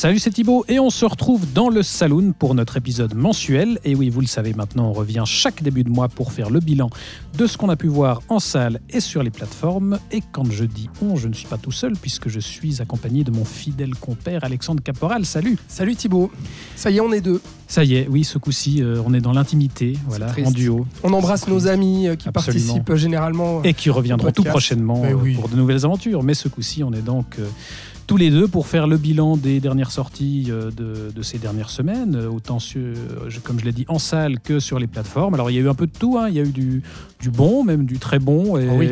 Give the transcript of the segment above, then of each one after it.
Salut, c'est Thibaut et on se retrouve dans le Saloon pour notre épisode mensuel. Et oui, vous le savez maintenant, on revient chaque début de mois pour faire le bilan de ce qu'on a pu voir en salle et sur les plateformes. Et quand je dis on, je ne suis pas tout seul puisque je suis accompagné de mon fidèle compère Alexandre Caporal. Salut Salut Thibaut. Ça y est, on est deux. Ça y est, oui, ce coup-ci, euh, on est dans l'intimité, voilà, triste. en duo. On embrasse nos amis euh, qui Absolument. participent généralement. Et qui reviendront tout podcast. prochainement euh, oui. pour de nouvelles aventures. Mais ce coup-ci, on est donc euh, tous les deux pour faire le bilan des dernières sorties euh, de, de ces dernières semaines, euh, autant sur, euh, comme je l'ai dit, en salle que sur les plateformes. Alors il y a eu un peu de tout, hein. il y a eu du, du bon, même du très bon, et, oui.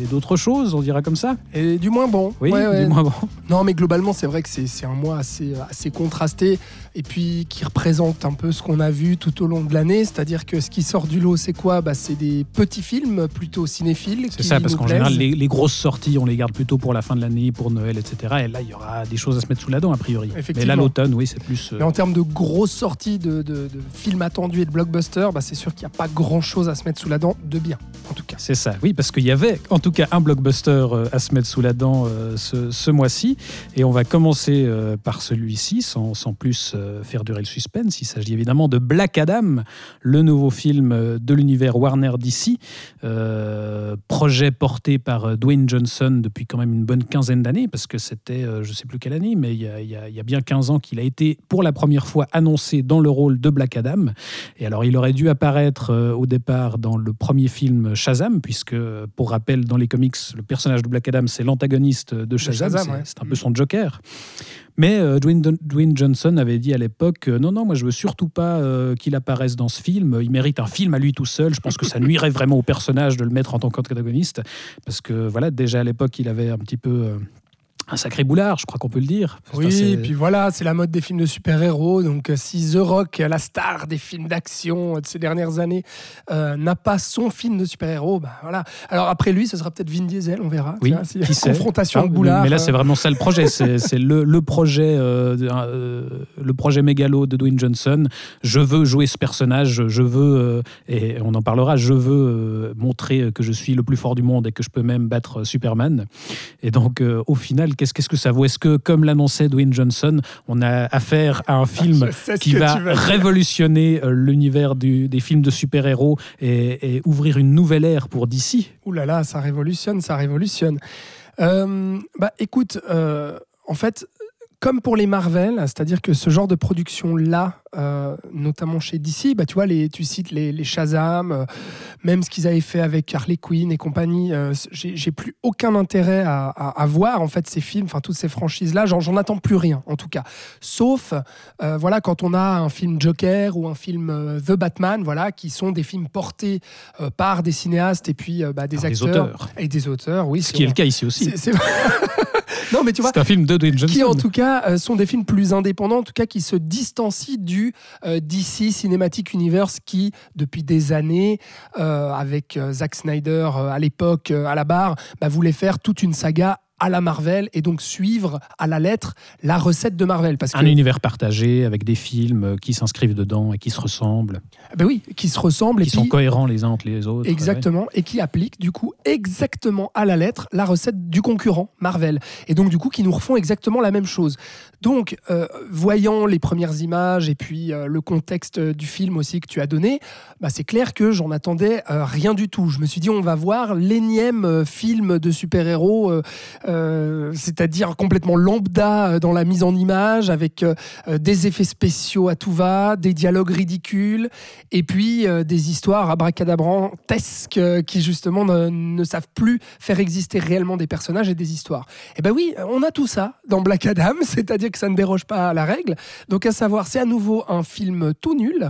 et d'autres choses, on dira comme ça. Et du moins bon. Oui, Ouais, ouais. du moins bon. Non, mais globalement, c'est vrai que c'est c'est un mois assez, assez contrasté et puis qui représente un peu ce qu'on a vu tout au long de l'année. C'est-à-dire que ce qui sort du lot, c'est quoi? Bah, C'est des petits films plutôt cinéphiles. C'est ça, parce qu'en général, les, les grosses sorties, on les garde plutôt pour la fin de l'année, pour Noël, etc. Et là, il y aura des choses à se mettre sous la dent, a priori. Mais là, l'automne, oui, c'est plus... euh, Mais en termes de grosses sorties de, de- de films attendus et de blockbusters, bah, c'est sûr qu'il n'y a pas grand-chose à se mettre sous la dent de bien, en tout cas. C'est ça, oui, parce qu'il y avait en tout cas un blockbuster euh, à se mettre sous la dent euh, ce, ce mois-ci. Et on va commencer euh, par celui-ci, sans, sans plus faire durer le suspense. Il s'agit évidemment de Black Adam, le nouveau film euh, de l'univers Warner DC, euh, projet porté par euh, Dwayne Johnson depuis quand même une bonne quinzaine d'années, parce que c'était, euh, je ne sais plus quelle année, mais il y, a, il y a- il y a bien 15 ans qu'il a été pour la première fois annoncé dans le rôle de Black Adam. Et alors, il aurait dû apparaître euh, au départ dans le premier film Shazam, puisque, euh, pour rappel, dans les comics, le personnage de Black Adam, c'est l'antagoniste de Shazam. Shazam, c'est ouais. un peu son Joker. Mais euh, Dwayne, Dwayne Johnson avait dit à l'époque euh, non, non, moi je veux surtout pas euh, qu'il apparaisse dans ce film. Il mérite un film à lui tout seul. Je pense que ça nuirait vraiment au personnage de le mettre en tant qu'antagoniste. Parce que voilà, déjà à l'époque, il avait un petit peu un sacré boulard, je crois qu'on peut le dire. Oui, et puis voilà, c'est la mode des films de super-héros. Donc, euh, si The Rock, la star des films d'action euh, de ces dernières années, euh, n'a pas son film de super-héros, bah voilà. Alors après lui, ce sera peut-être Vin Diesel, on verra. Oui, qui sait confrontation Ah, de boulard. Mais là, euh, c'est vraiment ça le projet. C'est le, le projet, euh, euh, le projet mégalo de Dwayne Johnson. Je veux jouer ce personnage. Je veux, euh, et on en parlera. Je veux euh, montrer que je suis le plus fort du monde et que je peux même battre Superman. Et donc, euh, au final, qu'est-ce que ça vaut? Est-ce que, comme l'annonçait Dwayne Johnson, on a affaire à un film qui va révolutionner euh, l'univers des films de super-héros et, et ouvrir une nouvelle ère pour DC Ouh là là, ça révolutionne, ça révolutionne. Euh, bah écoute, euh, en fait, comme pour les Marvel, c'est-à-dire que ce genre de production-là, euh, notamment chez DC, bah tu vois, les, tu cites les, les Shazam, euh, même ce qu'ils avaient fait avec Harley Quinn et compagnie, euh, j'ai plus aucun intérêt à, à- à voir en fait ces films, enfin toutes ces franchises-là, j'en attends plus rien en tout cas. Sauf, voilà, quand on a un film Joker ou un film The Batman, voilà, qui sont des films portés par des cinéastes et puis bah, des Par des acteurs auteurs. et des auteurs, oui. Ce qui est le cas ici aussi. C'est- c'est- non, mais tu vois, C'est un film de Dwayne Johnson. qui en tout cas euh, sont des films plus indépendants, en tout cas qui se distancient du euh, DC Cinematic Universe qui, depuis des années, euh, avec Zack Snyder à l'époque à la barre, bah, voulait faire toute une saga à la Marvel et donc suivre à la lettre la recette de Marvel. Parce que, un univers partagé avec des films euh, qui s'inscrivent dedans et qui se ressemblent, ben oui, qui se ressemblent qui et sont puis- cohérents les uns entre les autres. Exactement, et qui applique du coup exactement à la lettre la recette du concurrent Marvel. Et donc du coup qui nous refont exactement la même chose. Donc euh, voyant les premières images et puis euh, le contexte du film aussi que tu as donné, bah, c'est clair que j'en attendais euh, rien du tout. Je me suis dit on va voir l'énième film de super-héros, euh, c'est-à-dire complètement lambda euh, dans la mise en image avec euh, des effets spéciaux à tout va, des dialogues ridicules et puis des histoires abracadabrantesques qui justement ne, savent plus faire exister réellement des personnages et des histoires. Et ben oui, on a tout ça dans Black Adam, c'est-à-dire que ça ne déroge pas à la règle. Donc à savoir, c'est à nouveau un film tout nul.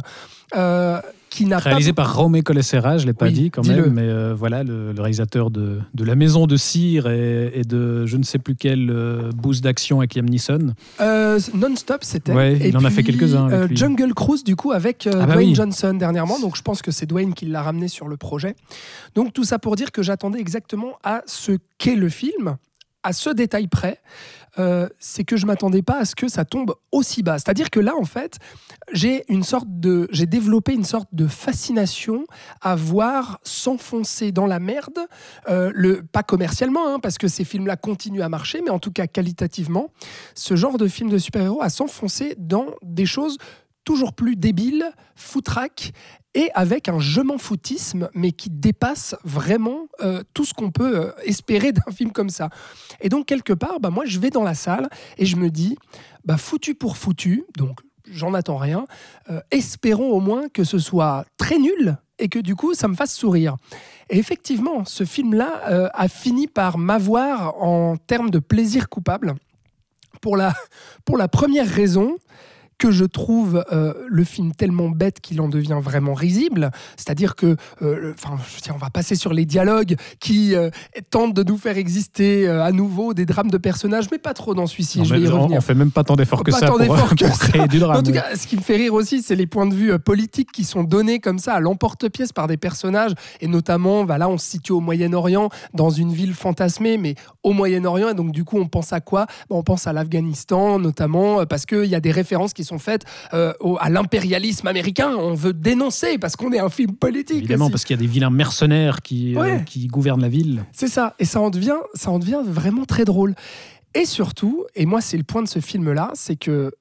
Qui n'a pas Réalisé par Raume Colessera, je ne l'ai pas Oui, dit quand même, mais euh, voilà, le, le réalisateur de, de La Maison de Cire et, et de je ne sais plus quel euh, boost d'action avec Liam Neeson. Euh, Non-stop, c'était. Ouais, il en a fait quelques-uns euh. Jungle Cruise, du coup, avec Ah bah Dwayne oui. Johnson dernièrement. Donc, je pense que c'est Dwayne qui l'a ramené sur le projet. Donc, tout ça pour dire que j'attendais exactement à ce qu'est le film. À ce détail près, euh, c'est que je m'attendais pas à ce que ça tombe aussi bas. C'est-à-dire que là, en fait, j'ai développé une sorte de fascination à voir s'enfoncer dans la merde, euh, pas commercialement, hein, parce que ces films-là continuent à marcher, mais en tout cas qualitativement, ce genre de film de super-héros à s'enfoncer dans des choses toujours plus débiles, foutraques et avec un je m'en foutisme, mais qui dépasse vraiment euh, tout ce qu'on peut euh, espérer d'un film comme ça. Et donc, quelque part, bah, moi, je vais dans la salle et je me dis, bah, foutu pour foutu, donc j'en attends rien, euh, espérons au moins que ce soit très nul et que du coup, ça me fasse sourire. Et effectivement, ce film-là a fini par m'avoir en termes de plaisir coupable. Pour la, pour la première raison, que je trouve euh, le film tellement bête qu'il en devient vraiment risible. C'est-à-dire que, euh, enfin, on va passer sur les dialogues qui euh, tentent de nous faire exister à nouveau des drames de personnages, mais pas trop dans celui-ci. Je vais y revenir. On fait même pas tant d'efforts que ça pour, créer du drame. En tout cas, ce qui me fait rire aussi, c'est les points de vue politiques qui sont donnés comme ça à l'emporte-pièce par des personnages, et notamment, bah là, on se situe au Moyen-Orient, dans une ville fantasmée, mais au Moyen-Orient, et donc du coup, on pense à quoi? Bah, On pense à l'Afghanistan, notamment, parce qu'il y a des références qui sont faites euh, à l'impérialisme américain. On veut dénoncer parce qu'on est un film politique. Évidemment, parce qu'il y a des vilains mercenaires qui, euh, qui gouvernent la ville. C'est ça. Et ça en, devient, ça en devient vraiment très drôle. Et surtout, et moi c'est le point de ce film-là, c'est que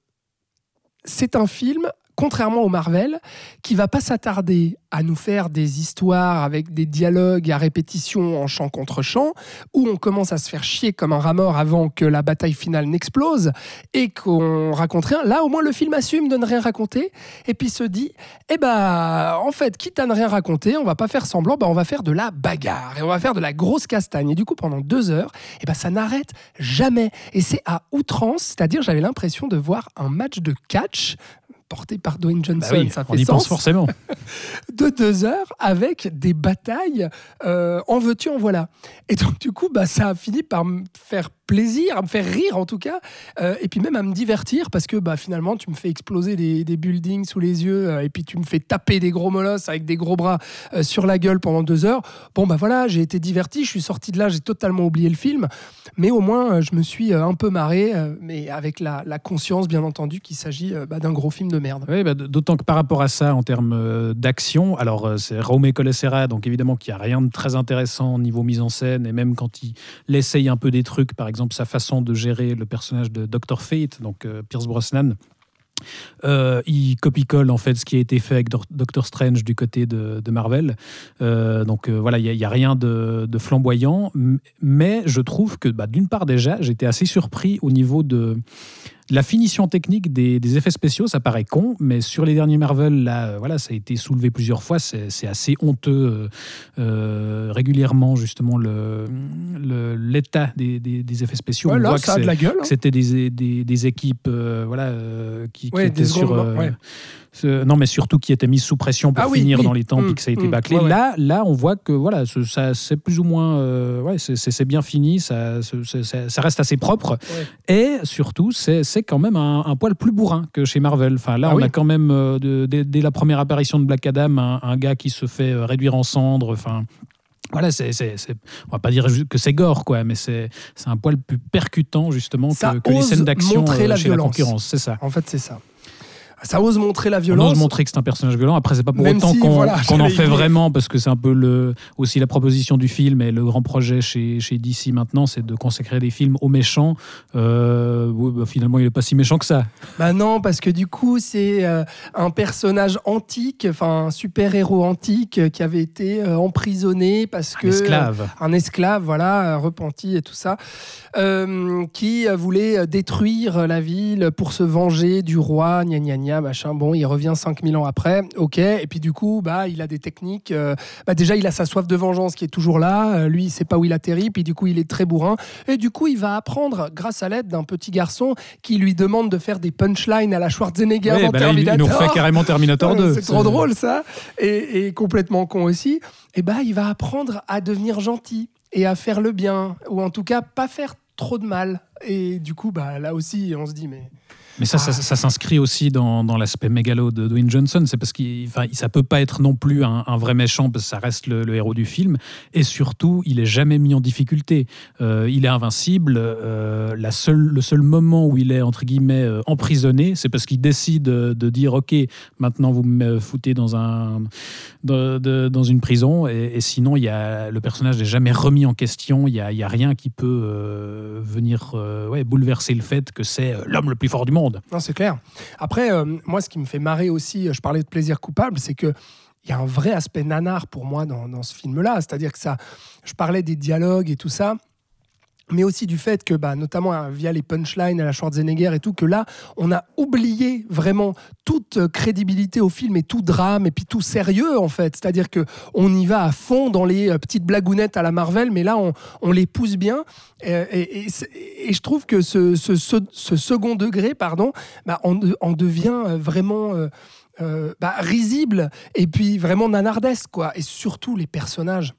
c'est un film contrairement au Marvel, qui va pas s'attarder à nous faire des histoires avec des dialogues à répétition en chant contre chant, où on commence à se faire chier comme un rat avant que la bataille finale n'explose, et qu'on raconte rien. Là, au moins, le film assume de ne rien raconter, et puis se dit, eh ben, en fait, quitte à ne rien raconter, on va pas faire semblant, ben, on va faire de la bagarre, et on va faire de la grosse castagne. Et du coup, pendant deux heures, eh ben, ça n'arrête jamais. Et c'est à outrance, c'est-à-dire j'avais l'impression de voir un match de catch porté par Dwayne Johnson, bah ça fait on y pense forcément. de deux heures avec des batailles euh, en veux-tu, en voilà. Et donc, du coup, bah, ça a fini par me faire plaisir, à me faire rire en tout cas, euh, et puis même à me divertir parce que bah, finalement tu me fais exploser des, buildings sous les yeux euh, et puis tu me fais taper des gros molosses avec des gros bras euh, sur la gueule pendant deux heures. Bon bah voilà, j'ai été diverti, je suis sorti de là, j'ai totalement oublié le film, mais au moins je me suis un peu marré, mais avec la, conscience bien entendu qu'il s'agit bah, d'un gros film de merde. Bah, d'autant que par rapport à ça, en termes d'action, alors c'est Raume Colessera, donc évidemment qu'il n'y a rien de très intéressant au niveau mise en scène, et même quand il essaye un peu des trucs, par exemple, exemple sa façon de gérer le personnage de Dr. Fate, donc euh, Pierce Brosnan. Euh, il copie-colle en fait ce qui a été fait avec Doctor Strange du côté de, Marvel. Euh, donc voilà, il n'y a, rien de, flamboyant, mais je trouve que bah, d'une part déjà, j'étais assez surpris au niveau de la finition technique des, effets spéciaux, ça paraît con, mais sur les derniers Marvel, là, euh, voilà, ça a été soulevé plusieurs fois. C'est assez honteux euh, euh, régulièrement, justement, l'état le, des, effets spéciaux. On voit ça que, de la gueule. Hein. C'était des, équipes voilà, qui, étaient sur non, mais surtout qui était mise sous pression pour ah finir dans les temps et que ça a été mmh, bâclé. Là, là, on voit que voilà, ça, c'est plus ou moins, euh, ouais, c'est bien fini, ça, ça, reste assez propre. Et surtout, c'est quand même un, poil plus bourrin que chez Marvel. Enfin, là, ah on a quand même, euh, dès, la première apparition de Black Adam, un, gars qui se fait euh, réduire en cendres. Enfin, voilà, c'est, c'est, on va pas dire que c'est gore, quoi, mais c'est, un poil plus percutant, justement, que, les scènes d'action chez la concurrence. C'est ça. En fait, c'est ça ça ose montrer la violence. On ose montrer que c'est un personnage violent. Après, c'est pas pour autant qu'on en fait vraiment, parce que c'est un peu le, aussi la proposition du film et le grand projet chez, chez DC maintenant, c'est de consacrer des films aux méchants. Euh, bah, finalement, il est pas si méchant que ça. Bah non, parce que du coup, c'est euh, un personnage antique, enfin un super-héros antique qui avait été euh, emprisonné parce que. Un esclave. un esclave, voilà, repenti et tout ça, qui voulait détruire la ville pour se venger du roi, gna gna gna machin. Bon, il revient 5000 ans après, ok. Et puis du coup, bah, il a des techniques. Euh, bah, déjà, il a sa soif de vengeance qui est toujours là. Euh, lui, il sait pas où il atterrit. Puis du coup, il est très bourrin. Et du coup, il va apprendre, grâce à l'aide d'un petit garçon qui lui demande de faire des punchlines à la Schwarzenegger dans bah Terminator. il, nous fait carrément Terminator 2. C'est trop drôle ça. Et, complètement con aussi. Et bah, il va apprendre à devenir gentil et à faire le bien. Ou en tout cas, pas faire trop de mal. Et du coup, bah, là aussi, on se dit, mais Mais ça, ça, ça s'inscrit aussi dans, dans l'aspect mégalo de Dwayne Johnson. C'est parce qu'il, ça peut pas être non plus un, un vrai méchant parce que ça reste le, le héros du film. Et surtout, il est jamais mis en difficulté. Euh, il est invincible. Euh, la seule, le seul moment où il est entre guillemets euh, emprisonné, c'est parce qu'il décide de dire ok, maintenant vous me foutez dans un de- de- dans une prison. Et, et sinon, il y a le personnage n'est jamais remis en question. Il y a, il y a rien qui peut venir ouais, bouleverser le fait que c'est l'homme le plus fort du monde. Non, c'est clair. Après, euh, moi, ce qui me fait marrer aussi, euh, je parlais de plaisir coupable, c'est que il y a un vrai aspect nanar pour moi dans, dans ce film-là. C'est-à-dire que ça, je parlais des dialogues et tout ça, mais aussi du fait que, bah, notamment hein, via les punchlines à la Schwarzenegger et tout, que là, on a oublié vraiment toute euh, crédibilité au film et tout drame et puis tout sérieux en fait. C'est-à-dire que on y va à fond dans les euh, petites blagounettes à la Marvel, mais là, on, les pousse bien. Et, je trouve que ce, second degré, pardon, bah, on, de- on devient euh, vraiment bah, risible et puis vraiment nanardesque quoi. Et surtout les personnages.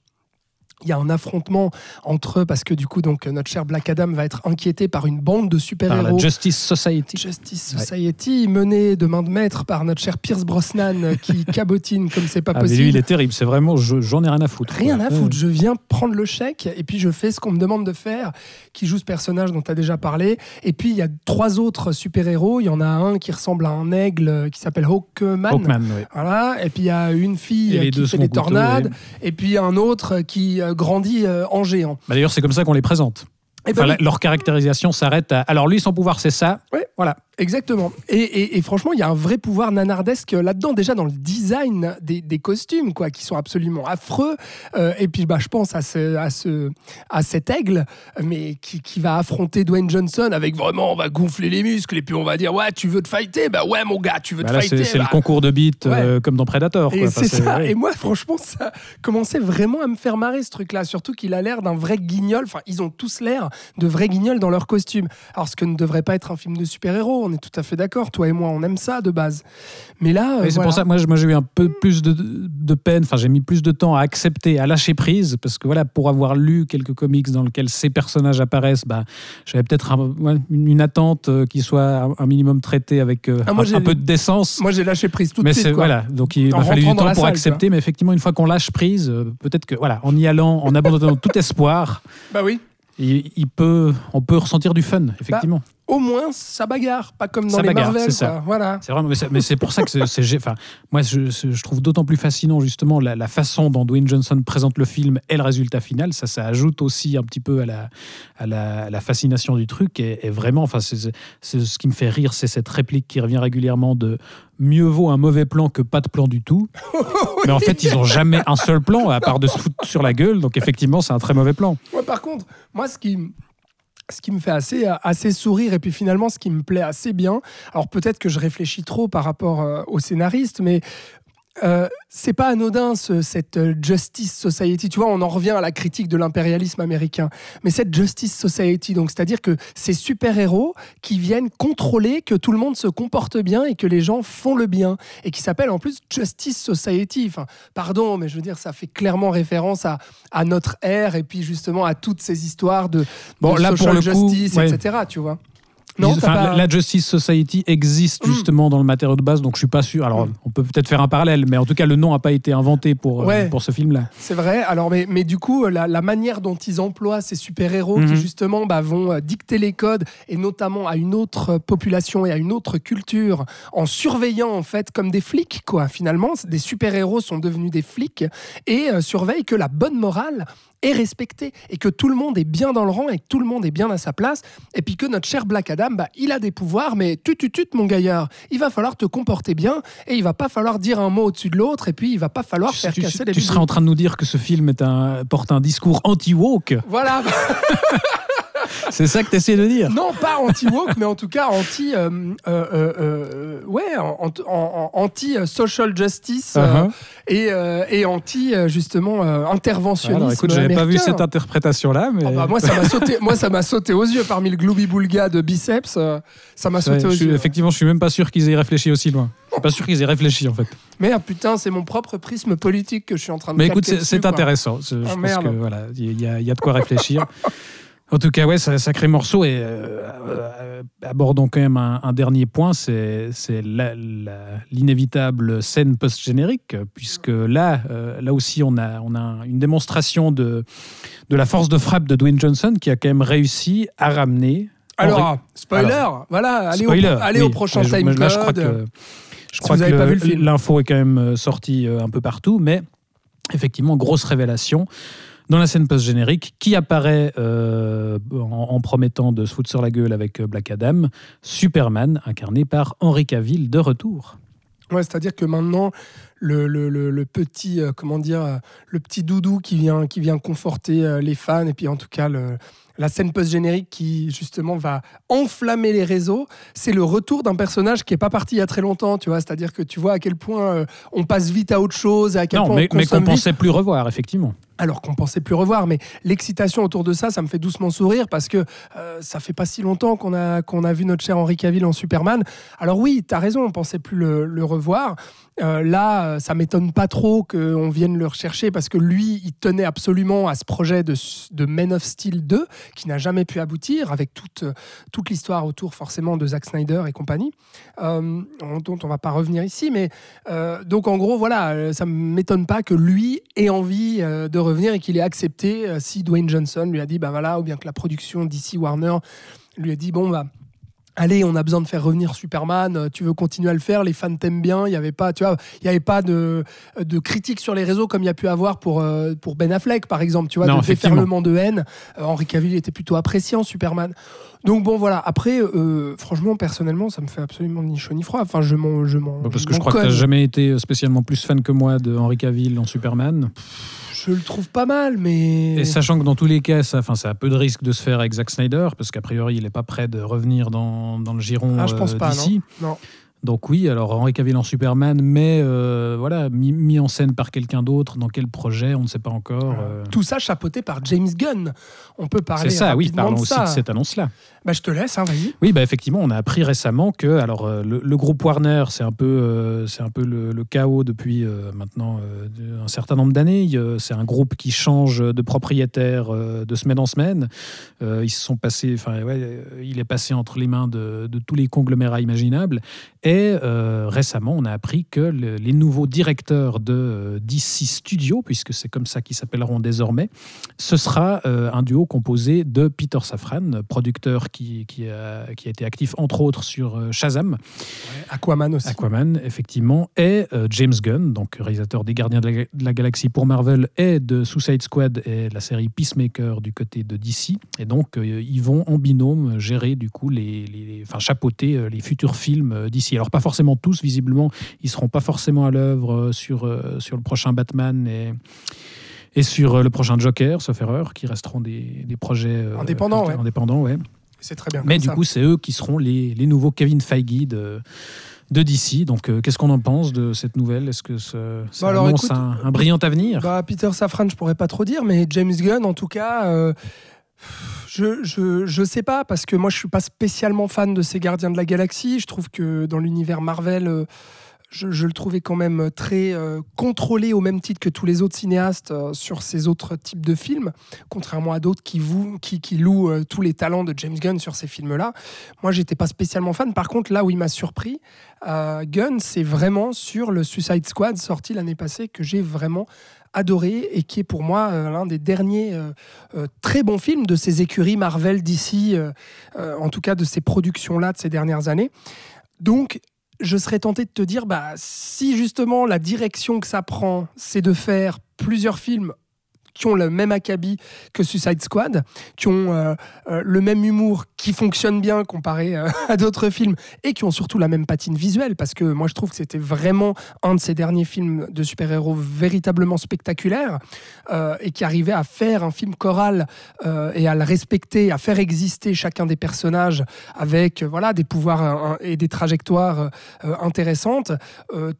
Il y a un affrontement entre eux parce que du coup donc notre cher Black Adam va être inquiété par une bande de super-héros. Justice Society. Justice Society menée de main de maître par notre cher Pierce Brosnan euh, qui cabotine comme c'est pas Ah, mais possible. lui, il est terrible. C'est vraiment, je- j'en ai rien à foutre. Rien à foutre, je viens prendre le chèque et puis je fais ce qu'on me demande de faire, qui joue ce personnage dont tu as déjà parlé. Et puis il y a trois autres super-héros. Il y en a un qui ressemble à un aigle euh, qui s'appelle Hawkman. Hawkman, oui. Voilà. Et puis il y a une fille Et euh, qui fait des tornades. ouais. Et puis un autre qui euh, grandit euh, en géant. Bah, D'ailleurs, c'est comme ça qu'on les présente. Et ben oui. leur caractérisation s'arrête à. Alors, lui, son pouvoir, c'est ça. Ouais. Voilà. Exactement. Et, et- et franchement, il y a un vrai pouvoir nanardesque là-dedans, déjà dans le design des, des costumes, quoi, qui sont absolument affreux. Euh, et puis, bah, je pense à, ce, à, ce, à cet aigle, mais qui, qui va affronter Dwayne Johnson avec vraiment, on va gonfler les muscles et puis on va dire, ouais, tu veux te fighter? Bah ouais, mon gars, tu veux Bah, te là, fighter c'est c'est bah. le concours de beats euh, comme dans Predator. Et quoi. Enfin, c'est ça. ouais. Et moi, franchement, ça commençait vraiment à me faire marrer ce truc-là. Surtout qu'il a l'air d'un vrai guignol. Enfin, ils ont tous l'air de vrais guignols dans leurs costumes. Alors, ce que ne devrait pas être un film de super-héros, on est tout à fait d'accord. Toi et moi, on aime ça de base. Mais là, euh, Oui, c'est voilà. pour ça, moi, je- moi j'ai eu un peu plus de, de peine, enfin j'ai mis plus de temps à accepter, à lâcher prise, parce que voilà, pour avoir lu quelques comics dans lesquels ces personnages apparaissent, bah, j'avais peut-être un- une, une attente euh, qui soit un, minimum traitée avec euh, Ah, moi, un, peu de décence. Moi, j'ai lâché prise tout de mais suite. c'est quoi. voilà, donc il m'a fallu du temps pour salle, accepter, mais effectivement, une fois qu'on lâche prise, peut-être que voilà, en y allant, en abandonnant tout espoir, Bah oui. il, il peut, on peut ressentir du fun, effectivement. Au moins, ça bagarre, pas comme dans Ça les bagarre, Marvel. c'est. Voilà. C'est vraiment, mais c'est- pour ça que c'est, enfin, moi, je, trouve d'autant plus fascinant justement la, la façon dont Dwayne Johnson présente le film et le résultat final. Ça, ça ajoute aussi un petit peu à la, à la, à la fascination du truc. Et, et vraiment, enfin, c'est, ce qui me fait rire, c'est cette réplique qui revient régulièrement de mieux vaut un mauvais plan que pas de plan du tout. Mais en fait, ils ont jamais un seul plan à part de se foutre sur la gueule. Donc effectivement, c'est un très mauvais plan. Ouais, par contre, moi, ce qui, ce qui me fait assez, sourire, et puis finalement, ce qui me plaît assez bien, alors peut-être que je réfléchis trop par rapport euh, au scénariste, mais euh, c'est pas anodin ce- cette euh, Justice Society. Tu vois, on en revient à la critique de l'impérialisme américain. Mais cette Justice Society, donc c'est-à-dire que ces super-héros qui viennent contrôler que tout le monde se comporte bien et que les gens font le bien, et qui s'appelle en plus Justice Society. Enfin, pardon, mais je veux dire, ça fait clairement référence à, à notre ère et puis justement à toutes ces histoires de, Bon, de là, pour social coup, justice, ouais. etc. Tu vois. Non, Ils- t'as enfin, pas- La Justice Society existe Mm. justement dans le matériau de base, donc je suis pas sûr. Alors, Mm. on peut peut-être faire un parallèle, mais en tout cas, le nom n'a pas été inventé pour, euh, pour ce film-là. C'est vrai. Alors, mais, mais du coup, la, la manière dont ils emploient ces super-héros Mhm. qui justement bah, vont euh, dicter les codes et notamment à une autre population et à une autre culture en surveillant en fait comme des flics quoi. Finalement, des super-héros sont devenus des flics et euh, surveillent que la bonne morale est respectée et que tout le monde est bien dans le rang et que tout le monde est bien à sa place et puis que notre cher Black Adam bah, il a des pouvoirs mais tu tu tu mon gaillard. Il va falloir te comporter bien et il va pas falloir dire un mot au-dessus de l'autre et puis il va pas falloir Tu, faire tu- casser les tu serais en train de nous dire que ce film est un, porte un discours anti-woke. Voilà C'est ça que tu essaies de dire Non, pas anti-woke, mais en tout cas anti, euh, euh, euh, ouais, en- en- en- anti-social justice Uh-huh. et, et anti, justement, interventionnisme Alors écoute, j'avais pas vu cette interprétation-là, mais. Ah bah, moi, ça m'a sauté, moi, ça m'a sauté aux yeux parmi le gloubi-boulga de biceps. ça m'a Ouais, sauté aux suis- yeux. effectivement, je suis même pas sûr qu'ils aient réfléchi aussi loin. Je suis pas sûr qu'ils aient réfléchi en fait. Mais ah, putain, c'est mon propre prisme politique que je suis en train de Mais écoute, c'est dessus, intéressant. Je, je Ah, pense merde. que voilà, il y, a- il y a de quoi réfléchir. En tout cas, ouais, c'est un sacré morceau. Et euh, euh, abordons quand même un, un dernier point, c'est l'inévitable scène post-générique, puisque là, euh, là aussi, on a, on a une démonstration de, de la force de frappe de Dwayne Johnson qui a quand même réussi à ramener. Alors, spoiler, Alors, voilà, allez, Spoiler, au, allez oui. au prochain je- time là, je crois que, je Si crois vous que l'info est quand même sortie un peu partout, mais effectivement, grosse révélation dans la scène post-générique qui apparaît euh, en, en promettant de se foutre sur la gueule avec euh, Black Adam, Superman, incarné par Henry Cavill, de retour. Ouais, c'est-à-dire que maintenant, le, le- le- le petit, euh, comment dire, le petit doudou qui vient, qui vient conforter euh, les fans, et puis en tout cas le- la scène post-générique qui justement va enflammer les réseaux, c'est le retour d'un personnage qui est pas parti il y a très longtemps, tu vois. C'est-à-dire que tu vois à quel point euh, on passe vite à autre chose, à quel Non, point mais, on mais qu'on pensait plus revoir, effectivement. Alors qu'on pensait plus revoir. Mais l'excitation autour de ça, ça me fait doucement sourire parce que euh, ça fait pas si longtemps qu'on a, a vu notre cher Henry Cavill en Superman. Alors oui, tu as raison, on pensait plus le, revoir. Euh, là, ça m'étonne pas trop qu'on vienne le rechercher parce que lui, il tenait absolument à ce projet de, de Men of Steel 2 qui n'a jamais pu aboutir avec toute, toute l'histoire autour forcément de Zack Snyder et compagnie, euh, dont on va pas revenir ici. Mais euh, donc en gros, voilà, ça ne m'étonne pas que lui ait envie de revenir et qu'il ait accepté euh, si Dwayne Johnson lui a dit, bah voilà, ou bien que la production d'ici Warner lui a dit, bon bah. Allez, on a besoin de faire revenir Superman. euh, Tu veux continuer à le faire Les fans t'aiment bien. Il y avait pas, tu vois, il y avait pas de, de critiques sur les réseaux comme il y a pu avoir pour euh, pour Ben Affleck, par exemple. Tu vois, Non, de déferlement de haine. Henry Cavill était plutôt apprécié en Superman. Donc bon, voilà. Après, euh, franchement, personnellement, ça me fait absolument ni chaud ni froid. Enfin, je m'en, je m'en, Parce que je crois que tu cogne. n'as jamais été spécialement plus fan que moi de Henry Cavill en Superman. Je le trouve pas mal, mais. Et sachant que dans tous les cas, ça, enfin, ça a peu de risque de se faire avec Zack Snyder, parce qu'a priori, il n'est pas prêt de revenir dans, dans le giron Ah, je pense euh, pas, non. Donc oui, alors Henry Cavill en Superman, mais euh, voilà, mis, mis en scène par quelqu'un d'autre, dans quel projet, on ne sait pas encore. euh. Tout ça chapeauté par James Gunn. On peut parler C'est ça, oui, parlons de aussi ça. de cette annonce-là. Bah, je te laisse, hein, vas-y. Oui, bah effectivement, on a appris récemment que alors euh, le, le groupe Warner, c'est un peu, euh, c'est un peu le, le chaos depuis maintenant un certain nombre d'années. C'est un groupe qui change de propriétaire de semaine en semaine. Ils se sont passés, enfin, ouais, il est passé entre les mains de, de tous les conglomérats imaginables. Et euh, récemment, on a appris que le- les nouveaux directeurs de euh, DC Studios, puisque c'est comme ça qu'ils s'appelleront désormais, ce sera euh, un duo composé de Peter Safran, producteur qui, qui, a, qui a été actif entre autres sur Shazam, Aquaman aussi. Aquaman, effectivement, et James Gunn, donc réalisateur des Gardiens de la, de la Galaxie pour Marvel et de Suicide Squad et la série Peacemaker du côté de DC. Et donc, ils vont en binôme gérer, du coup, les, les- enfin, chapeauter les futurs films d'ici. Alors, pas forcément tous, visiblement, ils seront pas forcément à l'œuvre euh, sur, euh, sur le prochain Batman et. Et sur euh, le prochain Joker, sauf erreur, qui resteront des, des projets Indépendants, ouais. indépendants, ouais. C'est très bien. Mais comme du ça. coup, c'est eux qui seront les, les nouveaux Kevin Feige de, de DC. Donc, euh, qu'est-ce qu'on en pense de cette nouvelle? Est-ce que ce- ça Bah alors, annonce écoute, un, un brillant avenir? Bah, Peter Safran, je pourrais pas trop dire, mais James Gunn, en tout cas, euh, je, je, je sais pas, parce que moi, je suis pas spécialement fan de ces Gardiens de la Galaxie. Je trouve que dans l'univers Marvel, euh, je, le trouvais quand même très euh, contrôlé au même titre que tous les autres cinéastes euh, sur ces autres types de films, contrairement à d'autres qui, qui, qui louent euh, tous les talents de James Gunn sur ces films-là. Moi, j'étais pas spécialement fan. Par contre, là où il m'a surpris, euh, Gunn, c'est vraiment sur le Suicide Squad sorti l'année passée que j'ai vraiment adoré et qui est pour moi euh, l'un des derniers euh, euh, très bons films de ces écuries Marvel d'ici, en tout cas de ces productions-là de ces dernières années. Donc, je serais tenté de te dire, bah, si justement la direction que ça prend, c'est de faire plusieurs films qui ont le même acabit que Suicide Squad, qui ont euh, euh, le même humour, qui fonctionne bien comparé euh, à d'autres films, et qui ont surtout la même patine visuelle, parce que moi je trouve que c'était vraiment un de ces derniers films de super-héros véritablement spectaculaires, euh, et qui arrivait à faire un film choral et à le respecter, à faire exister chacun des personnages avec voilà des pouvoirs et des trajectoires intéressantes,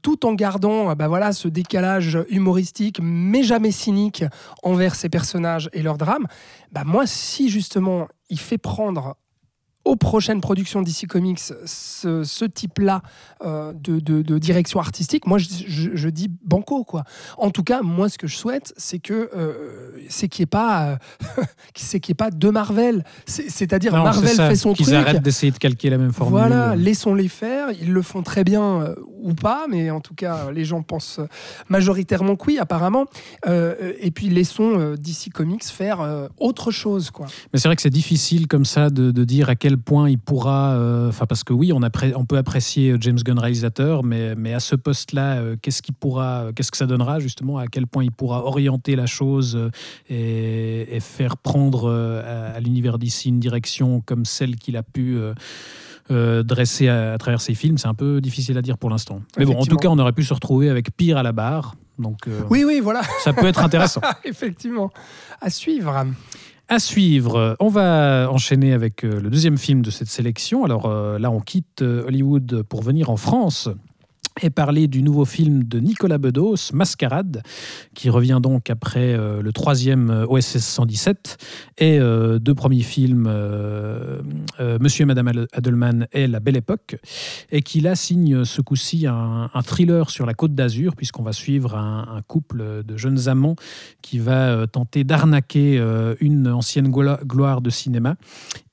tout en gardant bah, voilà ce décalage humoristique, mais jamais cynique envers ces personnages et leurs drames. Bah, moi, si justement il fait prendre aux prochaines productions DC Comics ce, ce type-là euh, de, de- de direction artistique, moi je, je- je dis banco quoi. En tout cas, moi ce que je souhaite, c'est que euh, c'est qu'il n'y ait pas, euh, c'est qu'il ait pas deux Marvel. C'est- C'est-à-dire Marvel fait son qu'ils truc. arrêtent d'essayer de calquer la même formule. Voilà, laissons-les faire. Ils le font très bien euh, ou pas, mais en tout cas, les gens pensent majoritairement que oui, apparemment. Euh, et puis laissons euh, DC Comics faire euh, autre chose, quoi. Mais c'est vrai que c'est difficile comme ça de, de dire à quel point il pourra. euh, Enfin, parce que oui, on, appré- on peut apprécier James Gunn réalisateur, mais, mais à ce poste-là, euh, qu'est-ce qu'il pourra, euh, qu'est-ce que ça donnera justement À quel point il pourra orienter la chose euh, et, et faire prendre euh, à, à l'univers d'ici une direction comme celle qu'il a pu. euh, euh, dresser à, à travers ses films, c'est un peu difficile à dire pour l'instant. Mais bon, en tout cas, on aurait pu se retrouver avec pire à la barre, donc euh, Oui, oui, voilà, ça peut être intéressant. effectivement. À suivre. À suivre, on va enchaîner avec euh, le deuxième film de cette sélection. Alors euh, là, on quitte euh, Hollywood pour venir en France et parler du nouveau film de Nicolas Bedos, Mascarade, qui revient donc après euh, le troisième euh, OSS 117 et euh, deux premiers films, Monsieur et Madame Adelman et La Belle Époque, et qui là signe ce coup-ci un, thriller sur la côte d'Azur, puisqu'on va suivre un, couple de jeunes amants qui va tenter d'arnaquer une ancienne glo- gloire de cinéma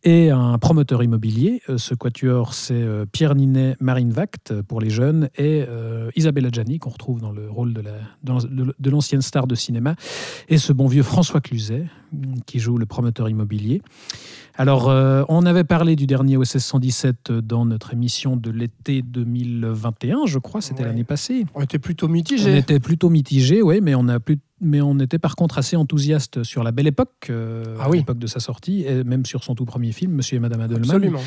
et un promoteur immobilier. Euh, Ce quatuor, c'est euh, Pierre Ninet, Marine Vact euh, pour les jeunes et euh, Isabelle Adjani, qu'on retrouve dans le rôle de la- dans- de de l'ancienne star de cinéma, et ce bon vieux François Cluzet, mm, qui joue le promoteur immobilier. Alors, euh, on avait parlé du dernier OSS 117 dans notre émission de l'été 2021, je crois, c'était Ouais. l'année passée. On était plutôt On mitigés. était plutôt mitigé, oui, mais on a plus, mais on était par contre assez enthousiaste sur la belle époque, euh, Ah à l'époque de sa sortie, et même sur son tout premier film, Monsieur et Madame Adelman. Absolument.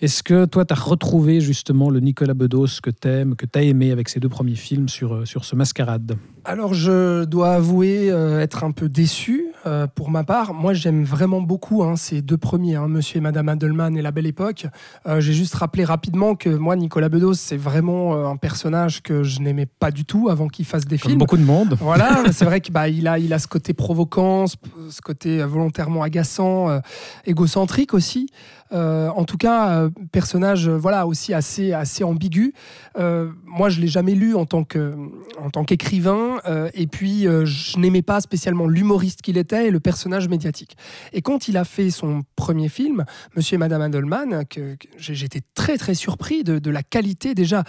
Est-ce que toi, tu as retrouvé justement le Nicolas Bedos que t'aimes, que tu as aimé avec ses deux premiers films sur, euh, sur ce mascarade? Alors, je dois avouer euh, être un peu déçu euh, pour ma part. Moi, j'aime vraiment beaucoup hein, ces deux premiers, hein, Monsieur et Madame Adelman et La Belle Époque. J'ai juste rappelé rapidement que moi, Nicolas Bedos, c'est vraiment un personnage que je n'aimais pas du tout avant qu'il fasse des Comme films. beaucoup de monde. Voilà, c'est vrai qu'il bah, il a, ce côté provoquant, ce, côté euh, volontairement agaçant, euh, égocentrique aussi. Euh, en tout cas, personnage voilà aussi assez assez ambigu. Moi, je l'ai jamais lu en tant qu'écrivain, et puis je n'aimais pas spécialement l'humoriste qu'il était et le personnage médiatique. Et quand il a fait son premier film, Monsieur et Madame Adelman, que, j'étais très très surpris de, la qualité déjà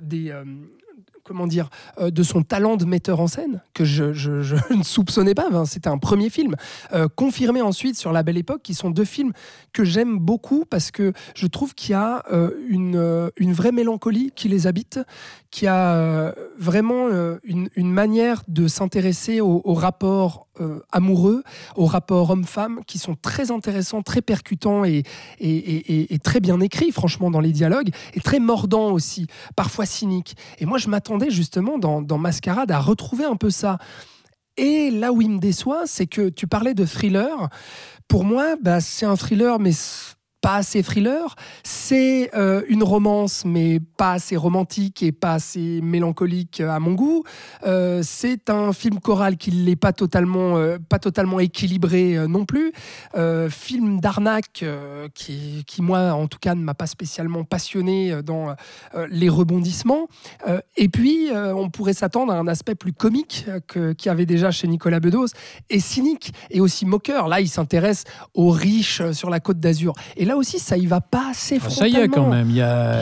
des comment dire, euh, de son talent de metteur en scène, que je, ne soupçonnais pas. Enfin, C'était un premier film. Euh, confirmé ensuite sur La Belle Époque, qui sont deux films que j'aime beaucoup parce que je trouve qu'il y a euh, une, une vraie mélancolie qui les habite, qui a vraiment une, une manière de s'intéresser aux, aux rapports euh, amoureux, aux rapports hommes-femmes, qui sont très intéressants, très percutants et, et, et- très bien écrits, franchement, dans les dialogues, et très mordants aussi, parfois cyniques. Et moi, je m'attendais justement dans, dans Mascarade à retrouver un peu ça. Et là où il me déçoit, c'est que tu parlais de thriller. Pour moi, bah, c'est un thriller, mais pas assez thriller. C'est euh, une romance, mais pas assez romantique et pas assez mélancolique à mon goût. Euh, c'est un film choral qui n'est pas totalement, euh, pas totalement équilibré euh, non plus. Euh, film d'arnaque euh, qui, qui, moi, en tout cas, ne m'a pas spécialement passionné euh, dans euh, les rebondissements. Euh, et puis, euh, on pourrait s'attendre à un aspect plus comique euh, que- qu'il y avait déjà chez Nicolas Bedos, et cynique, et aussi moqueur. Là, il s'intéresse aux riches euh, sur la côte d'Azur. Et là aussi, ça y va pas assez Ah, ça y est quand frontalement. même. Il y a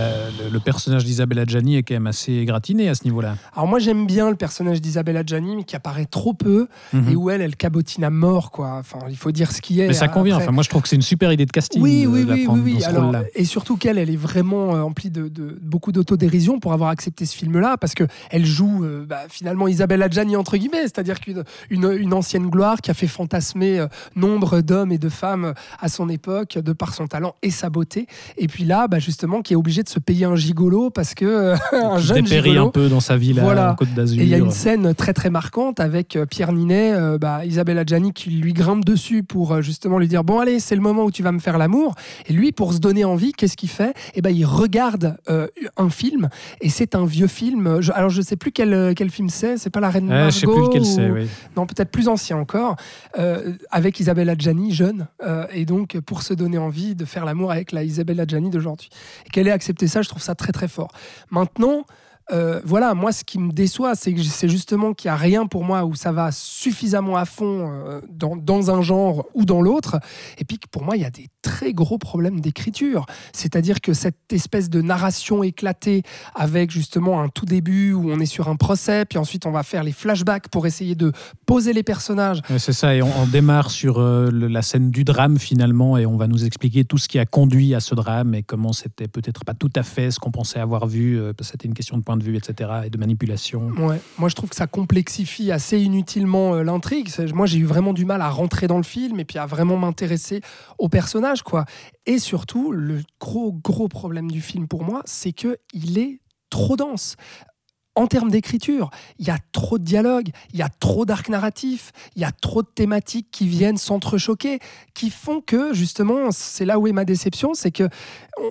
le, personnage d'Isabelle Adjani est quand même assez gratiné à ce niveau-là. Alors moi, j'aime bien le personnage d'Isabelle Adjani, mais qui apparaît trop peu, et où elle, elle cabotine à mort, quoi. Enfin, il faut dire ce qui est. Mhm. Mais ça convient. Après- Enfin, moi, je trouve que c'est une super idée de casting. Oui, de oui, la oui, prendre oui, dans oui. ce Alors, et surtout qu'elle, elle est vraiment euh, emplie de, de- beaucoup d'autodérision pour avoir accepté ce film-là, parce que elle joue euh, bah, finalement Isabelle Adjani entre guillemets, c'est-à-dire qu'une une, une ancienne gloire qui a fait fantasmer euh, nombre d'hommes et de femmes à son époque de par son talent et sa beauté. Et puis là, bah, justement, qui est obligé de se payer un gigolo parce que euh, un jeune gigolo. un peu dans sa ville Voilà. à Côte d'Azur. Et il y a une scène très très marquante avec euh, Pierre Ninet, euh, bah, Isabelle Adjani qui lui grimpe dessus pour euh, justement lui dire bon allez c'est le moment où tu vas me faire l'amour. Et lui pour se donner envie qu'est-ce qu'il fait? Et ben il regarde euh, un film et c'est un vieux film. Je- alors je sais plus quel, euh, quel film c'est. C'est pas la Reine Ah, Margot. je sais plus lequel ou- c'est. Oui. non, peut-être plus ancien encore, euh, avec Isabelle Adjani, jeune. Euh, et donc, pour se donner envie de faire l'amour avec la Isabelle Adjani d'aujourd'hui. Et qu'elle ait accepté ça, je trouve ça très très fort. Maintenant, euh, voilà, moi, ce qui me déçoit, c'est que c'est justement qu'il n'y a rien pour moi où ça va suffisamment à fond euh, dans, dans, un genre ou dans l'autre. Et puis, pour moi, il y a des très gros problèmes d'écriture. C'est-à-dire que cette espèce de narration éclatée avec justement un tout début où on est sur un procès, puis ensuite on va faire les flashbacks pour essayer de poser les personnages. c'est ça, et on, démarre sur euh, la scène du drame finalement, et on va nous expliquer tout ce qui a conduit à ce drame et comment c'était peut-être pas tout à fait ce qu'on pensait avoir vu, c'était une question de point de vue, etc., et de manipulation. Ouais. Moi, je trouve que ça complexifie assez inutilement euh, l'intrigue. Moi, j'ai eu vraiment du mal à rentrer dans le film et puis à vraiment m'intéresser au quoi. Et surtout, le gros, gros problème du film pour moi, c'est que il est trop dense en termes d'écriture, il y a trop de dialogues, il y a trop d'arcs narratifs, il y a trop de thématiques qui viennent s'entrechoquer, qui font que justement, c'est là où est ma déception, c'est que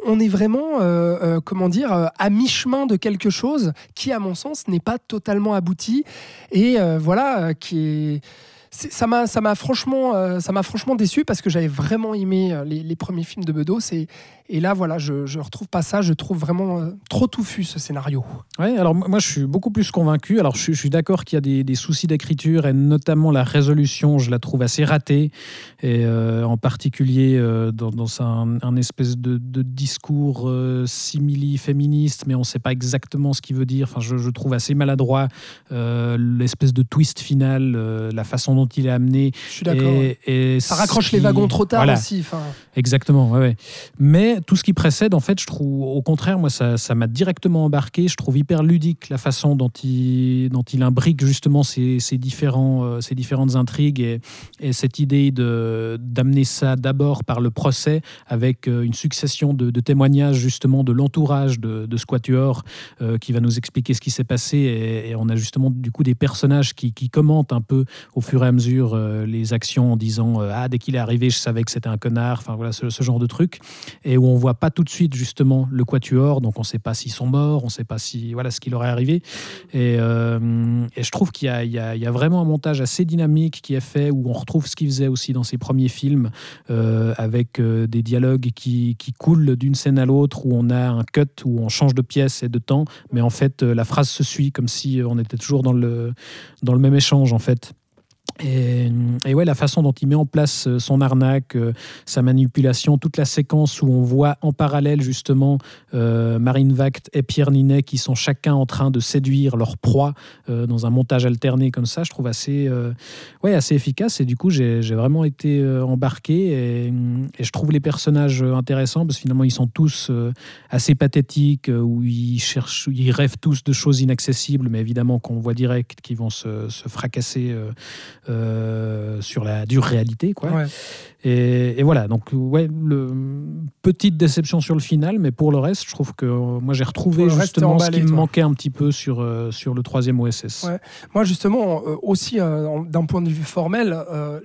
on est vraiment, euh, euh, comment dire, euh, à mi-chemin de quelque chose qui, à mon sens, n'est pas totalement abouti et voilà, qui est ça m'a ça m'a franchement ça m'a franchement déçu parce que j'avais vraiment aimé les, les, premiers films de Bedos et, là, voilà, je ne retrouve pas ça. Je trouve vraiment euh, trop touffu ce scénario. Oui, alors moi, je suis beaucoup plus convaincu. Alors, je, suis d'accord qu'il y a des, soucis d'écriture et notamment la résolution, je la trouve assez ratée. Et euh, en particulier euh, dans, un, espèce de, discours simili-féministe, mais on ne sait pas exactement ce qu'il veut dire. Enfin, je, trouve assez maladroit l'espèce de twist final, la façon dont il est amené. Je suis d'accord. Et, ça raccroche les wagons trop tard aussi. Exactement, ouais, ouais. Mais tout ce qui précède, en fait, je trouve, au contraire, moi, ça, m'a directement embarqué. Je trouve hyper ludique la façon dont il, dont il imbrique justement ces, différents, euh, ces différentes intrigues et, et cette idée d'amener ça d'abord par le procès avec euh, une succession de, témoignages justement de l'entourage de, de Squatuor euh, qui va nous expliquer ce qui s'est passé et, on a justement du coup des personnages qui, qui, commentent un peu au fur et à mesure les actions en disant ah dès qu'il est arrivé je savais que c'était un connard enfin voilà ce, genre de truc et où on voit pas tout de suite justement le quatuor, donc on ne sait pas s'ils sont morts, on ne sait pas si voilà ce qui leur est arrivé. Et, euh, et je trouve qu'il y, a vraiment un montage assez dynamique qui est fait, où on retrouve ce qu'il faisait aussi dans ses premiers films, euh, avec euh, des dialogues qui, qui coulent d'une scène à l'autre, où on a un cut, où on change de pièce et de temps, mais en fait la phrase se suit comme si on était toujours dans le, dans le même échange en fait. Et, ouais, la façon dont il met en place euh, son arnaque, euh, sa manipulation, toute la séquence où on voit en parallèle justement euh, Marine Vact et Pierre Ninet qui sont chacun en train de séduire leur proie dans un montage alterné comme ça, je trouve assez, ouais, assez efficace. Et du coup, j'ai vraiment été embarqué et, je trouve les personnages intéressants parce que finalement, ils sont tous assez pathétiques, où ils cherchent, ils rêvent tous de choses inaccessibles, mais évidemment qu'on voit direct qu'ils vont se fracasser euh, sur la dure réalité. Quoi. Et, voilà, donc ouais, le, petite déception sur le final, mais pour le reste, je trouve que euh, moi j'ai retrouvé justement ce qui me manquait un petit peu sur, euh, sur le troisième OSS. Moi justement, aussi d'un point de vue formel,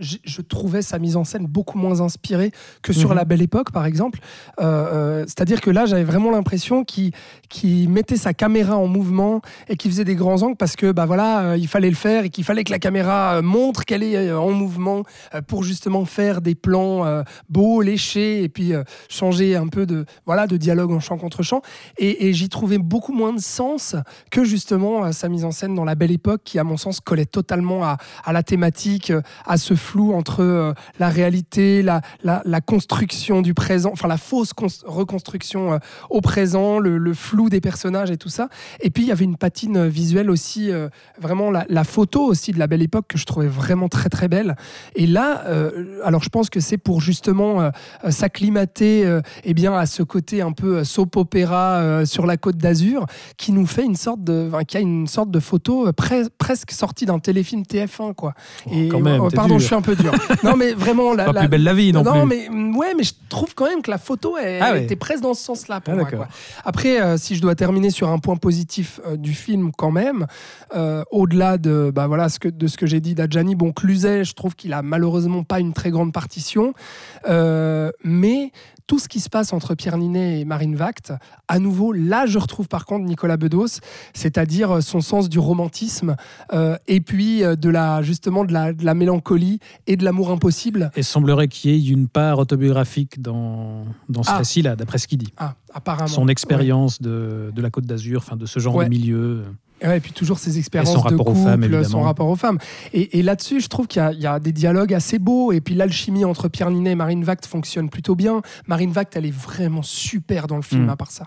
je trouvais sa mise en scène beaucoup moins inspirée que sur mhm. La Belle Époque par exemple. C'est-à-dire que là j'avais vraiment l'impression qu'il qui mettait sa caméra en mouvement et qu'il faisait des grands angles parce que bah voilà, il fallait le faire et qu'il fallait que la caméra montre qu'elle est en mouvement pour justement faire des plan euh, beau, léché, et puis euh, changer un peu de, voilà, de dialogue en chant contre chant. Et, j'y trouvais beaucoup moins de sens que justement euh, sa mise en scène dans La Belle Époque, qui à mon sens collait totalement à, la thématique, à ce flou entre la réalité, la, la, construction du présent, enfin la fausse reconstruction au présent, le, flou des personnages et tout ça. Et puis il y avait une patine visuelle aussi, vraiment la, la, photo aussi de La Belle Époque que je trouvais vraiment très très belle. Et là, alors je pense que c'est pour justement euh, euh, s'acclimater euh, eh bien à ce côté un peu soap opéra sur la côte d'Azur qui nous fait une sorte de qui a une sorte de photo presque sortie d'un téléfilm TF1 quoi. Oh, et oh, pardon, je suis un peu dur. non mais vraiment la, plus belle la vie non, non mais mm, ouais mais je trouve quand même que la photo ah était presque dans ce sens-là pour ah, moi. Après si je dois terminer sur un point positif du film quand même au-delà de bah voilà ce que de ce que j'ai dit d'Adjani Bon, Cluzet, je trouve qu'il a malheureusement pas une très grande partition, euh, mais tout ce qui se passe entre Pierre Ninet et Marine Vact, à nouveau, là, je retrouve par contre Nicolas Bedos, c'est-à-dire son sens du romantisme euh, et puis euh, de la, justement de la, de la mélancolie et de l'amour impossible. Et semblerait qu'il y ait une part autobiographique dans, dans ce Ah. récit-là, d'après ce qu'il dit. Ah, apparemment. Son expérience de, de la Côte d'Azur, enfin de ce genre Ouais. de milieu. Ouais, et puis toujours ses expériences de couple, femmes, son rapport aux femmes. Et, et là-dessus, je trouve qu'il y a- il y, a des dialogues assez beaux. Et puis l'alchimie entre Pierre Ninet et Marine Vact fonctionne plutôt bien. Marine Vact, elle est vraiment super dans le film, Mm. à part ça.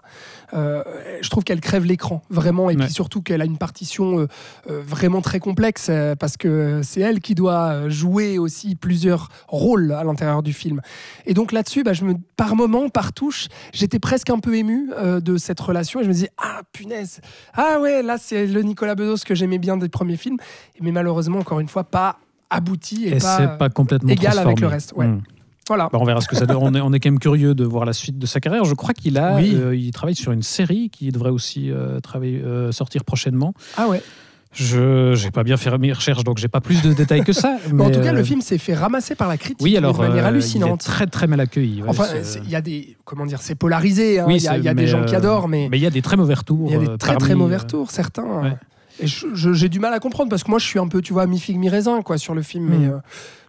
Euh, je trouve qu'elle crève l'écran, vraiment. Et Ouais. puis surtout qu'elle a une partition euh, euh, vraiment très complexe, parce que c'est elle qui doit jouer aussi plusieurs rôles à l'intérieur du film. Et donc là-dessus, bah, je me, par moment, par touche, j'étais presque un peu ému de cette relation. Et je me disais, ah punaise, ah ouais, là c'est le Nicolas Bedos que j'aimais bien des premiers films, mais malheureusement, encore une fois, pas abouti et, Et, pas, pas complètement égal avec le reste, ouais. Mm. Voilà. Bah, on verra ce que ça donne. On est, on est quand même curieux de voir la suite de sa carrière. Je crois qu'il a, Oui. euh, il travaille sur une série qui devrait aussi euh, travailler, euh, sortir prochainement. Ah ouais. Je n'ai pas bien fait mes recherches, donc j'ai pas plus de détails que ça. Mais en tout cas, euh, le film s'est fait ramasser par la critique oui, alors de manière euh, hallucinante. Il est très très mal accueilli. ouais, Enfin, c'est- il y a des, comment dire, c'est polarisé. hein. Oui, il y a, y a des gens qui euh, adorent, mais mais il y a des très mauvais retours. il y a des euh, très très mauvais euh, retours, certains. ouais. Et j'ai du mal à comprendre parce que moi, je suis un peu, tu vois, mi figue mi raisin quoi sur le film, mais Mm. euh,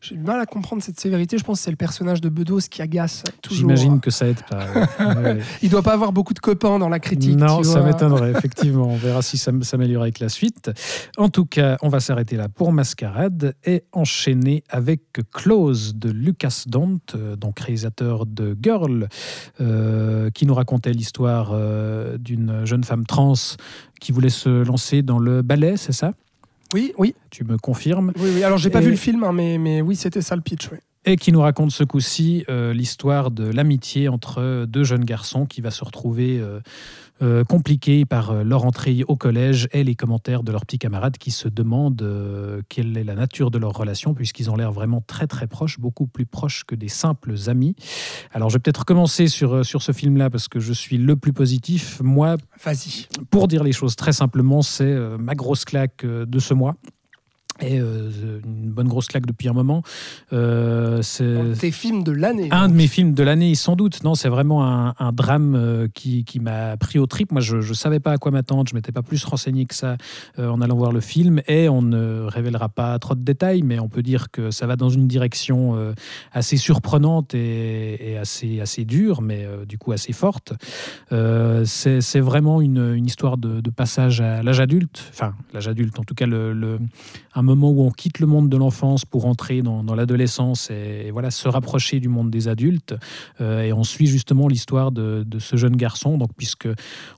j'ai du mal à comprendre cette sévérité. Je pense que c'est le personnage de Bedos qui agace toujours. J'imagine que ça aide pas. ouais. Il doit pas avoir beaucoup de copains dans la critique. Non, ça m'étonnerait, effectivement. On verra si ça s'améliore avec la suite. En tout cas, on va s'arrêter là pour Mascarade et enchaîner avec Close de Lucas Dont, euh, donc réalisateur de Girl, euh, qui nous racontait l'histoire euh, d'une jeune femme trans qui voulait se lancer dans le ballet, c'est ça? Oui, oui, Tu me confirmes oui, oui. Alors, j'ai pas Et- vu le film, hein, mais, mais oui, c'était ça le pitch. ouais. Et qui nous raconte ce coup-ci euh, l'histoire de l'amitié entre deux jeunes garçons qui va se retrouver euh, euh, compliquée par euh, leur entrée au collège et les commentaires de leurs petits camarades qui se demandent quelle est la nature de leur relation puisqu'ils ont l'air vraiment très très proches, beaucoup plus proches que des simples amis. Alors je vais peut-être recommencer sur, sur ce film-là parce que je suis le plus positif. Moi, pour dire les choses très simplement, c'est ma grosse claque de ce mois. Et euh, une bonne grosse claque depuis un moment. Euh, c'est Tes films de l'année. un de mes films de l'année, sans doute. Non, c'est vraiment un, un drame euh, qui, qui m'a pris au trip. Moi, je ne savais pas à quoi m'attendre. Je m'étais pas plus renseigné que ça euh, en allant voir le film. Et on ne révélera pas trop de détails, mais on peut dire que ça va dans une direction assez surprenante et, et assez, assez dure, mais du coup assez forte. C'est c'est vraiment une, une histoire de, de passage à l'âge adulte. Enfin, l'âge adulte, en tout cas, le, le- un moment où on quitte le monde de l'enfance pour entrer dans, l'adolescence et, voilà, se rapprocher du monde des adultes. Euh, et on suit justement l'histoire de, ce jeune garçon, donc, puisque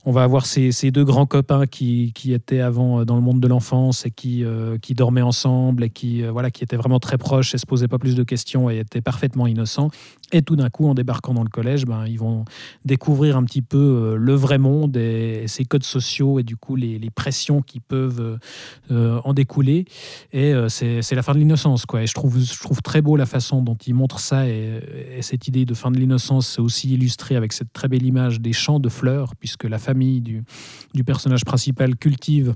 on va avoir ces, deux grands copains qui, étaient avant euh, dans le monde de l'enfance et qui, euh, dormaient ensemble et qui, voilà, qui étaient vraiment très proches et se posaient pas plus de questions et étaient parfaitement innocents. Et tout d'un coup, en débarquant dans le collège, ben, ils vont découvrir un petit peu euh, le vrai monde et, ses codes sociaux et du coup les, les pressions qui peuvent euh, euh, en découler. Et c'est la fin de l'innocence. Et je trouve, je trouve très beau la façon dont il montre ça. Et, et cette idée de fin de l'innocence, c'est aussi illustré avec cette très belle image des champs de fleurs, puisque la famille du, du personnage principal cultive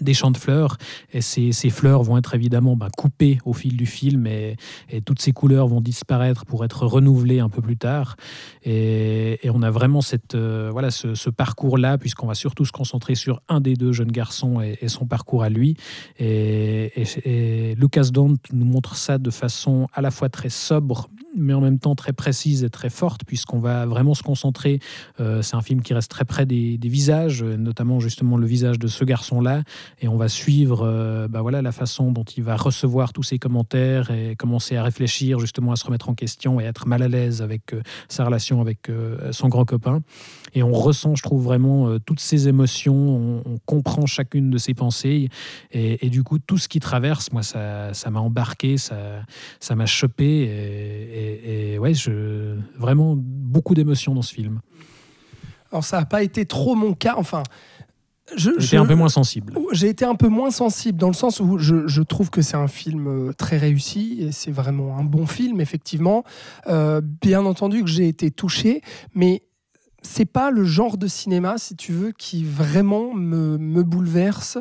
des champs de fleurs. Et ces, ces fleurs vont être évidemment ben, coupées au fil du film et, toutes ces couleurs vont disparaître pour être renouvelées un peu plus tard. Et, on a vraiment cette, euh, voilà, ce, parcours-là puisqu'on va surtout se concentrer sur un des deux jeunes garçons et, son parcours à lui. Et, Lucas Dont nous montre ça de façon à la fois très sobre mais en même temps très précise et très forte puisqu'on va vraiment se concentrer euh, c'est un film qui reste très près des, visages notamment justement le visage de ce garçon-là et on va suivre euh, bah voilà, la façon dont il va recevoir tous ces commentaires et commencer à réfléchir justement à se remettre en question et à être mal à l'aise avec euh, sa relation avec euh, son grand copain. Et on ressent, je trouve, vraiment toutes ces émotions, on, comprend chacune de ses pensées et, du coup, tout ce qui traverse, moi, ça ça m'a embarqué, ça ça m'a chopé et, et- et ouais, je, vraiment beaucoup d'émotions dans ce film. Alors, ça n'a pas été trop mon cas. Enfin, J'étais un peu moins sensible. J'ai été un peu moins sensible dans le sens où je, je trouve que c'est un film euh, très réussi et c'est vraiment un bon film, effectivement. Euh, bien entendu que j'ai été touché, mais c'est pas le genre de cinéma, si tu veux, qui vraiment me, me bouleverse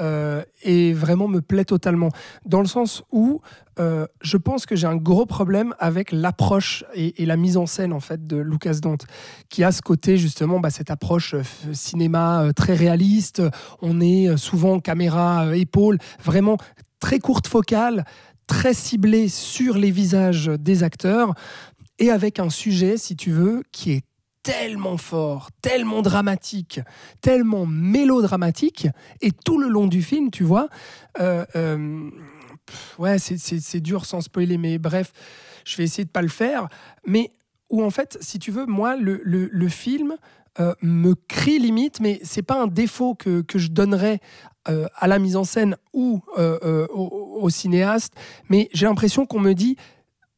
euh, et vraiment me plaît totalement. Dans le sens où euh, je pense que j'ai un gros problème avec l'approche et, la mise en scène en fait de Lucas Dante, qui a ce côté justement bah, cette approche euh, cinéma très réaliste. On est souvent caméra épaule, vraiment très courte focale, très ciblée sur les visages des acteurs et avec un sujet, si tu veux, qui est tellement fort, tellement dramatique, tellement mélodramatique, et tout le long du film, tu vois, euh, euh, ouais, c'est- dur sans spoiler, mais bref, je vais essayer de pas le faire, mais où en fait, si tu veux, moi, le, film euh, me crie limite, mais c'est pas un défaut que, je donnerais à la mise en scène ou au, au cinéaste, mais j'ai l'impression qu'on me dit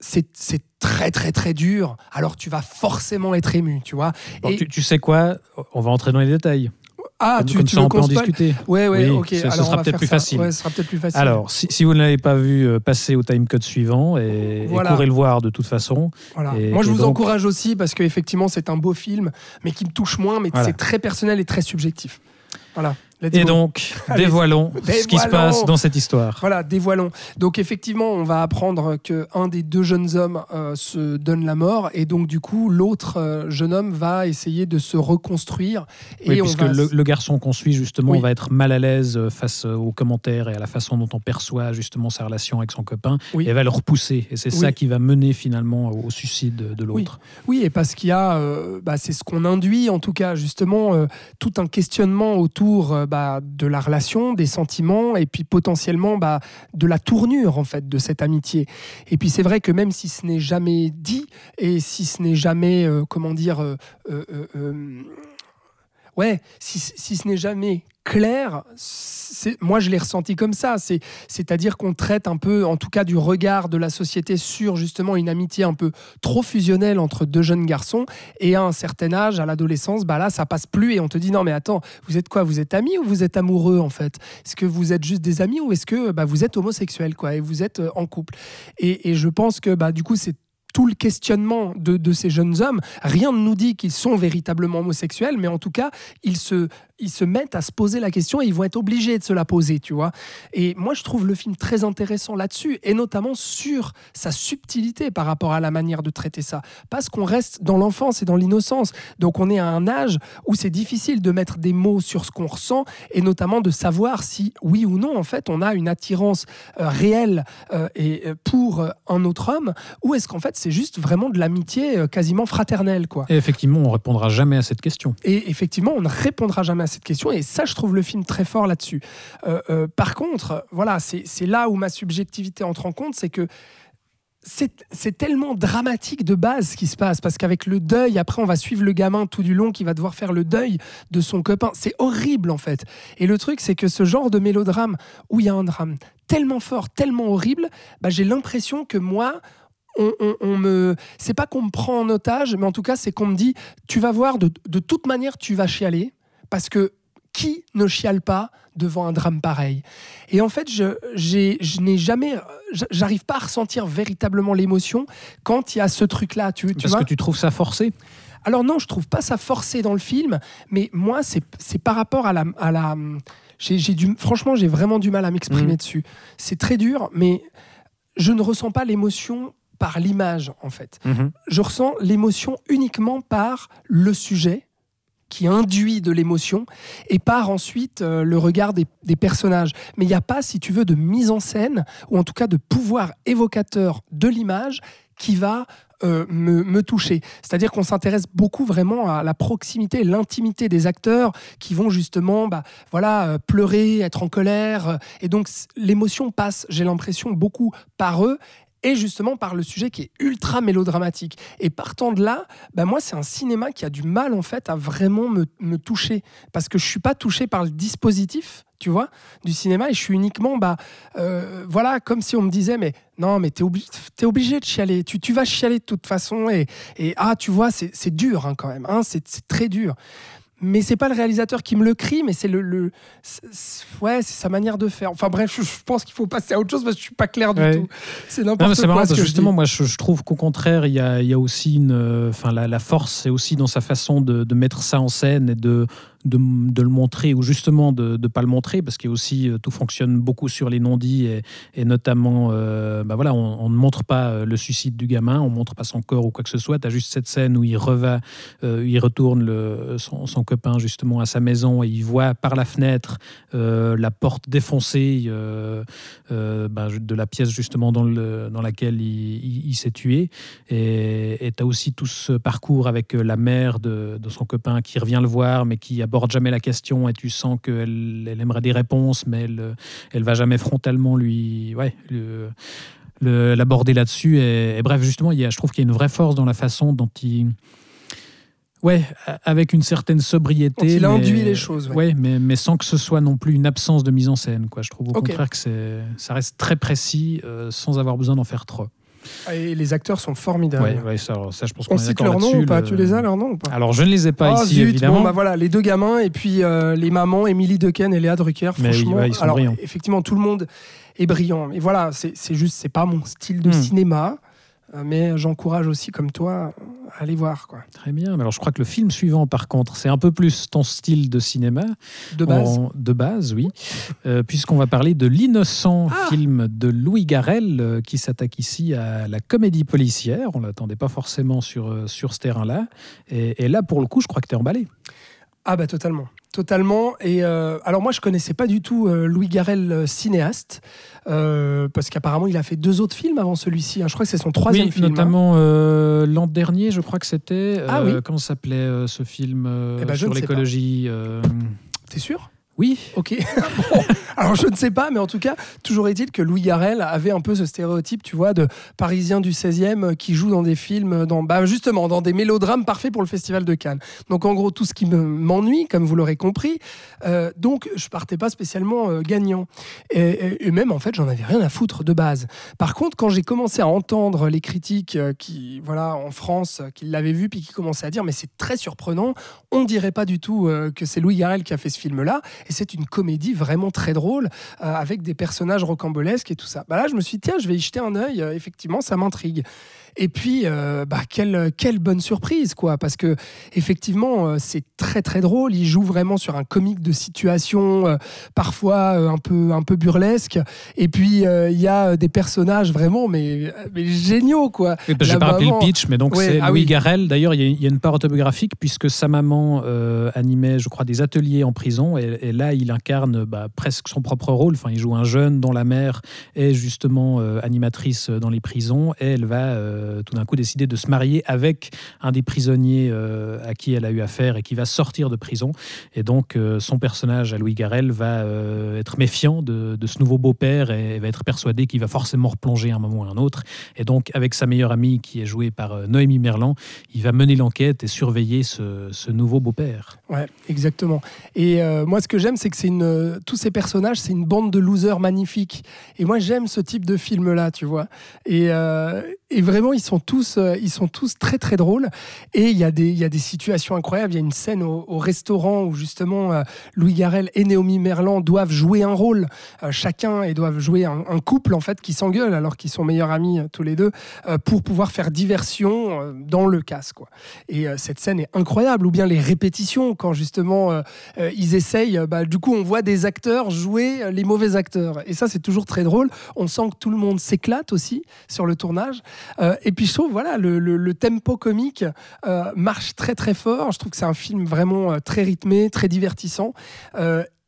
c'est très très très dur, alors tu vas forcément être ému, tu vois. Bon, Et- tu, tu sais quoi On va entrer dans les détails. Ah, comme tu, comme tu ça, on peut en discuter. Ouais, ouais, Oui, ok. ce- ce alors on sera peut-être plus facile. Ouais, ce sera peut-être plus facile. Alors, si, si vous ne l'avez pas vu, euh, passez au timecode suivant et, et Voilà. courez le voir de toute façon. Voilà. Et- Moi, je et vous donc- encourage aussi parce qu'effectivement, c'est un beau film, mais qui me touche moins, mais Voilà. c'est très personnel et très subjectif. Voilà. Let's Et go. donc, dévoilons ce qui se passe dans cette histoire. Voilà, dévoilons. Donc effectivement, on va apprendre que un des deux jeunes hommes euh, se donne la mort et donc du coup l'autre euh, jeune homme va essayer de se reconstruire et Oui, on puisque va le, le garçon qu'on suit, justement, Oui. va être mal à l'aise euh, face aux commentaires et à la façon dont on perçoit justement sa relation avec son copain Oui. et va le repousser. Et c'est ça qui va mener finalement au suicide de l'autre. Oui, et parce qu'il y a, euh, bah, c'est ce qu'on induit en tout cas, justement, tout un questionnement autour bah, de la relation, des sentiments, et puis potentiellement bah, de la tournure en fait de cette amitié. Et puis c'est vrai que même si ce n'est jamais dit, et si ce n'est jamais, euh, comment dire, euh, euh, ouais, si, si ce n'est jamais clair, moi je l'ai ressenti comme ça. C'est, c'est-à-dire qu'on traite un peu, en tout cas, du regard de la société sur justement une amitié un peu trop fusionnelle entre deux jeunes garçons. Et à un certain âge, à l'adolescence, bah là, ça passe plus et on te dit non, mais attends, vous êtes quoi? Vous êtes amis ou vous êtes amoureux en fait? Est-ce que vous êtes juste des amis ou est-ce que bah, vous êtes homosexuel quoi et vous êtes euh, en couple? Et, et je pense que bah, du coup, c'est tout le questionnement de, de ces jeunes hommes. Rien ne nous dit qu'ils sont véritablement homosexuels, mais en tout cas, ils se, ils se mettent à se poser la question et ils vont être obligés de se la poser, tu vois. Et moi, je trouve le film très intéressant là-dessus, et notamment sur sa subtilité par rapport à la manière de traiter ça. Parce qu'on reste dans l'enfance et dans l'innocence. Donc, on est à un âge où c'est difficile de mettre des mots sur ce qu'on ressent, et notamment de savoir si, oui ou non, en fait, on a une attirance euh, réelle euh, et, euh, pour un autre homme, ou est-ce qu'en fait, c'est juste vraiment de l'amitié euh, quasiment fraternelle, quoi. Et effectivement, on répondra jamais à cette question. Et effectivement, on ne répondra jamais à cette question. Et ça, je trouve le film très fort là-dessus. Euh, euh, par contre, voilà, c'est là où ma subjectivité entre en compte, c'est que c'est c'est tellement dramatique de base ce qui se passe parce qu'avec le deuil, après on va suivre le gamin tout du long qui va devoir faire le deuil de son copain. C'est horrible en fait. Et le truc, c'est que ce genre de mélodrame où il y a un drame tellement fort, tellement horrible, bah, j'ai l'impression que moi, on, on- on me, c'est pas qu'on me prend en otage, mais en tout cas, c'est qu'on me dit, tu vas voir, de, de toute manière, tu vas chialer, parce que qui ne chiale pas devant un drame pareil? Et en fait, je, je n'ai jamais, j'arrive pas à ressentir véritablement l'émotion quand il y a ce truc-là. Tu, tu Parce vois? que tu trouves ça forcé? Alors non, je trouve pas ça forcé dans le film, mais moi, c'est c'est par rapport à la... À la j'ai du, franchement, j'ai vraiment du mal à m'exprimer Mhm. dessus. C'est très dur, mais je ne ressens pas l'émotion par l'image, en fait. Je ressens l'émotion uniquement par le sujet qui induit de l'émotion et par ensuite euh, le regard des, des personnages. Mais il n'y a pas, si tu veux, de mise en scène ou en tout cas de pouvoir évocateur de l'image qui va euh, me, me toucher. C'est-à-dire qu'on s'intéresse beaucoup vraiment à la proximité, l'intimité des acteurs qui vont justement bah, voilà, euh, pleurer, être en colère. Et donc l'émotion passe, j'ai l'impression, beaucoup par eux et justement par le sujet qui est ultra mélodramatique. Et partant de là, bah moi, c'est un cinéma qui a du mal en fait à vraiment me, me toucher. Parce que je suis pas touché par le dispositif, tu vois, du cinéma. Et je suis uniquement, bah, euh, voilà, comme si on me disait, mais non, mais t'es es obligé de chialer, tu, tu vas chialer de toute façon. Et, et ah, tu vois, c'est dur hein, quand même, hein, c'est très dur. Mais c'est pas le réalisateur qui me le crie, mais c'est le, le ouais, c'est sa manière de faire. Enfin bref, je, je pense qu'il faut passer à autre chose parce que je suis pas clair du Ouais. tout. C'est n'importe quoi. marrant ce que je justement, moi, je, je trouve qu'au contraire, il y a, y a aussi une. euh, Enfin, la, la force, c'est aussi dans sa façon de, de mettre ça en scène et de, de, le montrer ou justement de ne pas le montrer parce qu'il aussi euh, tout fonctionne beaucoup sur les non-dits et, notamment, euh, bah voilà, on, ne montre pas euh, le suicide du gamin, on montre pas son corps ou quoi que ce soit. Tu as juste cette scène où il reva, euh, il retourne son, copain justement à sa maison et il voit par la fenêtre la porte défoncée ben, de la pièce justement dans, le, dans laquelle il, s'est tué. Et tu as aussi tout ce parcours avec la mère de, de son copain qui revient le voir, mais qui aborde jamais la question. Et tu sens qu'elle elle aimerait des réponses, mais elle elle va jamais frontalement lui ouais, l'aborder là-dessus. Et, et bref, justement, il y a, je trouve qu'il y a une vraie force dans la façon dont il. Ouais, a- avec une certaine sobriété. Il mais- induit les choses, ouais. Ouais, mais, mais sans que ce soit non plus une absence de mise en scène. Quoi. Je trouve au contraire que c'est, ça reste très précis euh, sans avoir besoin d'en faire trop. Et les acteurs sont formidables. Ouais, ouais, ça, ça, je pense qu'on On cite d'accord leur nom là-dessus, ou pas le- Tu les as leurs noms ou pas Alors, je ne les ai pas Oh, ici, zut, évidemment. Bon, bah voilà, les deux gamins et puis euh, les mamans, Émilie Dequesne et Léa Drucker. Mais oui, Franchement, ouais, ils sont alors, brillants. effectivement, tout le monde est brillant. Mais voilà, c'est c'est juste, c'est pas mon style de Hmm. cinéma. Euh, Mais j'encourage aussi, comme toi, à aller voir. Quoi. Très bien. Mais alors, je crois que le film suivant, par contre, c'est un peu plus ton style de cinéma. De base. De base, oui. Euh, Puisqu'on va parler de L'innocent, Ah film de Louis Garrel, euh, qui s'attaque ici à la comédie policière. On ne l'attendait pas forcément sur, euh, sur ce terrain-là. Et, et là, pour le coup, je crois que tu es emballé. Ah bah totalement, totalement. Et euh, alors moi je connaissais pas du tout euh, Louis Garrel euh, cinéaste parce qu'apparemment il a fait deux autres films avant celui-ci. hein. Je crois que c'est son troisième oui, film. hein. notamment l'an dernier, je crois que c'était. Ah oui. Comment s'appelle euh, ce film Eh ben, sur l'écologie T'es sûr? Oui. Ok. Alors je ne sais pas, mais en tout cas, toujours est-il que Louis Garrel avait un peu ce stéréotype, tu vois, de Parisien du 16e qui joue dans des films, dans, bah, justement, dans des mélodrames parfaits pour le Festival de Cannes. Donc en gros, tout ce qui me- m'ennuie, comme vous l'aurez compris, euh, donc je partais pas spécialement euh, gagnant. Et, même en fait, j'en avais rien à foutre de base. Par contre, quand j'ai commencé à entendre les critiques euh, qui, voilà, en France, qui l'avaient vu puis qui commençaient à dire, mais c'est très surprenant, on dirait pas du tout que c'est Louis Garrel qui a fait ce film-là, et c'est une comédie vraiment très drôle euh, avec des personnages rocambolesques et tout ça. Bah là, je me suis dit, tiens, je vais y jeter un œil, euh, effectivement, ça m'intrigue. Et puis, euh, bah, quelle, quelle bonne surprise, quoi, parce que effectivement, euh, c'est très très drôle. Il joue vraiment sur un comique de situation, euh, parfois un peu un peu burlesque. Et puis il y a des personnages vraiment, mais, mais géniaux, quoi. Oui, La j'ai pas rappelé le pitch, mais donc Ouais, c'est ah Louis oui. Garrel. D'ailleurs, il y, a- il y a une part autobiographique puisque sa maman animait, je crois, des ateliers en prison. Et, et là, il incarne bah, presque son propre rôle. Enfin, il joue un jeune dont la mère est justement euh, animatrice dans les prisons. Et elle va euh, tout d'un coup décider de se marier avec un des prisonniers euh, à qui elle a eu affaire et qui va sortir de prison. Et donc, euh, son personnage à Louis Garrel va euh, être méfiant de, ce nouveau beau-père et va être persuadé qu'il va forcément replonger à un moment ou à un autre. Et donc, avec sa meilleure amie, qui est jouée par euh, Noémie Merlan, il va mener l'enquête et surveiller ce, nouveau beau-père. Ouais, exactement. Et euh, moi, ce que j'aime, c'est que c'est une, euh, tous ces personnages, c'est une bande de losers magnifiques. Et moi, j'aime ce type de film-là, tu vois. Et, euh, et vraiment, ils sont tous, euh, ils sont tous très très drôles. Et il y a des, situations incroyables. Il y a une scène au, au restaurant où justement euh, Louis Garrel et Naomi Merlan doivent jouer un rôle euh, chacun et doivent jouer un, couple en fait qui s'engueule alors qu'ils sont meilleurs amis tous les deux pour pouvoir faire diversion dans le casse quoi. Et cette scène est incroyable ou bien les répétitions quand justement ils essayent. bah, du coup, on voit des acteurs jouer les mauvais acteurs et ça c'est toujours très drôle. On sent que tout le monde s'éclate aussi sur le tournage. Et puis je trouve voilà le tempo comique euh, marche très très fort. Je trouve que c'est un film vraiment euh, très rythmé, très divertissant.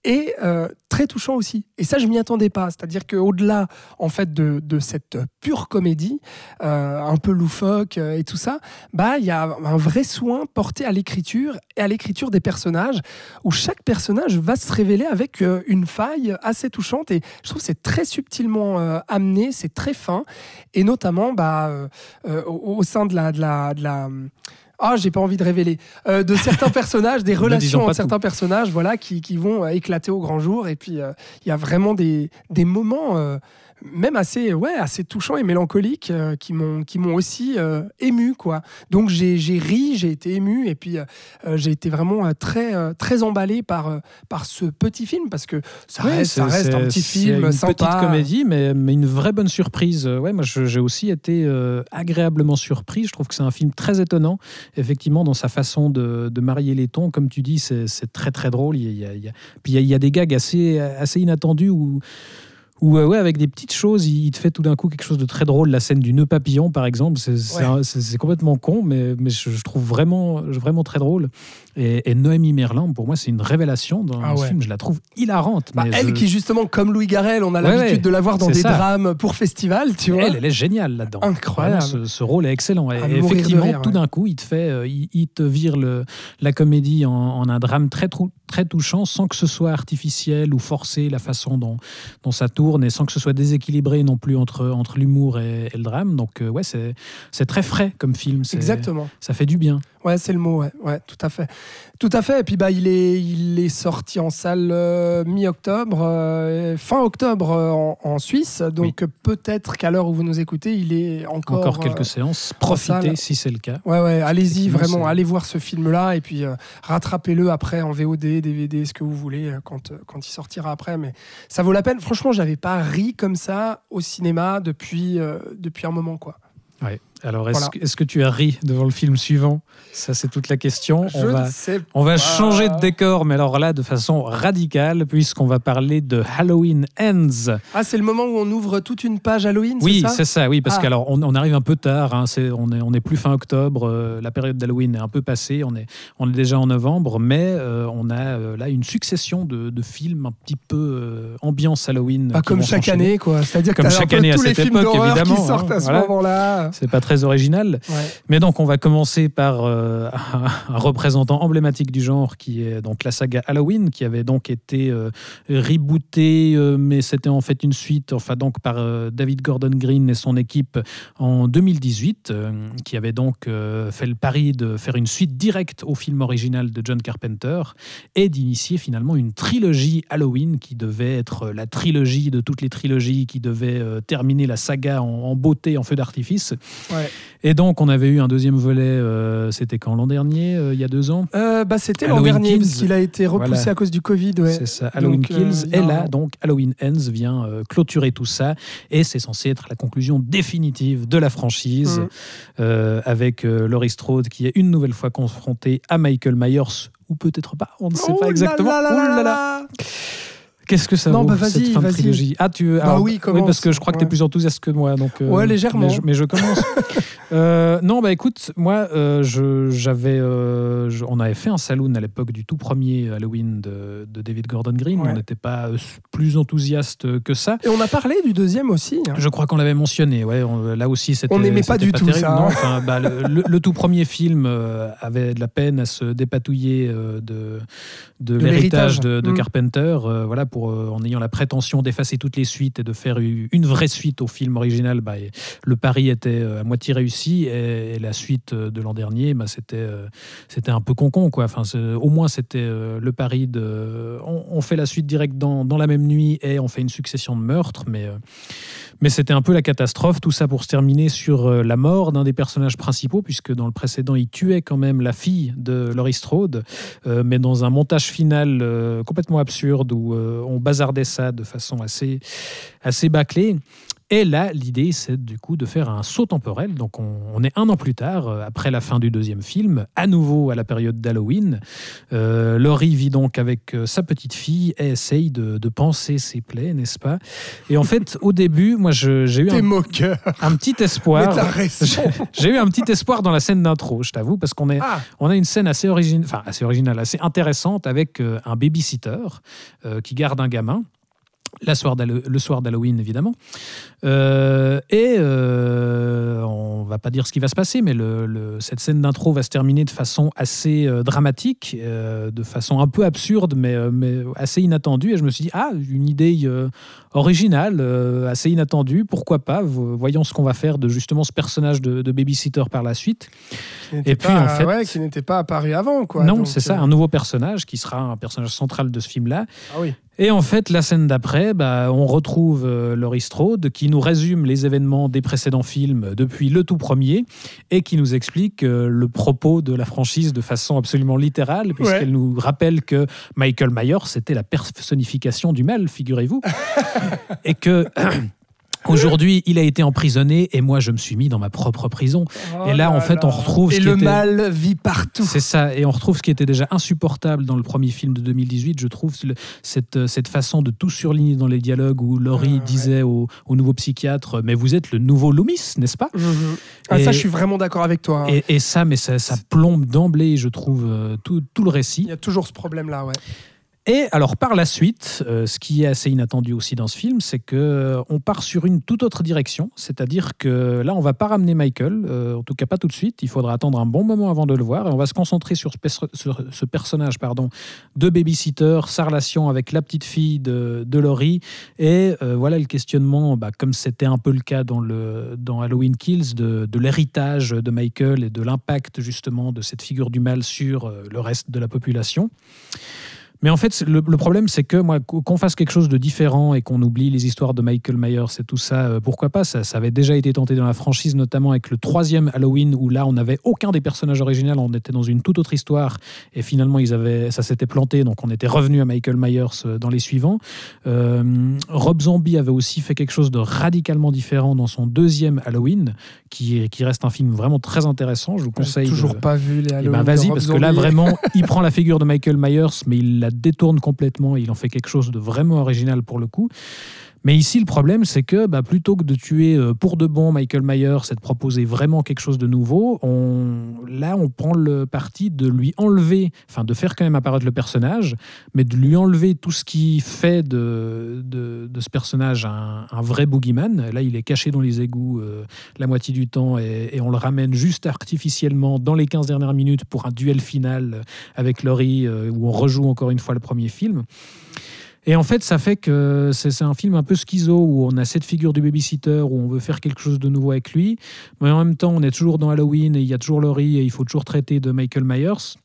Et euh, très touchant aussi. Et ça, je m'y attendais pas. C'est-à-dire qu'au-delà, en fait, de, cette pure comédie, euh, un peu loufoque euh, et tout ça, bah, il y a un vrai soin porté à l'écriture et à l'écriture des personnages, où chaque personnage va se révéler avec une faille assez touchante. Et je trouve que c'est très subtilement amené, c'est très fin, et notamment, bah, au, sein de la ah, j'ai pas envie de révéler. Euh, de certains personnages, des relations entre tout. certains personnages, voilà, qui, qui vont euh, éclater au grand jour. Et puis, euh, il y a vraiment des, des moments, euh, même assez, ouais, assez touchants et mélancoliques euh, qui m'ont qui m'ont aussi euh, ému quoi. Donc j'ai ri, j'ai été ému et puis euh, euh, j'ai été vraiment très très emballé par par ce petit film parce que ça Ouais, reste, ça c'est- reste un petit film une sympa. petite comédie, mais, mais une vraie bonne surprise. Ouais, moi, j'ai aussi été agréablement surpris. Je trouve que c'est un film très étonnant, effectivement, dans sa façon de, de marier les tons. Comme tu dis, c'est très très drôle. Il y a, il y a- il y a- puis il y a, il y a des gags assez, assez inattendus où. Où, euh, ouais, avec des petites choses, il te fait tout d'un coup quelque chose de très drôle. La scène du nœud papillon, par exemple, c'est Ouais. complètement con, mais, mais je, je trouve vraiment, vraiment très drôle. Et, et Noémie Merlan, pour moi, c'est une révélation dans Ah ce film. Je la trouve hilarante. Bah, mais elle je- qui justement comme Louis Garrel, on a l'habitude de la voir dans des ça. drames pour festival, tu vois. Elle, elle est géniale là-dedans. Incroyable. Vraiment, ce, ce rôle est excellent. Et effectivement, rire, tout d'un coup, il te fait, euh, il, il te vire le, la comédie en, en un drame très, trou- très touchant, sans que ce soit artificiel ou forcé la façon dont, dont ça tourne, et sans que ce soit déséquilibré non plus entre, entre l'humour et, et le drame. Donc, euh, ouais, c'est c'est très frais comme film. Exactement. Ça fait du bien. Ouais, c'est le mot, ouais. ouais, tout à fait. Tout à fait. Et puis, bah, il est, il est sorti en salle euh, mi-octobre, euh, fin octobre euh, en, en Suisse. Donc, peut-être qu'à l'heure où vous nous écoutez, il est encore. Encore quelques séances. Profitez si c'est le cas. Ouais, ouais, allez-y, vraiment, allez voir ce film-là et puis rattrapez-le après en VOD, DVD, ce que vous voulez, quand, quand il sortira après. Mais ça vaut la peine. Franchement, j'avais pas ri comme ça au cinéma depuis, depuis un moment, quoi. Ouais. Alors, est-ce Voilà. que, tu as ri devant le film suivant? Ça, c'est toute la question. Je On va, ne sais On va changer de décor, mais alors là, de façon radicale, puisqu'on va parler de Halloween Ends. Ah, c'est le moment où on ouvre toute une page Halloween, Oui, c'est ça? oui, parce Ah. qu'alors on, on arrive un peu tard, hein, on, est, on est plus fin octobre, euh, la période d'Halloween est un peu passée, on est, on est déjà en novembre, mais euh, on a euh, là une succession de, de films un petit peu ambiance Halloween. Pas comme chaque année, quoi. C'est-à-dire que Comme chaque année à tous les cette films époque, d'horreur qui évidemment, sortent hein, à ce voilà. moment-là. C'est pas très original. Ouais. Mais donc, on va commencer par euh, un, un représentant emblématique du genre qui est donc la saga Halloween, qui avait donc été euh, rebootée, euh, mais c'était en fait une suite, enfin donc par euh, David Gordon Green et son équipe en 2018, euh, qui avait donc fait le pari de faire une suite directe au film original de John Carpenter et d'initier finalement une trilogie Halloween qui devait être la trilogie de toutes les trilogies, qui devait terminer la saga en, en beauté, en feu d'artifice. Ouais. Et donc, on avait eu un deuxième volet, euh, c'était quand l'an dernier, euh, il y a deux ans Euh, bah, C'était l'an Halloween dernier, qu'il a été repoussé Voilà. à cause du Covid. Ouais. C'est ça, Halloween Donc, Kills. et là, donc, Halloween Ends vient clôturer tout ça. Et c'est censé être la conclusion définitive de la franchise, euh, avec Laurie Strode qui est une nouvelle fois confrontée à Michael Myers, ou peut-être pas, on ne sait Oh pas exactement. là là. là. Qu'est-ce que ça Non, vaut, bah, vas-y, cette fin de trilogie Ah, tu Bah alors, oui, commence. parce que je crois que tu es plus enthousiaste que moi. Donc, euh, Ouais, légèrement. Mais je, mais je commence. Euh, non, bah écoute, moi, euh, j'avais, euh, on avait fait un saloon à l'époque du tout premier Halloween de, de David Gordon Green. Ouais. On n'était pas plus enthousiaste que ça. Et on a parlé du deuxième aussi. hein. Je crois qu'on l'avait mentionné. Ouais, on- là aussi, c'était. On n'aimait pas du tout terrible, ça, non. Enfin, bah, le, le- le tout premier film avait de la peine à se dépatouiller de, de, De l'héritage de, de Mm. Carpenter. voilà, pour euh, en ayant la prétention d'effacer toutes les suites et de faire une vraie suite au film original. Bah, le pari était euh, à moitié réussi et, la suite euh, de l'an dernier, bah, c'était un peu concon quoi. Enfin, au moins c'était le pari de on, fait la suite directe dans, la même nuit et on fait une succession de meurtres, mais c'était un peu la catastrophe, tout ça pour se terminer sur la mort d'un des personnages principaux, puisque dans le précédent, il tuait quand même la fille de Laurie Strode, mais dans un montage final complètement absurde où on bazardait ça de façon assez, assez bâclée. Et là, l'idée, c'est du coup de faire un saut temporel. Donc, on, on est un an plus tard, euh, après la fin du deuxième film, à nouveau à la période d'Halloween. Euh, Laurie vit donc avec euh, sa petite fille et essaye de, de penser ses plaies, n'est-ce pas? Et en fait, au début, moi, j'ai eu un, petit espoir. J'ai eu un petit espoir dans la scène d'intro, je t'avoue, parce qu'on est, Ah, on a une scène assez originale, enfin assez originale, assez intéressante avec un babysitter euh, qui garde un gamin. La soir le soir d'Halloween, évidemment. Euh, et euh, on va pas dire ce qui va se passer, mais le- le- cette scène d'intro va se terminer de façon assez euh, dramatique, euh, de façon un peu absurde, mais, mais assez inattendue. Et je me suis dit, ah, une idée originale, assez inattendue, pourquoi pas? Vo- Voyons ce qu'on va faire de justement ce personnage de, de babysitter par la suite. Et puis, en fait- ouais, qui n'était pas apparu avant, quoi. non, c'est ça, un nouveau personnage qui sera un personnage central de ce film-là. Ah oui. Et en fait, la scène d'après, bah, on retrouve Laurie Strode qui nous résume les événements des précédents films depuis le tout premier et qui nous explique euh, le propos de la franchise de façon absolument littérale, puisqu'elle nous rappelle que Michael Myers, c'était la personnification du mal, figurez-vous. et que. Aujourd'hui, il a été emprisonné et moi, je me suis mis dans ma propre prison. Oh et là, en fait, on retrouve Et ce qui le était- mal vit partout. C'est ça, et on retrouve ce qui était déjà insupportable dans le premier film de 2018, je trouve, cette, euh, cette façon de tout surligner dans les dialogues où Laurie Ah, ouais. disait au, au nouveau psychiatre Mais vous êtes le nouveau Loomis, n'est-ce pas? Mhm. Ah, Et- ça, je suis vraiment d'accord avec toi. hein. et, et ça, mais ça, ça plombe d'emblée, je trouve, euh, tout, tout le récit. Il y a toujours ce problème-là, ouais. Et alors par la suite, euh, ce qui est assez inattendu aussi dans ce film, c'est que euh, on part sur une toute autre direction. C'est-à-dire que là, on va pas ramener Michael, euh, en tout cas pas tout de suite. Il faudra attendre un bon moment avant de le voir, et on va se concentrer sur ce, personnage, pardon, de babysitter, sa relation avec la petite fille de, de Laurie, et voilà le questionnement, bah, comme c'était un peu le cas dans le dans Halloween Kills, de, l'héritage de Michael et de l'impact justement de cette figure du mal sur le reste de la population. Mais en fait, le, le problème, c'est que moi, qu'on fasse quelque chose de différent et qu'on oublie les histoires de Michael Myers et tout ça, euh, pourquoi pas? Ça, ça avait déjà été tenté dans la franchise, notamment avec le troisième Halloween, où là, on n'avait aucun des personnages originaux, on était dans une toute autre histoire, et finalement, ils avaient, ça s'était planté, donc on était revenu à Michael Myers euh, dans les suivants. Euh, Rob Zombie avait aussi fait quelque chose de radicalement différent dans son deuxième Halloween, qui, qui reste un film vraiment très intéressant. Je vous conseille. toujours de- pas vu les eh Halloween ben vas-y, parce que là vraiment, il prend la figure de Michael Myers, mais il la détourne complètement. Il en fait quelque chose de vraiment original pour le coup. Mais ici, le problème, c'est que bah, plutôt que de tuer euh, pour de bon Michael Myers et de proposer vraiment quelque chose de nouveau, on, là, on prend le parti de lui enlever, enfin de faire quand même apparaître le personnage, mais de lui enlever tout ce qui fait de, ce personnage un, vrai boogeyman. Là, il est caché dans les égouts euh, la moitié du temps et, et on le ramène juste artificiellement dans les 15 dernières minutes pour un duel final avec Laurie euh, où on rejoue encore une fois le premier film. Et en fait, ça fait que c'est un film un peu schizo où on a cette figure du babysitter où on veut faire quelque chose de nouveau avec lui, mais en même temps, on est toujours dans Halloween et il y a toujours Laurie et il faut toujours traiter de Michael Myers.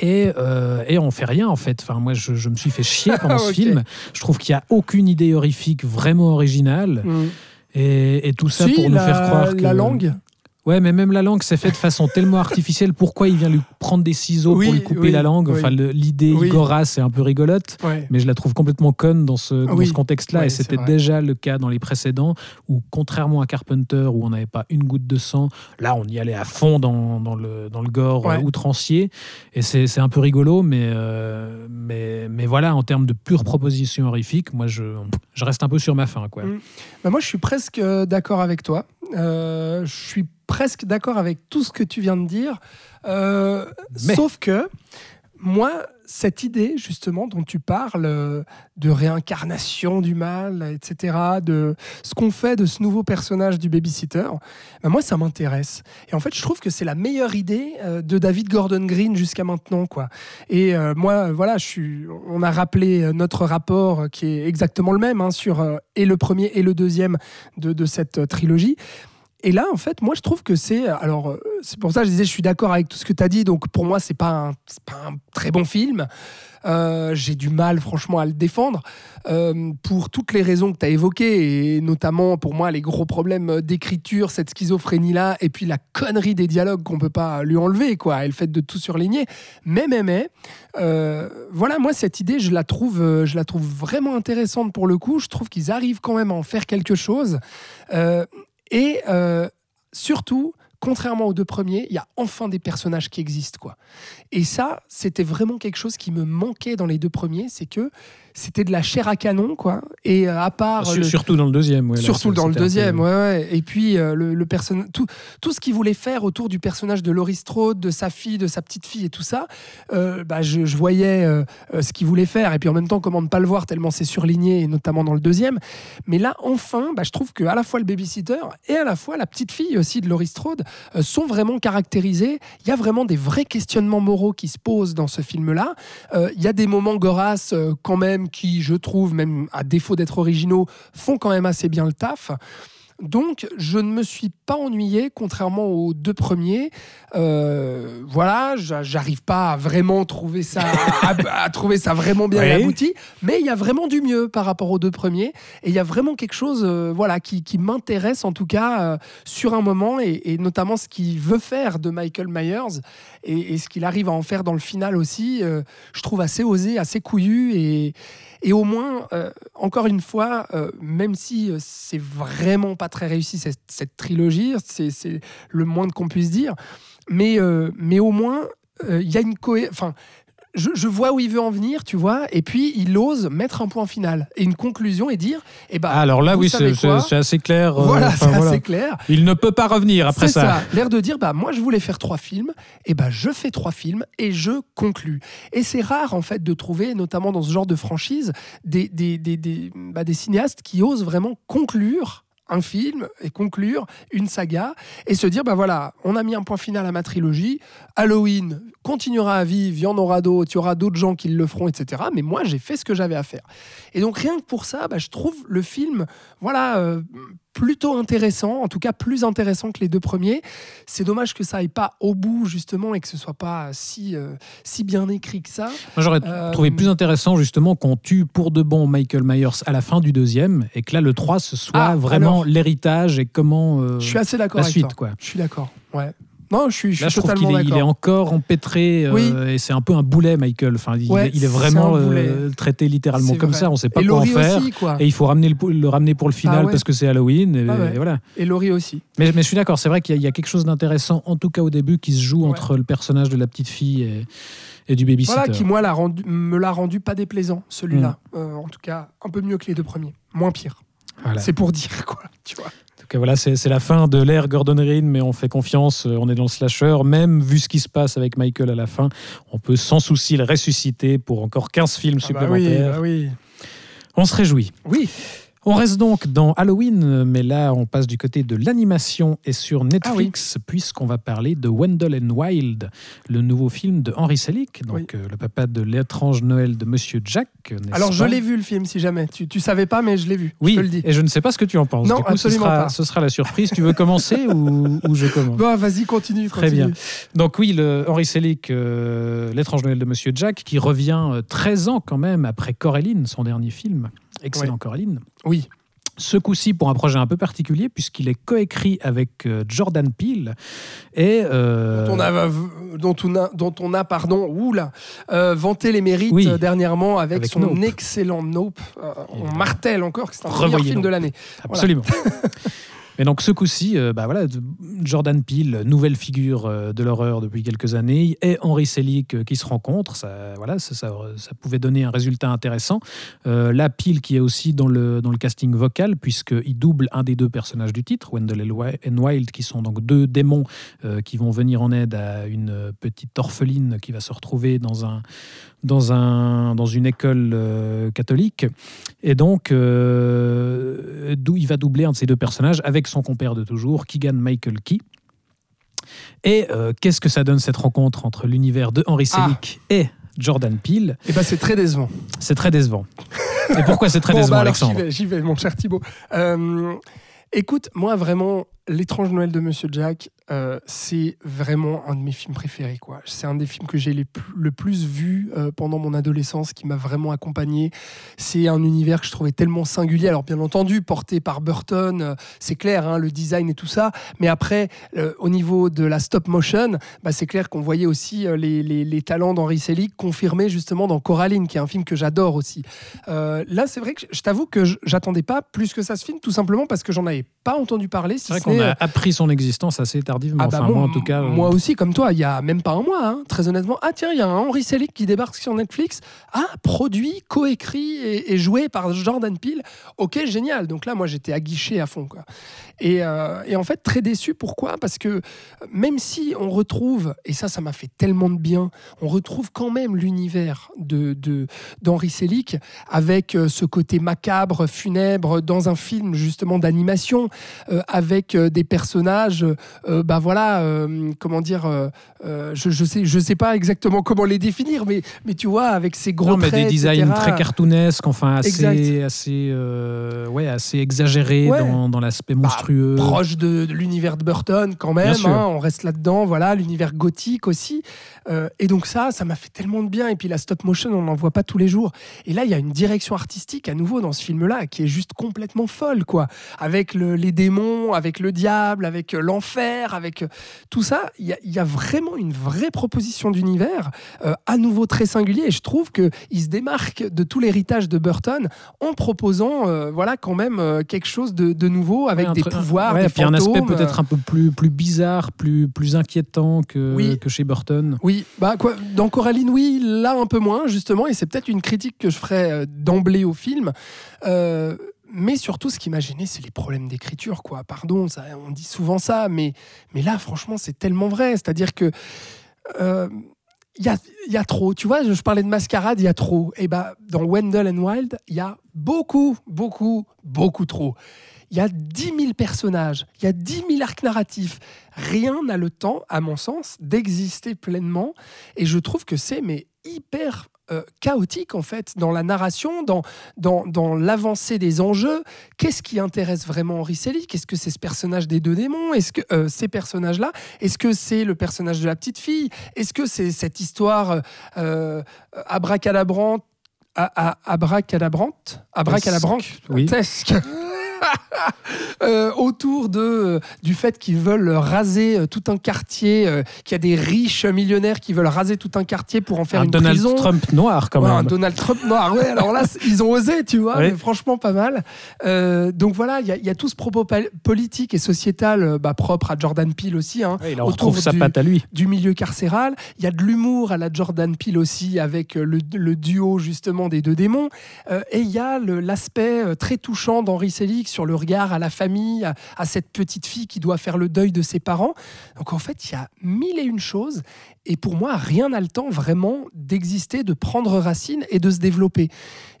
Et, euh, et on fait rien en fait. Enfin, moi, je, je me suis fait chier pendant ce film. Je trouve qu'il n'y a aucune idée horrifique vraiment originale. Mhm. Et, et tout ça Si, pour nous la- faire croire que La langue Ouais, mais même la langue, c'est fait de façon tellement artificielle. Pourquoi il vient lui prendre des ciseaux Oui, pour lui couper oui, la langue? Oui. Enfin, le- l'idée Oui. Igora, c'est un peu rigolote, mais je la trouve complètement conne dans ce, dans Oui. ce contexte-là. Et c'était déjà le cas dans les précédents, où contrairement à Carpenter, où on n'avait pas une goutte de sang, là, on y allait à fond dans, dans le, dans le gore Ouais. euh, outrancier. Et c'est un peu rigolo, mais, euh, mais, mais voilà, en termes de pure proposition horrifique, moi, je, je reste un peu sur ma faim. Quoi. Mm. Bah, moi, je suis presque euh, d'accord avec toi. Euh, je suis presque d'accord avec tout ce que tu viens de dire. Euh, Mais- Sauf que, moi, cette idée, justement, dont tu parles, euh, de réincarnation du mal, etc., de ce qu'on fait de ce nouveau personnage du babysitter, bah, moi, ça m'intéresse. Et en fait, je trouve que c'est la meilleure idée euh, de David Gordon Green jusqu'à maintenant, quoi. Et euh, moi, voilà, je suis, on a rappelé notre rapport qui est exactement le même hein, sur euh, et le premier et le deuxième de, de cette trilogie. Et là, en fait, moi, je trouve que c'est. Alors, euh, c'est pour ça que je disais, je suis d'accord avec tout ce que tu as dit. Donc, pour moi, c'est pas pas un très bon film. Euh, J'ai du mal, franchement, à le défendre euh, pour toutes les raisons que tu as évoquées, et notamment pour moi, les gros problèmes d'écriture, cette schizophrénie-là, et puis la connerie des dialogues qu'on peut pas lui enlever, quoi, et le fait de tout surligner. Mais, mais, mais, euh, voilà, moi, cette idée, je la, trouve, euh, je la trouve vraiment intéressante pour le coup. Je trouve qu'ils arrivent quand même à en faire quelque chose. Et euh, surtout, contrairement aux deux premiers, il y a enfin des personnages qui existent. quoi. Et ça, c'était vraiment quelque chose qui me manquait dans les deux premiers, c'est que c'était de la chair à canon, quoi. Et euh, à part... Sur- le- Surtout dans le deuxième. ouais, là, Surtout dans le deuxième, ouais, ouais. Et puis euh, le, le tout, tout ce qu'il voulait faire autour du personnage de Laurie Strode, de sa fille, de sa petite fille et tout ça, euh, bah, je, je voyais euh, ce qu'il voulait faire. Et puis en même temps, comment ne pas le voir tellement c'est surligné, et notamment dans le deuxième. Mais là, enfin, bah, je trouve que à la fois le babysitter et à la fois la petite fille aussi de Laurie Strode sont vraiment caractérisés. Il y a vraiment des vrais questionnements moraux qui se posent dans ce film-là. Euh, Il y a des moments Goras euh, quand même qui, je trouve, même à défaut d'être originaux, font quand même assez bien le taf. Donc, je ne me suis pas ennuyé, contrairement aux deux premiers. Euh, voilà, j'a- j'arrive pas à vraiment trouver ça, à, à trouver ça vraiment bien Oui. abouti, mais il y a vraiment du mieux par rapport aux deux premiers. Et il y a vraiment quelque chose, euh, voilà, qui, qui m'intéresse en tout cas euh, sur un moment, et, et notamment ce qu'il veut faire de Michael Myers et, et ce qu'il arrive à en faire dans le final aussi. je trouve assez osé, assez couillu et et au moins, euh, encore une fois, euh, même si euh, c'est vraiment pas très réussi cette, cette trilogie, c'est le moins qu'on puisse dire, mais, mais au moins, il y a une cohérence. Je, je vois où il veut en venir, tu vois, et puis il ose mettre un point final et une conclusion et dire, eh ben, Ah, alors là, oui, c'est assez clair. euh, voilà, c'est voilà. assez clair. Il ne peut pas revenir après C'est ça. L'air de dire, bah, moi, je voulais faire trois films, et bah, je fais trois films et je conclus. Et c'est rare, en fait, de trouver, notamment dans ce genre de franchise, des, des, des, des, bah, des cinéastes qui osent vraiment conclure un film et conclure une saga et se dire bah voilà on a mis un point final à ma trilogie Halloween continuera à vivre il y en aura d'autres il y aura d'autres gens qui le feront etc mais moi j'ai fait ce que j'avais à faire et donc rien que pour ça bah, je trouve le film voilà euh, plutôt intéressant en tout cas plus intéressant que les deux premiers c'est dommage que ça aille pas au bout justement et que ce soit pas si euh, si bien écrit que ça Moi, j'aurais Euh, trouvé plus intéressant justement qu'on tue pour de bon Michael Myers à la fin du deuxième et que là, le 3, ce soit Ah, vraiment alors. l'héritage et comment. euh, je suis assez d'accord la avec suite, toi quoi. je suis d'accord ouais non je suis, je Là, suis je trouve qu'il est, il est d'accord encore empêtré euh, Oui. et c'est un peu un boulet, Michael. Enfin, il, Ouais, est- il est c'est vraiment euh, traité littéralement comme vrai. ça. On ne sait pas et quoi en faire. aussi quoi Et il faut ramener le, le ramener pour le final Ah ouais. parce que c'est Halloween. Et, Ah ouais. et voilà. et Laurie aussi Mais, mais je suis d'accord, c'est vrai qu'il y, a- il y a quelque chose d'intéressant, en tout cas au début, qui se joue entre le personnage de la petite fille et, et du babysitter. Voilà, qui moi l'a rendu, me l'a rendu pas déplaisant, celui-là. Mm. Euh, en tout cas, un peu mieux que les deux premiers. Moins pire. Voilà. C'est pour dire, quoi. Tu vois. Voilà, c'est la fin de l'ère Gordon Green, mais on fait confiance, euh, on est dans le slasher. Même vu ce qui se passe avec Michael à la fin, on peut sans souci le ressusciter pour encore 15 films Ah bah oui, supplémentaires. bah oui. On se réjouit. Oui. On reste donc dans Halloween, mais là on passe du côté de l'animation et sur Netflix, puisqu'on va parler de Wendell and Wild, le nouveau film de Henry Selick, donc Oui. euh, le papa de l'étrange Noël de Monsieur Jack. Alors, je l'ai vu le film, si jamais. Tu, tu savais pas, mais je l'ai vu. Oui, Je te le dis. et je ne sais pas ce que tu en penses. Non, Du coup, ce absolument sera, pas. ce sera la surprise. Tu veux commencer ou, ou je commence? Bon, vas-y, continue. Très bien. Donc oui, le Henry Selick, euh, l'étrange Noël de Monsieur Jack, qui revient euh, 13 ans quand même après Coraline, son dernier film. Excellent Ouais. Coraline. Oui. Ce coup-ci pour un projet un peu particulier, puisqu'il est coécrit avec euh, Jordan Peele. Et, euh, Dont on a, dont on a, dont on a pardon, oula, euh, vanté les mérites Oui. dernièrement avec, Avec son Nope. excellent Nope. Euh, on martèle encore que c'est un meilleur film Nope. de l'année. Absolument. Mais donc ce coup-ci, euh, bah voilà, Jordan Peele, nouvelle figure euh, de l'horreur depuis quelques années, et Henry Selick euh, qui se rencontrent, ça, voilà, ça, pouvait donner un résultat intéressant. Euh, là, Peele qui est aussi dans le, dans le casting vocal, puisqu'il double un des deux personnages du titre, Wendell et Wild, qui sont donc deux démons qui vont venir en aide à une petite orpheline qui va se retrouver dans un dans, un, dans une école catholique. Et donc, il va doubler un de ces deux personnages avec son compère de toujours, Keegan Michael Key. Et euh, qu'est-ce que ça donne cette rencontre entre l'univers de Henry Ah. Selick et Jordan Peele? Et ben c'est très décevant. C'est très décevant. Et pourquoi c'est très Bon, décevant, bah alors, Alexandre? j'y vais, mon cher Thibaut. Euh, écoute, moi vraiment, L'étrange Noël de Monsieur Jack, euh, c'est vraiment un de mes films préférés. quoi. C'est un des films que j'ai le plus vu euh, pendant mon adolescence, qui m'a vraiment accompagné. C'est un univers que je trouvais tellement singulier. Alors bien entendu, porté par Burton, euh, c'est clair, hein, le design et tout ça. Mais après, au niveau de la stop motion, bah, c'est clair qu'on voyait aussi les, les- les talents d'Henry Selick confirmés justement dans Coraline, qui est un film que j'adore aussi. Là, c'est vrai que je t'avoue que je- j'attendais pas plus que ça ce film, tout simplement parce que j'en avais pas entendu parler. si C'est vrai qu'on a appris son existence assez tardivement. ah bah enfin, moi, moi, en tout cas. euh, moi aussi, comme toi, il y a même pas un mois, hein, très honnêtement. Ah tiens, il y a un Henry Selick qui débarque sur Netflix. Ah, produit, coécrit et, et joué par Jordan Peele. Ok, génial. Donc là, moi, j'étais aguiché à fond. Quoi. Et, euh, et en fait, très déçu. Pourquoi? Parce que même si on retrouve, et ça, ça m'a fait tellement de bien, on retrouve quand même l'univers de, de, d'Henry Selick avec euh, ce côté macabre, funèbre, dans un film justement d'animation, euh, avec des personnages euh, bah voilà, euh, comment dire, euh, euh, je, je sais, je sais pas exactement comment les définir, mais, mais tu vois, avec ces gros Non, mais traits, des designs etc. très cartoonesques, enfin assez, Exact. assez, ouais, assez exagérés Ouais. dans, dans l'aspect Bah, monstrueux. proche de, de l'univers de Burton quand même. hein, on reste là-dedans, voilà, l'univers gothique aussi. Euh, et donc ça, ça m'a fait tellement de bien. Et puis la stop motion, on n'en voit pas tous les jours. Et là, il y a une direction artistique à nouveau dans ce film-là qui est juste complètement folle, quoi. Avec le- les démons, avec le diable, avec euh, l'enfer, avec euh, tout ça. Il y, a- il y a vraiment une vraie proposition d'univers, euh, à nouveau très singulier. Et je trouve qu'il se démarque de tout l'héritage de Burton en proposant, euh, voilà, quand même quelque chose de, de nouveau avec Ouais, des truc- pouvoirs, ouais, des puis un aspect fantômes, peut-être un peu plus, plus bizarre, plus, plus inquiétant que, Oui. que chez Burton. Oui, bah quoi, dans Coraline, oui, là un peu moins justement, et c'est peut-être une critique que je ferais euh, d'emblée au film. Euh, mais surtout, ce qui m'a gêné, c'est les problèmes d'écriture, quoi. Pardon, ça, on dit souvent ça, mais, mais là, franchement, c'est tellement vrai. C'est-à-dire que euh, il y, a, y a trop. Tu vois, je, parlais de mascarade, il y a trop. Et bah, dans Wendell and Wild, il y a beaucoup, beaucoup, beaucoup trop. Il y a 10 000 personnages, il y a 10 000 arcs narratifs. Rien n'a le temps, à mon sens, d'exister pleinement. Et je trouve que c'est mais hyper euh, chaotique en fait dans la narration, dans, dans, dans l'avancée des enjeux. Qu'est-ce qui intéresse vraiment Henri Selick? Est-ce que c'est ce personnage des deux démons? Est-ce que euh, ces personnages-là? Est-ce que c'est le personnage de la petite fille? Est-ce que c'est cette histoire euh, euh, abracadabrante a- a- abracadabrante? Abracadabrante Oui. Euh, autour de, euh, du fait qu'ils veulent raser euh, tout un quartier, euh, qu'il y a des riches millionnaires qui veulent raser tout un quartier pour en faire un une Donald prison. Trump noir quand Ouais, un même. Donald Trump noir, ouais, alors là, ils ont osé, tu vois, mais franchement pas mal. Donc voilà, il y, a- il y a tout ce propos politique et sociétal bah, propre à Jordan Peele aussi, hein, Ouais, il en autour retrouve sa du- patte à lui. du milieu carcéral. Il y a de l'humour à la Jordan Peele aussi, avec le, le duo justement des deux démons. Et il y a l'aspect très touchant d'Henri Selick sur le regard à la famille, à, cette petite fille qui doit faire le deuil de ses parents. Donc en fait, il y a mille et une choses. Et pour moi, rien n'a le temps vraiment d'exister, de prendre racine et de se développer.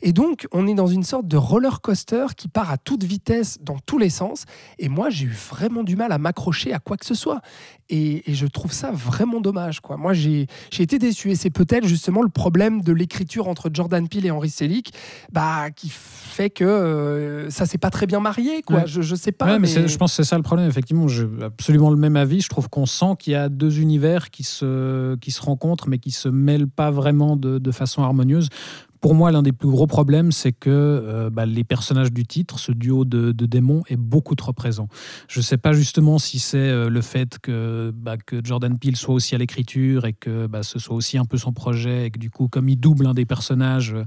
Et donc, on est dans une sorte de roller coaster qui part à toute vitesse dans tous les sens. Et moi, j'ai eu vraiment du mal à m'accrocher à quoi que ce soit. Et, et je trouve ça vraiment dommage. Quoi. Moi, j'ai été déçu. Et c'est peut-être justement le problème de l'écriture entre Jordan Peele et Henry Selick bah, qui fait que euh, ça s'est pas très bien marié. Quoi. Ouais. Je, je sais pas. Ouais, mais, je pense que c'est ça le problème. Effectivement, j'ai absolument le même avis. Je trouve qu'on sent qu'il y a deux univers qui se, qui se rencontrent, mais qui se mêlent pas vraiment de façon harmonieuse. Pour moi, l'un des plus gros problèmes, c'est que euh, bah, les personnages du titre, ce duo de, démons, est beaucoup trop présent. Je ne sais pas justement si c'est euh, le fait que, bah, que Jordan Peele soit aussi à l'écriture et que bah, ce soit aussi un peu son projet et que du coup, comme il double un des personnages, euh,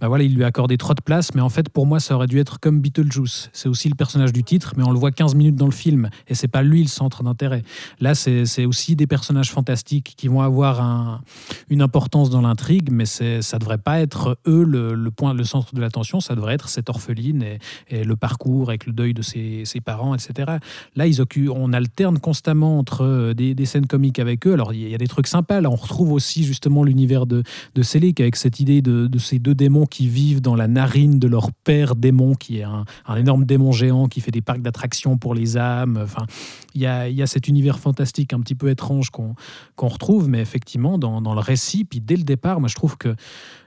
voilà, il lui a accordé trop de place. Mais en fait, pour moi, ça aurait dû être comme Beetlejuice. C'est aussi le personnage du titre, mais on le voit 15 minutes dans le film et c'est pas lui le centre d'intérêt. Là, c'est aussi des personnages fantastiques qui vont avoir un- une importance dans l'intrigue, mais ça devrait pas être eux le, point, le centre de l'attention. Ça devrait être cette orpheline et, le parcours avec le deuil de ses, ses parents, etc. Là, ils on alterne constamment entre euh, des, des scènes comiques avec eux. Alors, il y a des trucs sympas. Là, on retrouve aussi justement l'univers de, de Selick avec cette idée de, ces deux démons qui vivent dans la narine de leur père démon, qui est un, un énorme démon géant qui fait des parcs d'attractions pour les âmes. Enfin, il y a, y a cet univers fantastique un petit peu étrange qu'on qu'on retrouve, mais effectivement, dans, dans le récit, puis dès le départ, moi, je trouve que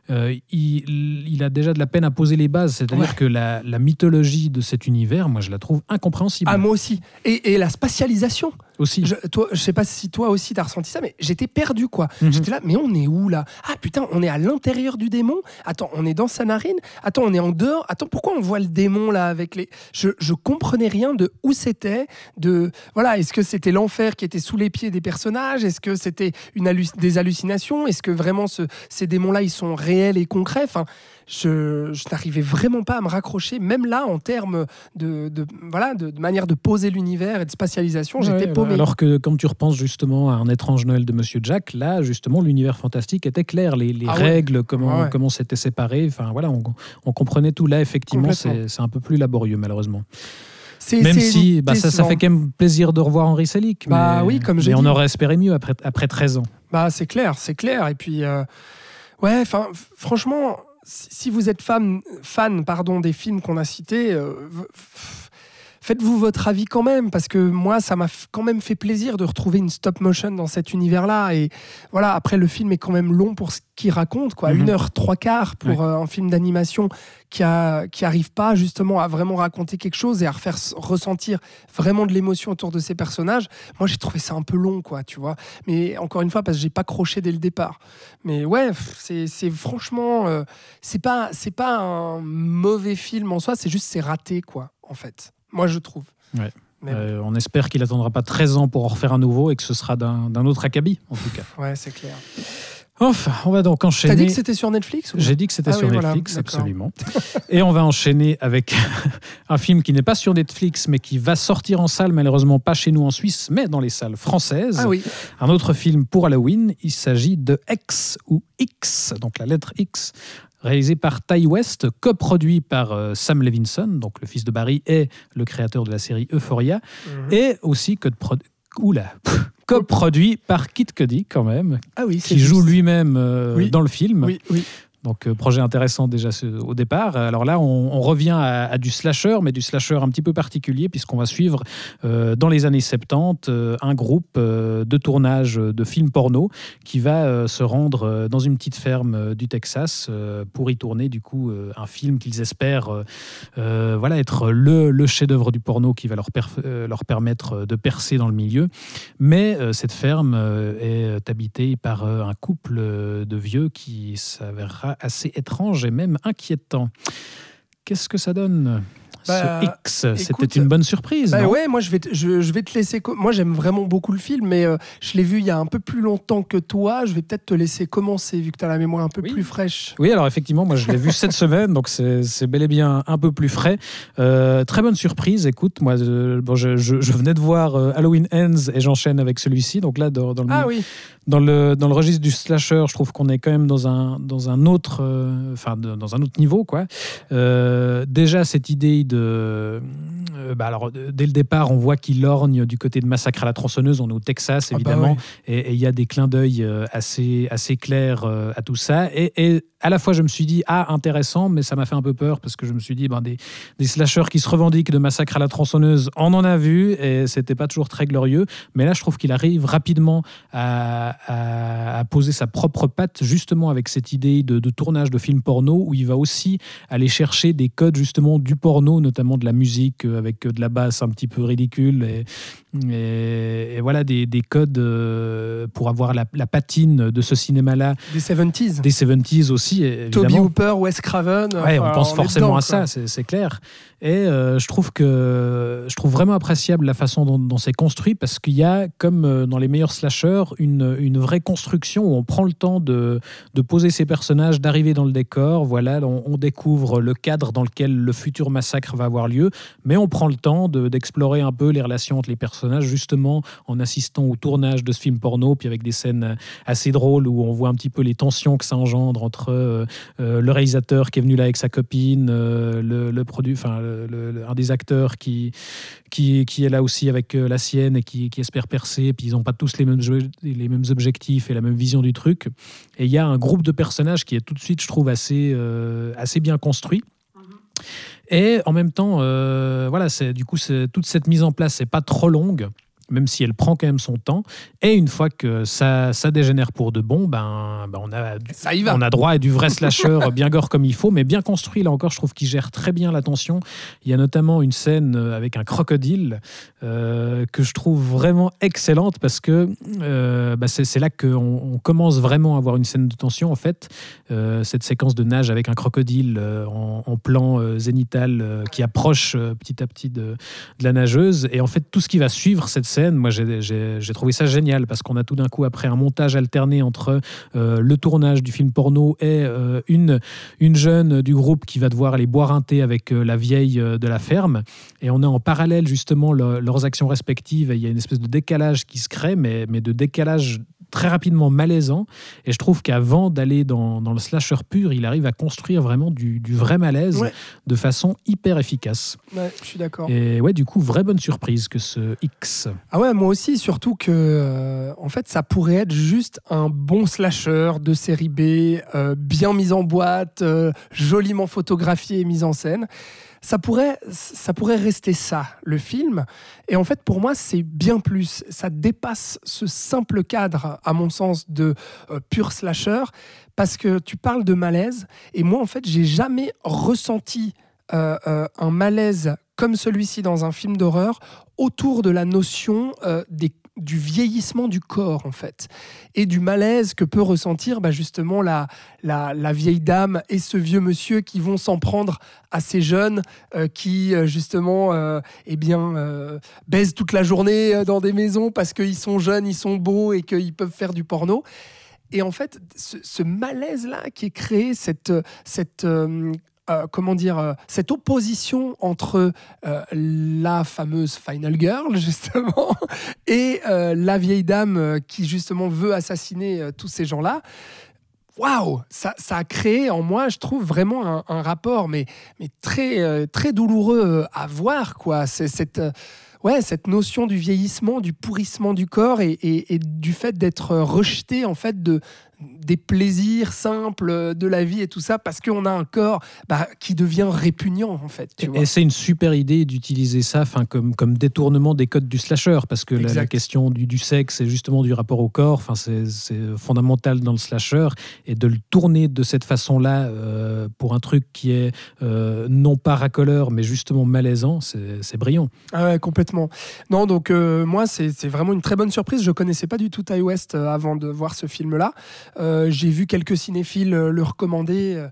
euh, il, il a déjà de la peine à poser les bases. C'est-à-dire Ouais. que la, la mythologie de cet univers, moi, je la trouve incompréhensible. Ah, moi aussi. Et, et la spatialisation. Aussi. Je, toi, je sais pas si toi aussi t'as ressenti ça, mais j'étais perdu quoi. Mhm. J'étais là, mais on est où là? Ah putain, on est à l'intérieur du démon? Attends, on est dans sa narine? Attends, on est en dehors? Attends, pourquoi on voit le démon là avec les? Je, je comprenais rien de où c'était. De voilà, est-ce que c'était l'enfer qui était sous les pieds des personnages? Est-ce que c'était une halluc- des hallucinations? Est-ce que vraiment ce- ces démons-là ils sont réels et concrets? Enfin, je, je n'arrivais vraiment pas à me raccrocher, même là en termes de, de voilà de, de manière de poser l'univers et de spatialisation, j'étais paumé. Alors que quand tu repenses justement à un étrange Noël de Monsieur Jack, là justement l'univers fantastique était clair, les, les Ah ouais. règles, comment ouais. comment c'était séparé, enfin voilà, on, on comprenait tout. Là effectivement c'est un peu plus laborieux malheureusement. Même si bah, ça, ça fait quand même plaisir de revoir Henri Selick. Bah mais, oui, comme j'ai mais on aurait espéré mieux après, après 13 ans. Bah, c'est clair, c'est clair. Et puis, euh, ouais, franchement, si vous êtes fan, fan pardon, des films qu'on a cités, euh, faites-vous votre avis quand même, parce que moi, ça m'a quand même fait plaisir de retrouver une stop motion dans cet univers-là. Et voilà, après, le film est quand même long pour ce qu'il raconte, quoi. Mhm. Une heure, trois quarts pour euh, un film d'animation qui, a, qui arrive pas justement à vraiment raconter quelque chose et à refaire ressentir vraiment de l'émotion autour de ces personnages. Moi, j'ai trouvé ça un peu long, quoi, tu vois. Mais encore une fois, parce que j'ai pas croché dès le départ. Mais ouais, c'est c'est franchement, euh, c'est pas, c'est pas un mauvais film en soi, c'est juste c'est raté, quoi, en fait. Moi, je trouve. Ouais. Mais bon, Euh, on espère qu'il attendra pas 13 ans pour en refaire un nouveau et que ce sera d'un autre acabit, en tout cas. ouais, c'est clair. Enfin, on va donc T'as enchaîner. dit que c'était sur Netflix ou J'ai dit que c'était Ah sur oui, Netflix, absolument. Et on va enchaîner avec un film qui n'est pas sur Netflix, mais qui va sortir en salle, malheureusement pas chez nous en Suisse, mais dans les salles françaises. Ah oui. Un autre film pour Halloween, il s'agit de X ou X, donc la lettre X, réalisé par Ty West, coproduit par euh, Sam Levinson, donc le fils de Barry et le créateur de la série Euphoria, Mhm. et aussi que Oula, coproduit par Kit Cudi quand même, Ah oui, qui joue lui-même euh, Oui. dans le film. Oui, oui. Donc euh, projet intéressant déjà au départ. Alors là, on, revient à, du slasher, mais du slasher un petit peu particulier, puisqu'on va suivre euh, dans les années 70 euh, un groupe de tournage de films porno qui va se rendre dans une petite ferme du Texas pour y tourner du coup un film qu'ils espèrent voilà, être le, le chef-d'œuvre du porno qui va leur, leur permettre de percer dans le milieu. Mais cette ferme est habitée par un couple de vieux qui s'avérera assez étrange et même inquiétant. Qu'est-ce que ça donne Bah, ce X, c'était une bonne surprise. Bah non? ouais, moi je vais, te, je, je vais te laisser. Moi j'aime vraiment beaucoup le film, mais euh, je l'ai vu il y a un peu plus longtemps que toi. Je vais peut-être te laisser commencer vu que tu as la mémoire un peu Oui. plus fraîche. Oui, alors effectivement, moi je l'ai vu cette semaine, donc c'est bel et bien un peu plus frais. Euh, très bonne surprise, écoute, moi euh, bon, je, je- je venais de voir Halloween Ends et j'enchaîne avec celui-ci, donc là dans, dans le, Ah oui, dans, le, dans le registre du slasher, je trouve qu'on est quand même dans un, dans un, autre, euh, enfin, de- dans un autre niveau. Quoi. Euh, déjà, cette idée de... euh, bah alors, dès le départ, on voit qu'il lorgne du côté de Massacre à la tronçonneuse, on est au Texas Ah bah évidemment, ouais. et il y a des clins d'œil assez, assez clairs à tout ça. Et, et à la fois, je me suis dit, ah, intéressant, mais ça m'a fait un peu peur parce que je me suis dit, ben, des, des slashers qui se revendiquent de Massacre à la tronçonneuse, on en a vu et c'était pas toujours très glorieux. Mais là, je trouve qu'il arrive rapidement à, poser sa propre patte, justement avec cette idée de, tournage de films porno, où il va aussi aller chercher des codes justement du porno, notamment de la musique euh, avec de la basse un petit peu ridicule et- et voilà des, des codes euh, pour avoir la, la patine de ce cinéma-là, des 70s. des 70s aussi, évidemment. Toby Hooper, Wes Craven. Ouais, on pense forcément dedans, à ça, c'est clair. Et euh, je trouve que je trouve vraiment appréciable la façon dont, dont c'est construit parce qu'il y a, comme euh, dans les meilleurs slashers, une, une vraie construction où on prend le temps de, de poser ses personnages, d'arriver dans le décor. Voilà, on, on découvre le cadre dans lequel le futur massacre va avoir lieu, mais on prend le temps de- d'explorer un peu les relations entre les personnages, justement en assistant au tournage de ce film porno, puis avec des scènes assez drôles où on voit un petit peu les tensions que ça engendre entre euh, euh, le réalisateur qui est venu là avec sa copine, euh, le, produit, enfin un des acteurs qui, qui, est là aussi avec euh, la sienne et qui, espère percer, puis ils n'ont pas tous les mêmes, les mêmes objectifs et la même vision du truc. Et il y a un groupe de personnages qui est tout de suite, je trouve, assez, euh, assez bien construit. Et en même temps, euh, voilà, c'est du coup, toute cette mise en place, c'est pas trop longue même si elle prend quand même son temps. Et une fois que ça, ça dégénère pour de bon, ben, ben on, a, du- Ça y va. on a droit à du vrai slasher bien gore comme il faut, mais bien construit. Là encore, je trouve qu'il gère très bien la tension. Il y a notamment une scène euh, avec un crocodile euh, que je trouve vraiment excellente parce que euh, bah, c'est là qu'on on commence vraiment à avoir une scène de tension. En fait, Euh, cette séquence de nage avec un crocodile en, en plan zénital qui approche petit à petit de, de la nageuse. Et en fait, tout ce qui va suivre cette scène, moi j'ai- trouvé ça génial parce qu'on a tout d'un coup, après un montage alterné entre euh, le tournage du film porno et euh, une, une jeune du groupe qui va devoir aller boire un thé avec euh, la vieille de la ferme. Et on a en parallèle justement le- leurs actions respectives. Et il y a une espèce de décalage qui se crée, mais, mais de décalage très rapidement malaisant. Et je trouve qu'avant d'aller dans, dans le slasher pur, il arrive à construire vraiment du, du vrai malaise Ouais. de façon hyper efficace. Ouais, je suis d'accord. Et ouais, du coup, vraie bonne surprise que ce X. Ah ouais, moi aussi, surtout que euh, en fait, ça pourrait être juste un bon slasher de série B, euh, bien mis en boîte, euh, joliment photographié et mis en scène. ça pourrait, ça pourrait rester ça, le film. Et en fait, pour moi, c'est bien plus. Ça dépasse ce simple cadre, à mon sens, de pur slasher, parce que tu parles de malaise. Et moi, en fait, j'ai jamais ressenti un malaise comme celui-ci dans un film d'horreur autour de la notion des du vieillissement du corps en fait et du malaise que peut ressentir bah, justement la, vieille dame et ce vieux monsieur qui vont s'en prendre à ces jeunes euh, qui euh, justement euh, eh bien baisent toute la journée dans des maisons parce qu'ils sont jeunes, ils sont beaux et qu'ils peuvent faire du porno. Et en fait, ce, malaise-là qui est créé, cette euh, comment dire, euh, cette opposition entre euh, la fameuse Final Girl, justement, et la vieille dame qui, justement, veut assassiner tous ces gens-là. Waouh ça, a créé en moi, je trouve, vraiment un, rapport, mais, mais très, très douloureux à voir, quoi. C'est cette ouais, cette notion du vieillissement, du pourrissement du corps et du fait d'être rejeté en fait de, des plaisirs simples de la vie et tout ça parce qu'on a un corps bah, qui devient répugnant en fait. et, c'est une super idée d'utiliser ça comme, comme détournement des codes du slasher parce que la, question du, du, sexe et justement du rapport au corps, c'est fondamental dans le slasher et de le tourner de cette façon-là euh, pour un truc qui est euh, non pas racoleur mais justement malaisant, c'est brillant. Ah ouais, complètement. Non, donc euh, moi c'est vraiment une très bonne surprise. Je connaissais pas du tout Ty West avant de voir ce film-là. Euh, j'ai vu quelques cinéphiles euh, le recommander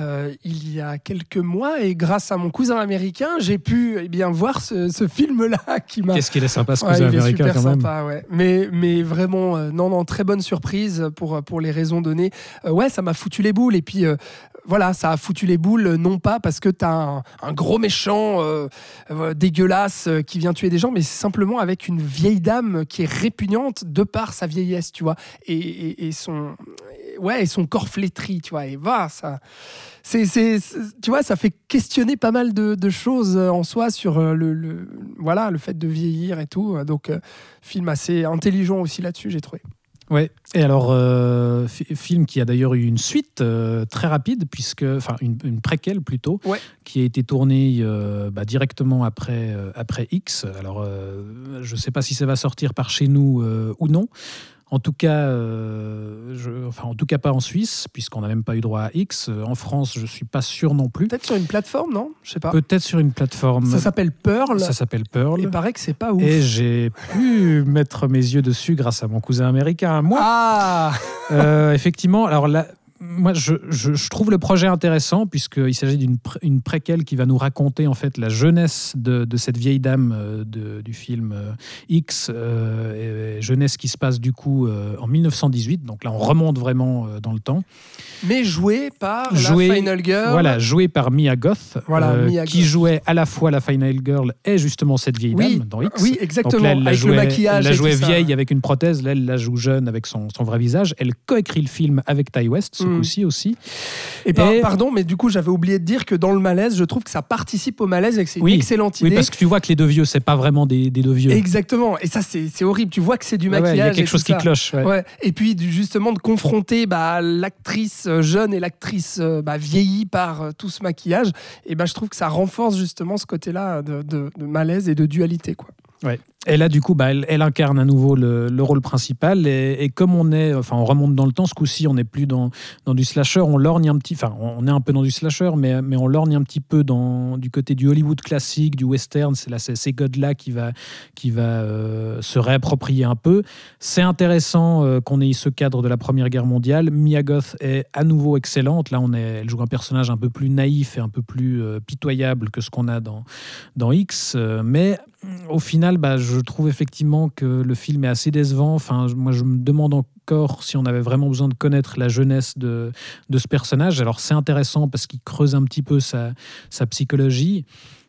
euh, il y a quelques mois et grâce à mon cousin américain, j'ai pu eh bien voir ce, film-là qui m'a. Qu'est-ce qu'il est sympa ce cousin américain quand même. Sympa, ouais. Mais mais vraiment non non très bonne surprise pour pour les raisons données. ouais, ça m'a foutu les boules et puis voilà, ça a foutu les boules, non pas parce que tu as un, gros méchant dégueulasse qui vient tuer des gens, mais simplement avec une vieille dame qui est répugnante de par sa vieillesse, tu vois, et son, ouais, et son corps flétri, tu vois, et va, ça. C'est, tu vois, ça fait questionner pas mal de, choses euh, en soi sur euh, le, voilà, le fait de vieillir et tout. Donc, euh, film assez intelligent aussi là-dessus, j'ai trouvé. Ouais, et alors, film qui a d'ailleurs eu une suite très rapide, puisque, enfin, une, une préquelle plutôt, qui a été tournée bah, directement après, après X. Alors, je ne sais pas si ça va sortir par chez nous ou non. En tout cas, euh, je, enfin, en tout cas pas en Suisse, puisqu'on n'a même pas eu droit à X. Euh, en France, je suis pas sûr non plus. Peut-être sur une plateforme, non? Je sais pas. Peut-être sur une plateforme. Ça s'appelle Pearl. Ça s'appelle Pearl. Il paraît que c'est pas ouf. Et j'ai pu mettre mes yeux dessus grâce à mon cousin américain. Moi, ah euh, effectivement. Alors là, moi, je, trouve le projet intéressant puisqu'il s'agit d'une préquelle qui va nous raconter en fait la jeunesse de, cette vieille dame euh, du film euh, X, euh, jeunesse qui se passe du coup en 1918. Donc là, on remonte vraiment dans le temps. Mais joué par la Final Girl. Voilà, joué par Mia Goth, qui jouait à la fois la Final Girl et justement cette vieille dame dans X. Oui, exactement. Donc elle avec jouait, maquillage. Elle la jouait vieille avec une prothèse. Là, elle la joue jeune avec son, vrai visage. Elle coécrit le film avec Ty West. Mm. Aussi. Et, pardon, mais du coup, j'avais oublié de dire que dans le malaise, je trouve que ça participe au malaise et que c'est une excellente idée. Oui, parce que tu vois que les deux vieux, c'est pas vraiment des, des, deux vieux. Exactement. Et ça, c'est horrible. Tu vois que c'est du maquillage. Il y a quelque chose qui cloche. Ouais. Et puis, justement, de confronter bah, l'actrice euh, jeune et l'actrice euh, bah, vieillie par euh, tout ce maquillage, et bah, je trouve que ça renforce justement ce côté-là de, de, de, malaise et de dualité. Quoi. Ouais. Et là, du coup, bah, elle, incarne à nouveau le, rôle principal. Et, comme on est, enfin, on remonte dans le temps, ce coup-ci, on n'est plus dans, du slasher, on lorgne un petit, enfin, on est un peu dans du slasher, mais, on lorgne un petit peu du côté du Hollywood classique, du western. C'est là, c'est ces codes-là qui va, va euh, se réapproprier un peu. C'est intéressant euh, qu'on ait ce cadre de la Première Guerre mondiale. Mia Goth est à nouveau excellente. Là, elle joue un personnage un peu plus naïf et un peu plus euh, pitoyable que ce qu'on a dans, dans X. mais au final, bah, je trouve effectivement que le film est assez décevant. Enfin, moi, je me demande encore si on avait vraiment besoin de connaître la jeunesse de, de ce personnage. Alors, c'est intéressant parce qu'il creuse un petit peu sa, sa psychologie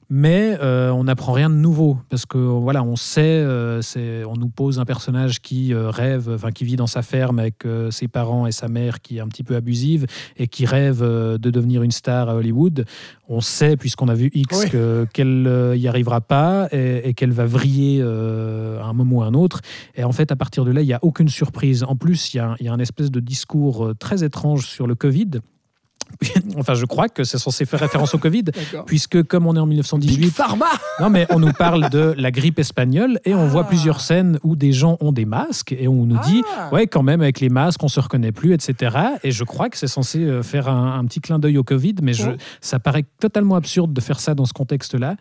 mais euh, on n'apprend rien de nouveau parce que voilà, on sait, euh, on nous pose un personnage qui euh, rêve, enfin qui vit dans sa ferme avec ses parents et sa mère qui est un petit peu abusive et qui rêve de devenir une star à Hollywood. On sait, puisqu'on a vu X, qu'elle n'y arrivera pas et, qu'elle va vriller à un moment ou à un autre. Et en fait, à partir de là, il n'y a aucune surprise. En plus, il y, y a un espèce de discours très étrange sur le Covid enfin, je crois que c'est censé faire référence au Covid, puisque comme on est en Big 1918, Pharma non mais on nous parle de la grippe espagnole et on voit Ah. plusieurs scènes où des gens ont des masques et on nous dit Ah. ouais quand même avec les masques on se reconnaît plus etc. Et je crois que c'est censé euh, faire un, un petit clin d'œil au Covid, mais je, ça paraît totalement absurde de faire ça dans ce contexte-là.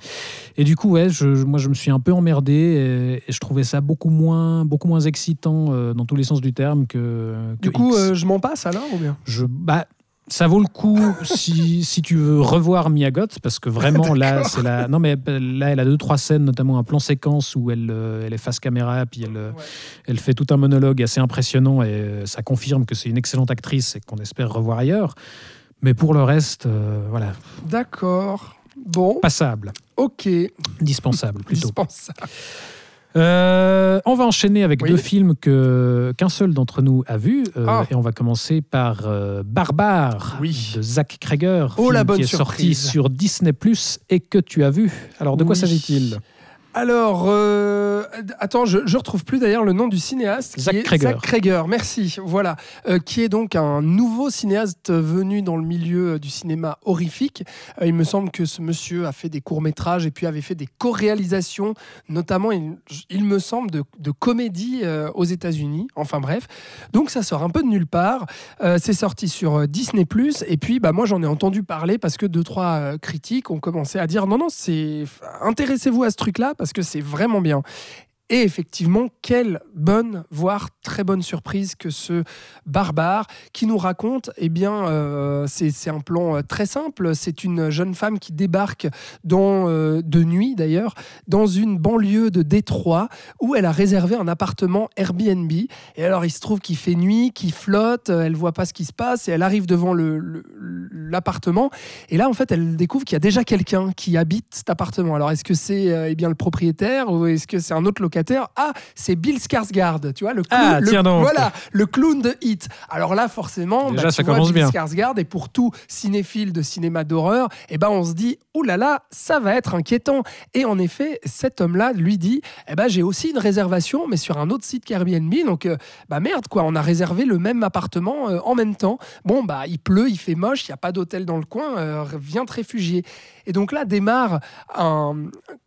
Et du coup ouais, je, moi je me suis un peu emmerdé et, et je trouvais ça beaucoup moins beaucoup moins excitant euh, dans tous les sens du terme que. que Du coup, euh, je m'en passe alors ou bien? Je, bah, ça vaut le coup si, si tu veux revoir Miyagot, parce que vraiment là, c'est la. Non, mais là, elle a deux, trois scènes, notamment un plan séquence où elle, euh, elle est face caméra, puis elle, euh, Ouais. elle fait tout un monologue assez impressionnant et euh, ça confirme que c'est une excellente actrice et qu'on espère revoir ailleurs. Mais pour le reste, euh, voilà, D'accord. Bon, passable, ok. dispensable plutôt. Dispensable. Euh, on va enchaîner avec Oui. deux films que qu'un seul d'entre nous a vu euh, Ah. et on va commencer par euh, Barbare Oui. de Zach Krager, Oh, film la bonne qui est sorti sur Disney Plus et que tu as vu. Alors de quoi Oui. s'agit-il? Alors, euh, attends, je, je retrouve plus d'ailleurs le nom du cinéaste. qui Zach est. Zach Cregger, merci. Voilà, Euh, qui est donc un nouveau cinéaste venu dans le milieu euh, du cinéma horrifique. Euh, il me semble que ce monsieur a fait des courts métrages et puis avait fait des co-réalisations, notamment, il, il me semble, de, de comédies aux États-Unis. Enfin bref, donc ça sort un peu de nulle part. C'est sorti sur Disney et puis bah moi j'en ai entendu parler parce que deux trois critiques ont commencé à dire non non c'est intéressez-vous à ce truc-là parce que c'est vraiment bien. Et effectivement, quelle bonne, voire très bonne surprise que ce barbare qui nous raconte, eh bien, euh, c'est un plan euh, très simple. C'est une jeune femme qui débarque dans, euh, de nuit d'ailleurs, dans une banlieue de Détroit où elle a réservé un appartement Airbnb. Et alors, il se trouve qu'il fait nuit, qu'il flotte, elle voit pas ce qui se passe et elle arrive devant l'appartement. Et là, en fait, elle découvre qu'il y a déjà quelqu'un qui habite cet appartement. Alors, est-ce que c'est eh bien le propriétaire ou est-ce que c'est un autre locataire Ah, c'est Bill Skarsgård, tu vois, le clown, Ah, le- voilà, le clown de Hit. Alors là, forcément, Déjà, bah, ça tu vois commence Bill bien. Skarsgård et pour tout cinéphile de cinéma d'horreur, eh ben, on se dit, ouh là là, ça va être inquiétant. Et en effet, cet homme-là lui dit, eh ben, j'ai aussi une réservation, mais sur un autre site qu'Airbnb. Donc, euh, bah merde, quoi, on a réservé le même appartement euh, en même temps. Bon, bah, il pleut, il fait moche, il n'y a pas d'hôtel dans le coin, euh, viens te réfugier. Et donc là démarre un,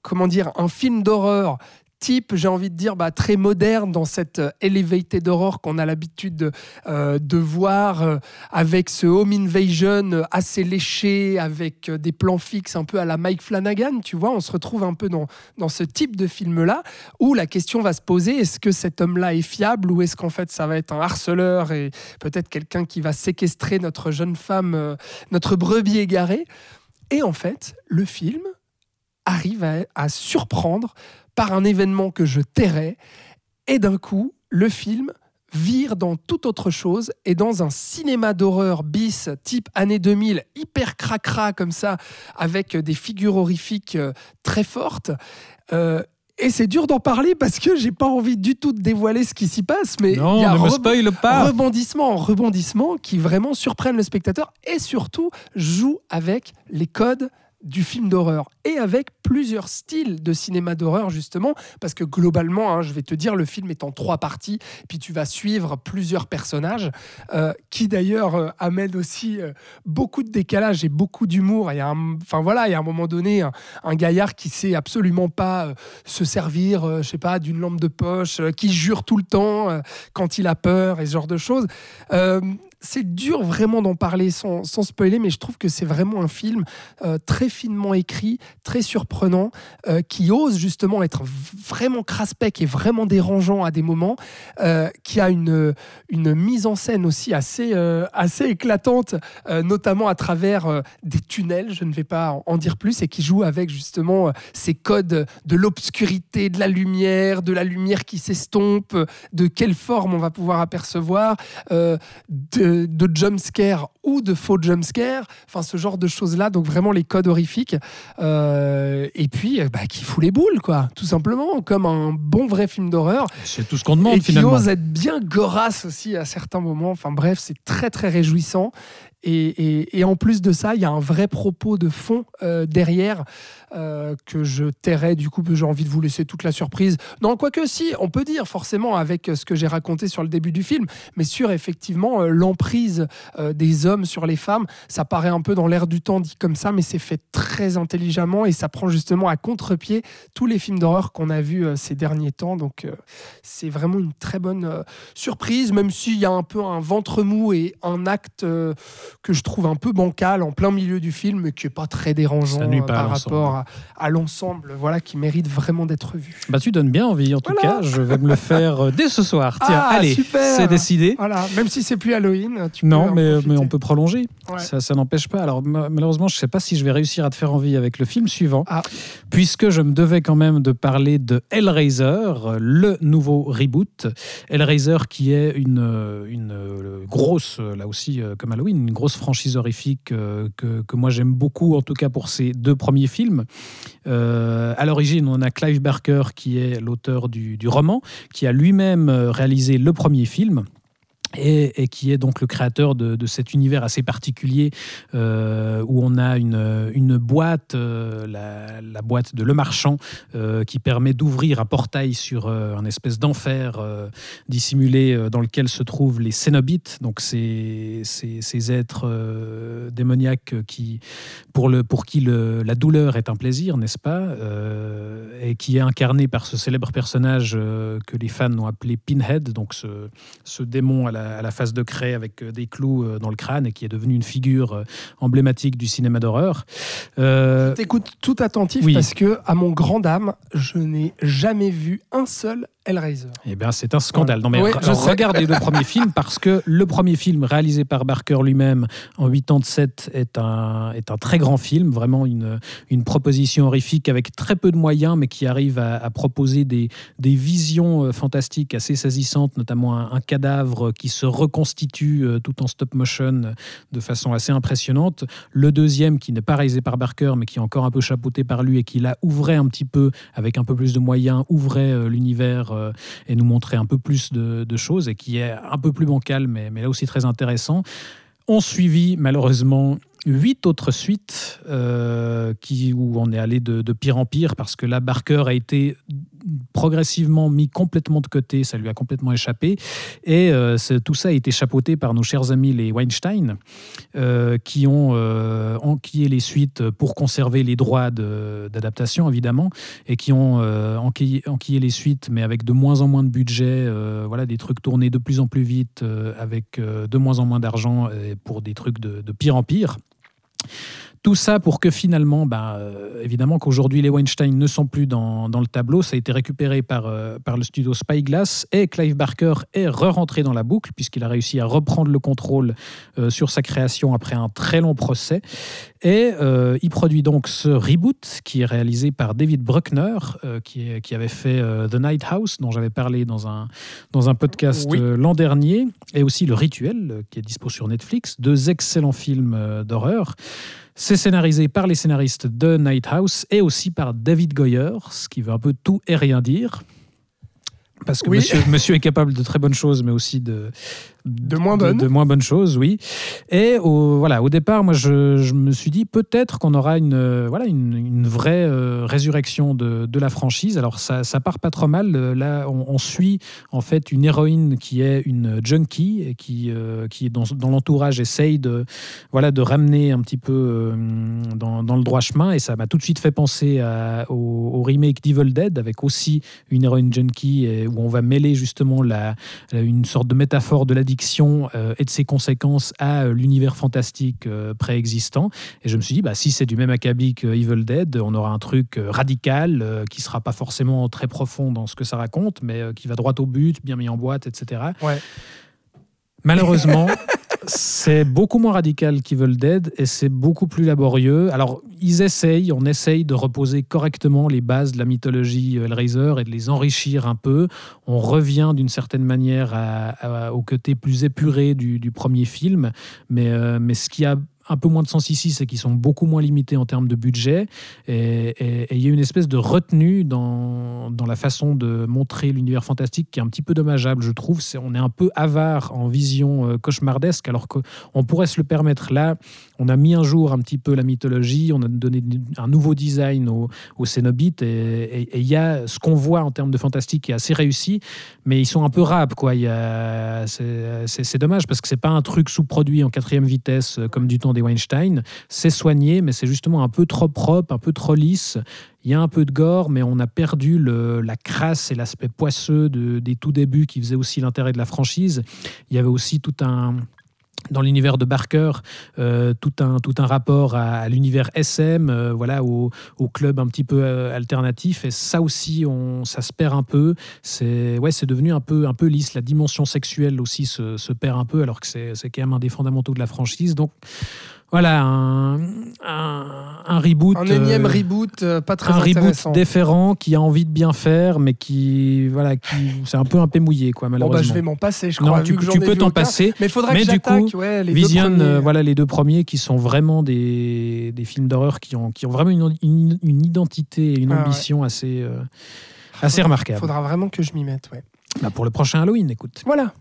comment dire, un film d'horreur type, j'ai envie de dire, bah, très moderne dans cette euh, elevated horror qu'on a l'habitude de, euh, de voir euh, avec ce home invasion euh, assez léché, avec euh, des plans fixes un peu à la Mike Flanagan, tu vois, on se retrouve un peu dans, dans ce type de film-là, où la question va se poser, est-ce que cet homme-là est fiable ou est-ce qu'en fait ça va être un harceleur et peut-être quelqu'un qui va séquestrer notre jeune femme, euh, notre brebis égarée? Et en fait, le film arrive à surprendre par un événement que je tairais, et d'un coup, le film vire dans toute autre chose et dans un cinéma d'horreur bis type année 2000 hyper cracra comme ça avec des figures horrifiques euh, très fortes Euh, et c'est dur d'en parler parce que j'ai pas envie du tout de dévoiler ce qui s'y passe mais il Non, y a ne me rebo- spoil pas. rebondissement en rebondissement qui vraiment surprennent le spectateur et surtout jouent avec les codes du film d'horreur et avec plusieurs styles de cinéma d'horreur justement parce que globalement hein, je vais te dire le film est en trois parties puis tu vas suivre plusieurs personnages euh, qui d'ailleurs euh, amènent aussi euh, beaucoup de décalage et beaucoup d'humour. Un, enfin voilà il y a un moment donné un, un gaillard qui sait absolument pas se servir je sais pas d'une lampe de poche qui jure tout le temps quand il a peur et ce genre de choses c'est dur vraiment d'en parler sans, sans spoiler, mais je trouve que c'est vraiment un film euh, très finement écrit, très surprenant, euh, qui ose justement être vraiment craspec et vraiment dérangeant à des moments, euh, qui a une, une mise en scène aussi assez, assez éclatante, notamment à travers des tunnels, je ne vais pas en, dire plus, et qui joue avec justement ces codes de l'obscurité, de la lumière, de la lumière qui s'estompe, de quelle forme on va pouvoir apercevoir. Euh, de, jumpscare ou de faux jumpscare, enfin ce genre de choses-là, donc vraiment les codes horrifiques. Euh, et puis, euh, bah, qui fout les boules, quoi, tout simplement, comme un bon vrai film d'horreur. C'est tout ce qu'on demande Et qui finalement. ose être bien gorasse aussi à certains moments. Enfin bref, c'est très très réjouissant. Et, en plus de ça, il y a un vrai propos de fond euh, derrière euh, que je tairai. Du coup, j'ai envie de vous laisser toute la surprise. Non, quoique si, on peut dire forcément avec ce que j'ai raconté sur le début du film, mais sur effectivement euh, l'emprise euh, des hommes sur les femmes. Ça paraît un peu dans l'air du temps dit comme ça, mais c'est fait très intelligemment et ça prend justement à contre-pied tous les films d'horreur qu'on a vus euh, ces derniers temps. Donc euh, c'est vraiment une très bonne euh, surprise, même s'il y a un peu un ventre mou et un acte euh, que je trouve un peu bancal en plein milieu du film, mais qui est pas très dérangeant euh, pas par rapport à, à l'ensemble, voilà, qui mérite vraiment d'être vu. Bah, tu donnes bien envie, en tout Voilà. cas. Je vais me le faire euh, dès ce soir. Tiens, Ah, allez, c'est décidé. Voilà, même si c'est plus Halloween, tu Non, peux mais, mais on peut prolonger. Ouais. Ça, ça n'empêche pas. Alors, ma- malheureusement, je ne sais pas si je vais réussir à te faire envie avec le film suivant, Ah. puisque je me devais quand même de parler de Hellraiser, le nouveau reboot. Hellraiser qui est une, une euh, grosse, là aussi, comme Halloween, une grosse franchise horrifique euh, que, que moi j'aime beaucoup, en tout cas pour ses deux premiers films. Euh, à l'origine, on a Clive Barker, qui est l'auteur du, du roman, qui a lui-même euh, réalisé le premier film. Et, qui est donc le créateur de, cet univers assez particulier euh, où on a une, boîte, euh, la, boîte de Le Marchand, euh, qui permet d'ouvrir un portail sur un espèce d'enfer dissimulé dans lequel se trouvent les Cénobites, donc ces, ces, êtres démoniaques qui, pour, le, pour qui la douleur est un plaisir, n'est-ce pas Et qui est incarné par ce célèbre personnage que les fans ont appelé Pinhead, donc ce, ce démon à la, à la face de craie avec euh, des clous euh, dans le crâne et qui est devenu une figure euh, emblématique du cinéma d'horreur. Euh, T'écoutes tout attentif Oui. parce que, à mon grand dame, je n'ai jamais vu un seul Hellraiser. Eh bien, c'est un scandale. Non, mais Oui, je regarde les deux premiers films parce que le premier film réalisé par Barker lui-même en 87 est un, est un très grand film, vraiment une, une proposition horrifique avec très peu de moyens, mais qui arrive à, à proposer des, des visions euh, fantastiques assez saisissantes, notamment un, un cadavre qui se reconstitue euh, tout en stop motion euh, de façon assez impressionnante. Le deuxième, qui n'est pas réalisé par Barker, mais qui est encore un peu chapeauté par lui et qui là ouvrait un petit peu, avec un peu plus de moyens, ouvrait l'univers euh, et nous montrer un peu plus de, choses et qui est un peu plus bancal, mais, mais là aussi très intéressant. On suivi malheureusement huit autres suites euh, qui, où on est allé de, de pire en pire parce que là, Barker a été progressivement mis complètement de côté, ça lui a complètement échappé. Et euh, tout ça a été chapeauté par nos chers amis les Weinstein, euh, qui ont euh, enquillé les suites pour conserver les droits d'adaptation, évidemment, et qui ont euh, enquillé, les suites, mais avec de moins en moins de budget, voilà, des trucs tournés de plus en plus vite, avec de moins en moins d'argent, pour des trucs de pire en pire. Tout ça pour que finalement, ben, euh, évidemment qu'aujourd'hui les Weinstein ne sont plus dans, dans le tableau, ça a été récupéré par, euh, par le studio Spyglass et Clive Barker est re-rentré dans la boucle puisqu'il a réussi à reprendre le contrôle euh, sur sa création après un très long procès. Et il produit donc ce reboot qui est réalisé par David Bruckner, qui, est- qui avait fait The Night House, dont j'avais parlé dans un, dans un podcast Oui. l'an dernier, et aussi Le Rituel, qui est dispo sur Netflix, deux excellents films d'horreur. C'est scénarisé par les scénaristes de Night House et aussi par David Goyer, ce qui veut un peu tout et rien dire. Parce que Oui. monsieur, monsieur est capable de très bonnes choses, mais aussi de, De moins bonnes. De, moins bonnes choses, oui. Et au, voilà, au départ, moi, je, je me suis dit peut-être qu'on aura une, euh, voilà, une, une vraie euh, résurrection de, de la franchise. Alors, ça, ça part pas trop mal. Euh, Là, on, on suit en fait une héroïne qui est une junkie et qui, euh, qui dans, dans l'entourage essaye de, voilà, de ramener un petit peu dans, dans le droit chemin. Et ça m'a tout de suite fait penser à- au, au remake d'Evil Dead avec aussi une héroïne junkie et où on va mêler justement la, la- une sorte de métaphore de l'addiction euh, et de ses conséquences à euh, l'univers fantastique euh, préexistant. Et je me suis dit, bah, si c'est du même acabit que Evil Dead, on aura un truc radical qui sera pas forcément très profond dans ce que ça raconte, mais qui va droit au but, bien mis en boîte, etc. Ouais. Malheureusement, c'est beaucoup moins radical qu'Evil Dead et c'est beaucoup plus laborieux. Alors, ils essayent, on essaye de reposer correctement les bases de la mythologie Hellraiser et de les enrichir un peu. On revient d'une certaine manière au côté plus épuré du, du premier film, mais, euh, mais ce qui a un peu moins de sens ici, c'est qu'ils sont beaucoup moins limités en termes de budget. Et il y a une espèce de retenue dans, dans la façon de montrer l'univers fantastique qui est un petit peu dommageable, je trouve. On est un peu avare en vision euh, cauchemardesque, alors qu'on pourrait se le permettre. Là, on a mis un jour un petit peu la mythologie, on a donné un nouveau design au, au Cénobite, et il y a ce qu'on voit en termes de fantastique qui est assez réussi, mais ils sont un peu rap, quoi. C'est dommage parce que c'est pas un truc sous-produit en quatrième vitesse euh, comme du temps des Weinstein. C'est soigné, mais c'est justement un peu trop propre, un peu trop lisse. Il y a un peu de gore, mais on a perdu la crasse et l'aspect poisseux de, des tout débuts qui faisaient aussi l'intérêt de la franchise. Il y avait aussi tout un, dans l'univers de Barker, euh, tout, un, tout un rapport à, l'univers SM, euh, voilà, au, club un petit peu euh, alternatif. Et ça aussi, on, ça se perd un peu. C'est ouais, devenu un peu, un peu lisse. La dimension sexuelle aussi se, se perd un peu, alors que c'est quand même un des fondamentaux de la franchise. Donc, voilà, un, un, reboot. Un énième euh, reboot, euh, pas très un intéressant. reboot déférent qui a envie de bien faire, mais qui, voilà, qui, c'est un peu un peu mouillé, quoi, malheureusement. Bon, bah, je vais m'en passer, je crois. Non, tu, tu peux t'en passer. Mais il faudra mais que du coup, ouais, les Vision, deux euh, voilà, les deux premiers qui sont vraiment des, des films d'horreur qui ont, qui ont vraiment une, une, une identité et une Ah, ambition assez, euh, assez remarquable. Il faudra vraiment que je m'y mette, ouais. Bah, pour le prochain Halloween, écoute. Voilà.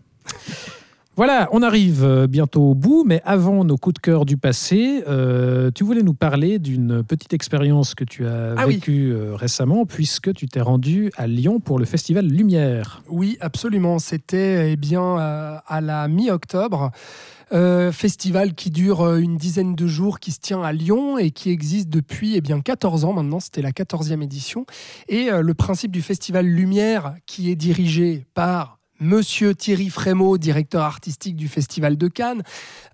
Voilà, on arrive euh, bientôt au bout, mais avant nos coups de cœur du passé, euh, tu voulais nous parler d'une petite expérience que tu as Ah vécue euh, récemment, puisque tu t'es rendu à Lyon pour le festival Lumière. Oui, absolument. C'était eh bien à la mi-octobre. Euh, festival qui dure une dizaine de jours, qui se tient à Lyon et qui existe depuis eh bien 14 ans maintenant. C'était la 14e édition. Et euh, le principe du festival Lumière, qui est dirigé par Monsieur Thierry Frémaux, directeur artistique du Festival de Cannes,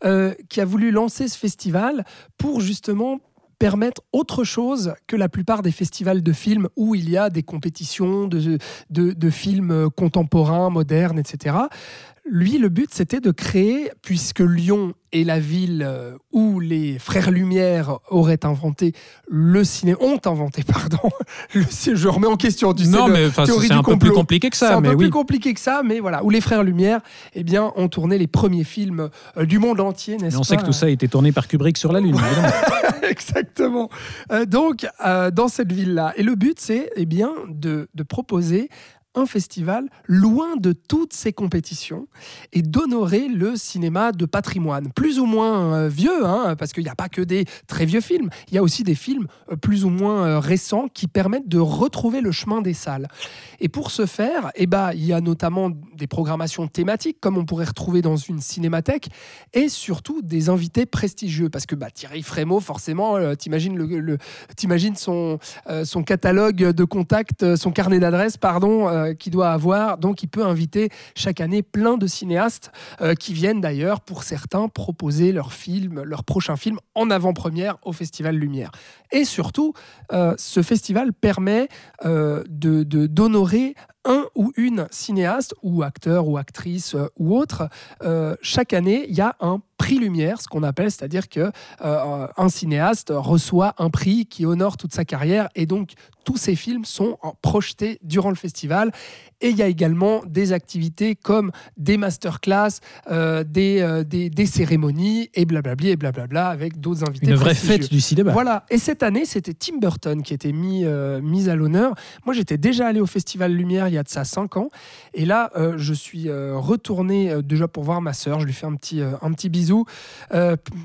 euh, qui a voulu lancer ce festival pour justement permettre autre chose que la plupart des festivals de films où il y a des compétitions de, films contemporains, modernes, etc. Lui, le but, c'était de créer, puisque Lyon est la ville euh, où les frères Lumière auraient inventé le cinéma, ont inventé, pardon, le, je remets en question du non, mais c'est un peu plus compliqué que C'est ça, un mais peu oui. plus compliqué que ça, mais voilà, où les frères Lumière, eh bien, ont tourné les premiers films euh, du monde entier, n'est-ce pas on sait que tout ça a été tourné par Kubrick sur la Lune. Exactement. Euh, donc, dans cette ville-là. Et le but, c'est eh bien de, de proposer un festival loin de toutes ces compétitions et d'honorer le cinéma de patrimoine, plus ou moins euh, vieux, hein, parce qu'il n'y a pas que des très vieux films, il y a aussi des films euh, plus ou moins euh, récents qui permettent de retrouver le chemin des salles. Et pour ce faire, eh ben, il y a notamment des programmations thématiques, comme on pourrait retrouver dans une cinémathèque, et surtout des invités prestigieux, parce que bah, Thierry Frémaux, forcément, t'imagines le, le- son, son catalogue de contacts, son carnet d'adresses, pardon, qu'il doit avoir. Donc, il peut inviter chaque année plein de cinéastes euh, qui viennent d'ailleurs, pour certains, proposer leur film, leur prochain film en avant-première au Festival Lumière. Et surtout, euh, ce festival permet euh, de, d'honorer un ou une cinéaste ou acteur ou actrice euh, ou autre. Euh, chaque année, il y a un prix Lumière, ce qu'on appelle, c'est-à-dire que euh, un cinéaste reçoit un prix qui honore toute sa carrière et donc tous ces films sont projetés durant le festival. Et il y a également des activités comme des masterclass, euh, des, euh, des, des cérémonies et blablabla et blablabla avec d'autres invités. Une vraie fête du cinéma. Voilà. Et cette année, c'était Tim Burton qui était mis, euh, mis à l'honneur. Moi, j'étais déjà allé au Festival Lumière il y a de ça 5 ans. Et là, euh, je suis euh, retourné déjà pour voir ma sœur. Je lui fais un petit, un petit bisou.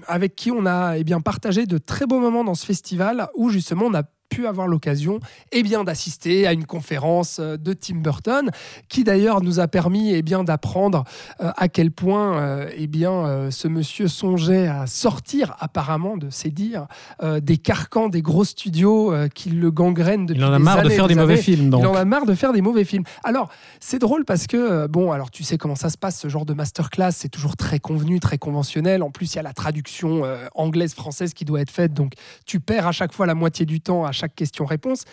avec qui on a eh bien, partagé de très beaux moments dans ce festival où justement on a pu avoir l'occasion eh bien d'assister à une conférence euh, de Tim Burton qui d'ailleurs nous a permis eh bien d'apprendre euh, à quel point euh, eh bien euh, ce monsieur songeait à sortir apparemment de ses dires des carcans des gros studios qui le gangrènent depuis Il en a des marre de faire des mauvais films, donc. Il en a marre de faire des mauvais films. Alors, c'est drôle parce que, bon, alors tu sais comment ça se passe, ce genre de masterclass, c'est toujours très convenu, très conventionnel. En plus, il y a la traduction euh, anglaise-française qui doit être faite, donc tu perds à chaque fois la moitié du temps à chaque question-réponse.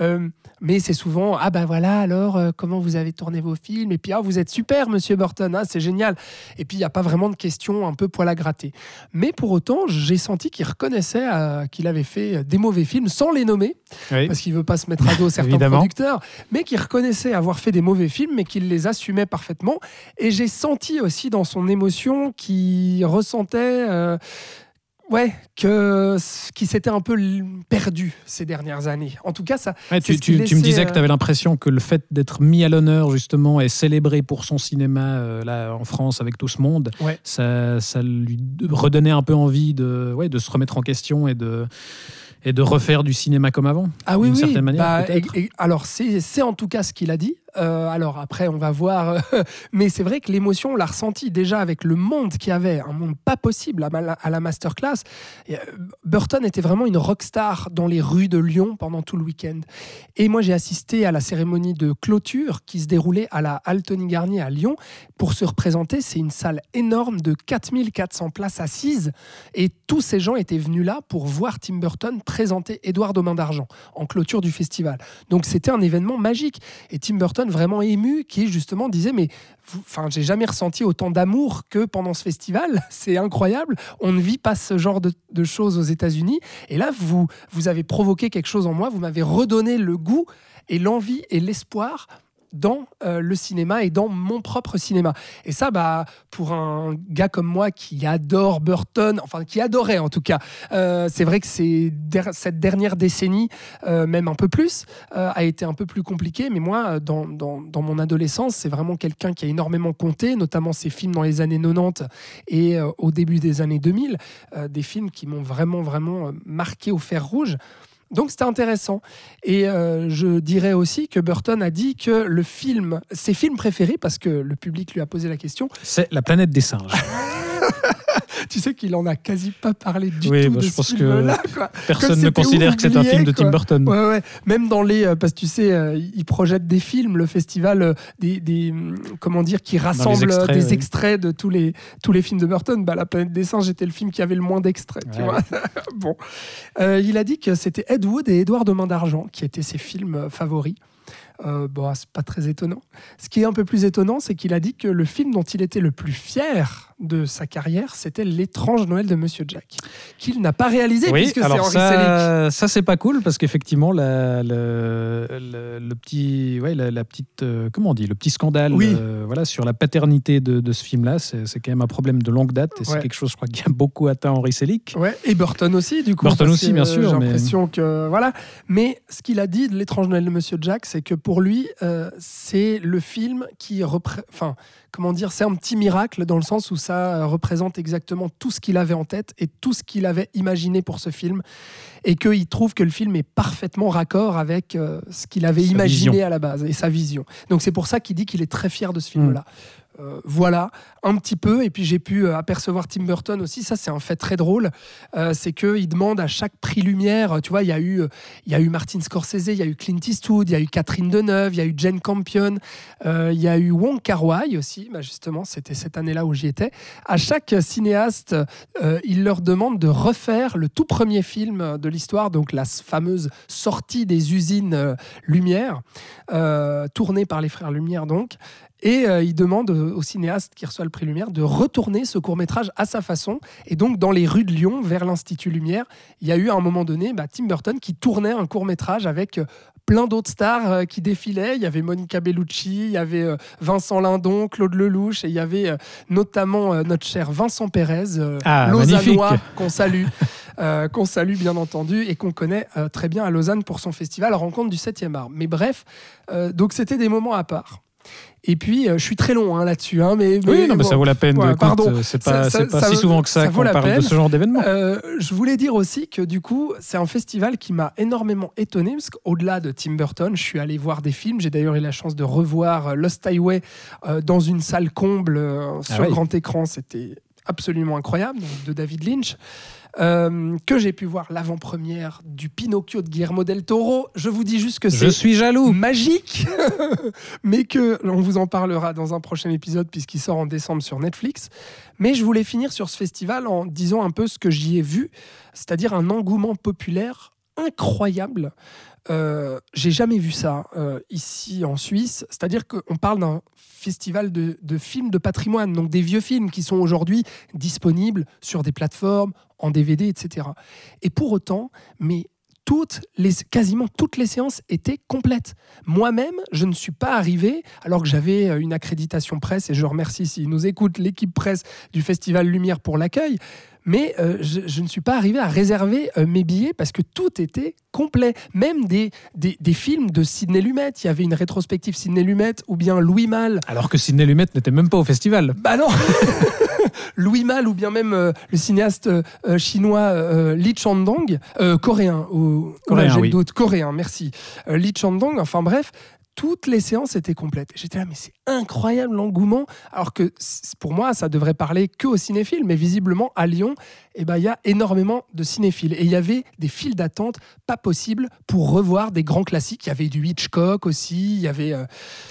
Euh, mais c'est souvent, ah ben voilà, alors, euh, comment vous avez tourné vos films? Et puis, ah, vous êtes super, monsieur Burton, ah, c'est génial. Et puis, il n'y a pas vraiment de questions un peu poil à gratter. Mais pour autant, j'ai senti qu'il reconnaissait euh, qu'il avait fait des mauvais films sans les nommer Oui. parce qu'il veut pas se mettre à dos certains Évidemment. producteurs, mais qui reconnaissait avoir fait des mauvais films, mais qu'il les assumait parfaitement. Et j'ai senti aussi dans son émotion qu'il ressentait. Ouais, que qui s'était un peu perdu ces dernières années. En tout cas, ça. Ouais, tu, tu- tu me disais que euh, tu avais l'impression que le fait d'être mis à l'honneur justement et célébré pour son cinéma euh, là en France avec tout ce monde, Ouais. ça, ça lui redonnait un peu envie de, ouais, de se remettre en question et de, et de refaire du cinéma comme avant. Ah oui, d'une oui. certaine manière, bah, et- et- alors, c'est en tout cas ce qu'il a dit. Euh, alors après, on va voir. mais c'est vrai que l'émotion, on l'a ressenti déjà avec le monde qu'il y avait, un monde pas possible à, la masterclass. Euh, Burton était vraiment une rockstar dans les rues de Lyon pendant tout le week-end. Et moi, j'ai assisté à la cérémonie de clôture qui se déroulait à la Altony Garnier à Lyon. Pour se représenter, c'est une salle énorme de 4400 places assises. Et tous ces gens étaient venus là pour voir Tim Burton présenter Édouard aux mains d'argent en clôture du festival. Donc c'était un événement magique. Et Tim Burton vraiment ému qui justement disait mais enfin j'ai jamais ressenti autant d'amour que pendant ce festival. C'est incroyable. On ne vit pas ce genre de, de choses aux États-Unis. Et là vous vous avez provoqué quelque chose en moi. Vous m'avez redonné le goût et l'envie et l'espoir dans euh, le cinéma et dans mon propre cinéma. Et ça, bah, pour un gars comme moi qui adore Burton, enfin qui adorait en tout cas, euh, c'est vrai que cette dernière décennie, euh, même un peu plus, a été un peu plus compliquée. Mais moi, dans, dans, mon adolescence, c'est vraiment quelqu'un qui a énormément compté, notamment ses films dans les années 90 et au début des années 2000, euh, des films qui m'ont vraiment, vraiment marqué au fer rouge. Donc c'était intéressant. Et euh, je dirais aussi que Burton a dit que le film, ses films préférés, parce que le public lui a posé la question, C'est La planète des singes. tu sais qu'il en a quasi pas parlé du Oui, tout bah, de je ce pense que film-là, quoi. Personne ne considère que c'est un film de Tim. Burton. Ouais, ouais. Même dans les. euh, parce que tu sais, euh, ils projettent des films, le festival, euh, des, des, hum, comment dire, qui rassemble extraits, des extraits de tous les, tous les films de Burton. Bah, La planète des singes était le film qui avait le moins d'extraits. tu Ouais, vois. bon. Euh, il a dit que c'était Ed Wood et Édouard de Main d'Argent qui étaient ses films favoris. Euh, bon, c'est pas très étonnant. Ce qui est un peu plus étonnant, c'est qu'il a dit que le film dont il était le plus fier de sa carrière, c'était L'étrange Noël de Monsieur Jack, qu'il n'a pas réalisé Oui, puisque c'est Henri ça, ça c'est pas cool parce qu'effectivement la- le, petit, ouais, la, petite, euh, comment on dit, le petit scandale, Oui. euh, voilà, sur la paternité de, de ce film-là, c'est quand même un problème de longue date et c'est quelque chose, je crois, qui a beaucoup atteint Henri Selick. Ouais, et Burton aussi, du coup. Burton aussi, bien sûr, J'ai mais- l'impression que. Voilà. Mais ce qu'il a dit de L'étrange Noël de Monsieur Jack, c'est que pour lui, euh, c'est le film qui représente. Enfin, comment dire C'est un petit miracle dans le sens où ça euh, représente exactement tout ce qu'il avait en tête et tout ce qu'il avait imaginé pour ce film. Et qu'il trouve que le film est parfaitement raccord avec euh, ce qu'il avait Sa imaginé vision. à la base et sa vision. Donc c'est pour ça qu'il dit qu'il est très fier de ce film-là. Euh, voilà, un petit peu. Et puis j'ai pu euh, apercevoir Tim Burton aussi. Ça, c'est un fait très drôle. Euh, c'est qu'il demande à chaque prix Lumière. Tu vois, il y a eu, il y a eu Martin Scorsese, il y a eu Clint Eastwood, il y a eu Catherine Deneuve, il y a eu Jane Campion, il y a eu Wong Kar Wai aussi. Bah, justement, c'était cette année-là où j'y étais. À chaque cinéaste, il leur demande de refaire le tout premier film de l'histoire, donc la fameuse sortie des usines Lumière, tournée par les frères Lumière donc. Et euh, il demande au cinéaste qui reçoit le prix Lumière de retourner ce court métrage à sa façon. Et donc, dans les rues de Lyon, vers l'Institut Lumière, il y a eu à un moment donné bah, Tim Burton qui tournait un court métrage avec euh, plein d'autres stars euh, qui défilaient. Il y avait Monica Bellucci, il y avait Vincent Lindon, Claude Lelouch, et il y avait notamment notre cher Vincent Pérez, Ah, lausannois, qu'on salue, euh, qu'on salue bien entendu, et qu'on connaît euh, très bien à Lausanne pour son festival Rencontre du 7e art. Mais bref, euh, donc c'était des moments à part. Et puis, euh, je suis très long hein, là-dessus, hein, mais, Oui, non, mais bon. ça vaut la peine. Ouais, pardon. C'est pas, ça- c'est pas ça si souvent que ça, ça qu'on parle peine. de ce genre d'événement. Euh, je voulais dire aussi que du coup, c'est un festival qui m'a énormément étonné parce qu'au-delà de Tim Burton, je suis allé voir des films. J'ai d'ailleurs eu la chance de revoir euh, Lost Highway euh, dans une salle comble euh, sur grand écran. C'était absolument incroyable, donc, de David Lynch. Euh, que j'ai pu voir l'avant-première du Pinocchio de Guillermo del Toro. Je vous dis juste que Je c'est suis jaloux. magique, mais que on vous en parlera dans un prochain épisode puisqu'il sort en décembre sur Netflix. Mais je voulais finir sur ce festival en disant un peu ce que j'y ai vu, c'est-à-dire un engouement populaire incroyable. Euh, J'ai jamais vu ça euh, ici en Suisse. C'est-à-dire qu'on parle d'un festival de, de films de patrimoine, donc des vieux films qui sont aujourd'hui disponibles sur des plateformes, en DVD, etc. Et pour autant, mais toutes les, quasiment toutes les séances étaient complètes. Moi-même, je ne suis pas arrivé, alors que j'avais euh, une accréditation presse, et je remercie s'ils nous écoutent l'équipe presse du Festival Lumière pour l'accueil, mais euh, je, je ne suis pas arrivé à réserver euh, mes billets parce que tout était complet. Même des, des, des films de Sidney Lumet. Il y avait une rétrospective Sidney Lumet ou bien Louis Malle. Alors que Sidney Lumet n'était même pas au festival. Bah non Louis Malle ou bien même euh, le cinéaste euh, chinois euh, Lee Chandong, coréen, ou, Coréen, j'ai oui. doute, coréen, merci. Lee Chandong, enfin bref, toutes les séances étaient complètes. J'étais là, mais c'est incroyable l'engouement. Alors que pour moi, ça devrait parler que aux cinéphiles, mais visiblement à Lyon, eh ben, il y a énormément de cinéphiles. Et il y avait des files d'attente pas possibles pour revoir des grands classiques. Il y avait du Hitchcock aussi, il y avait. euh,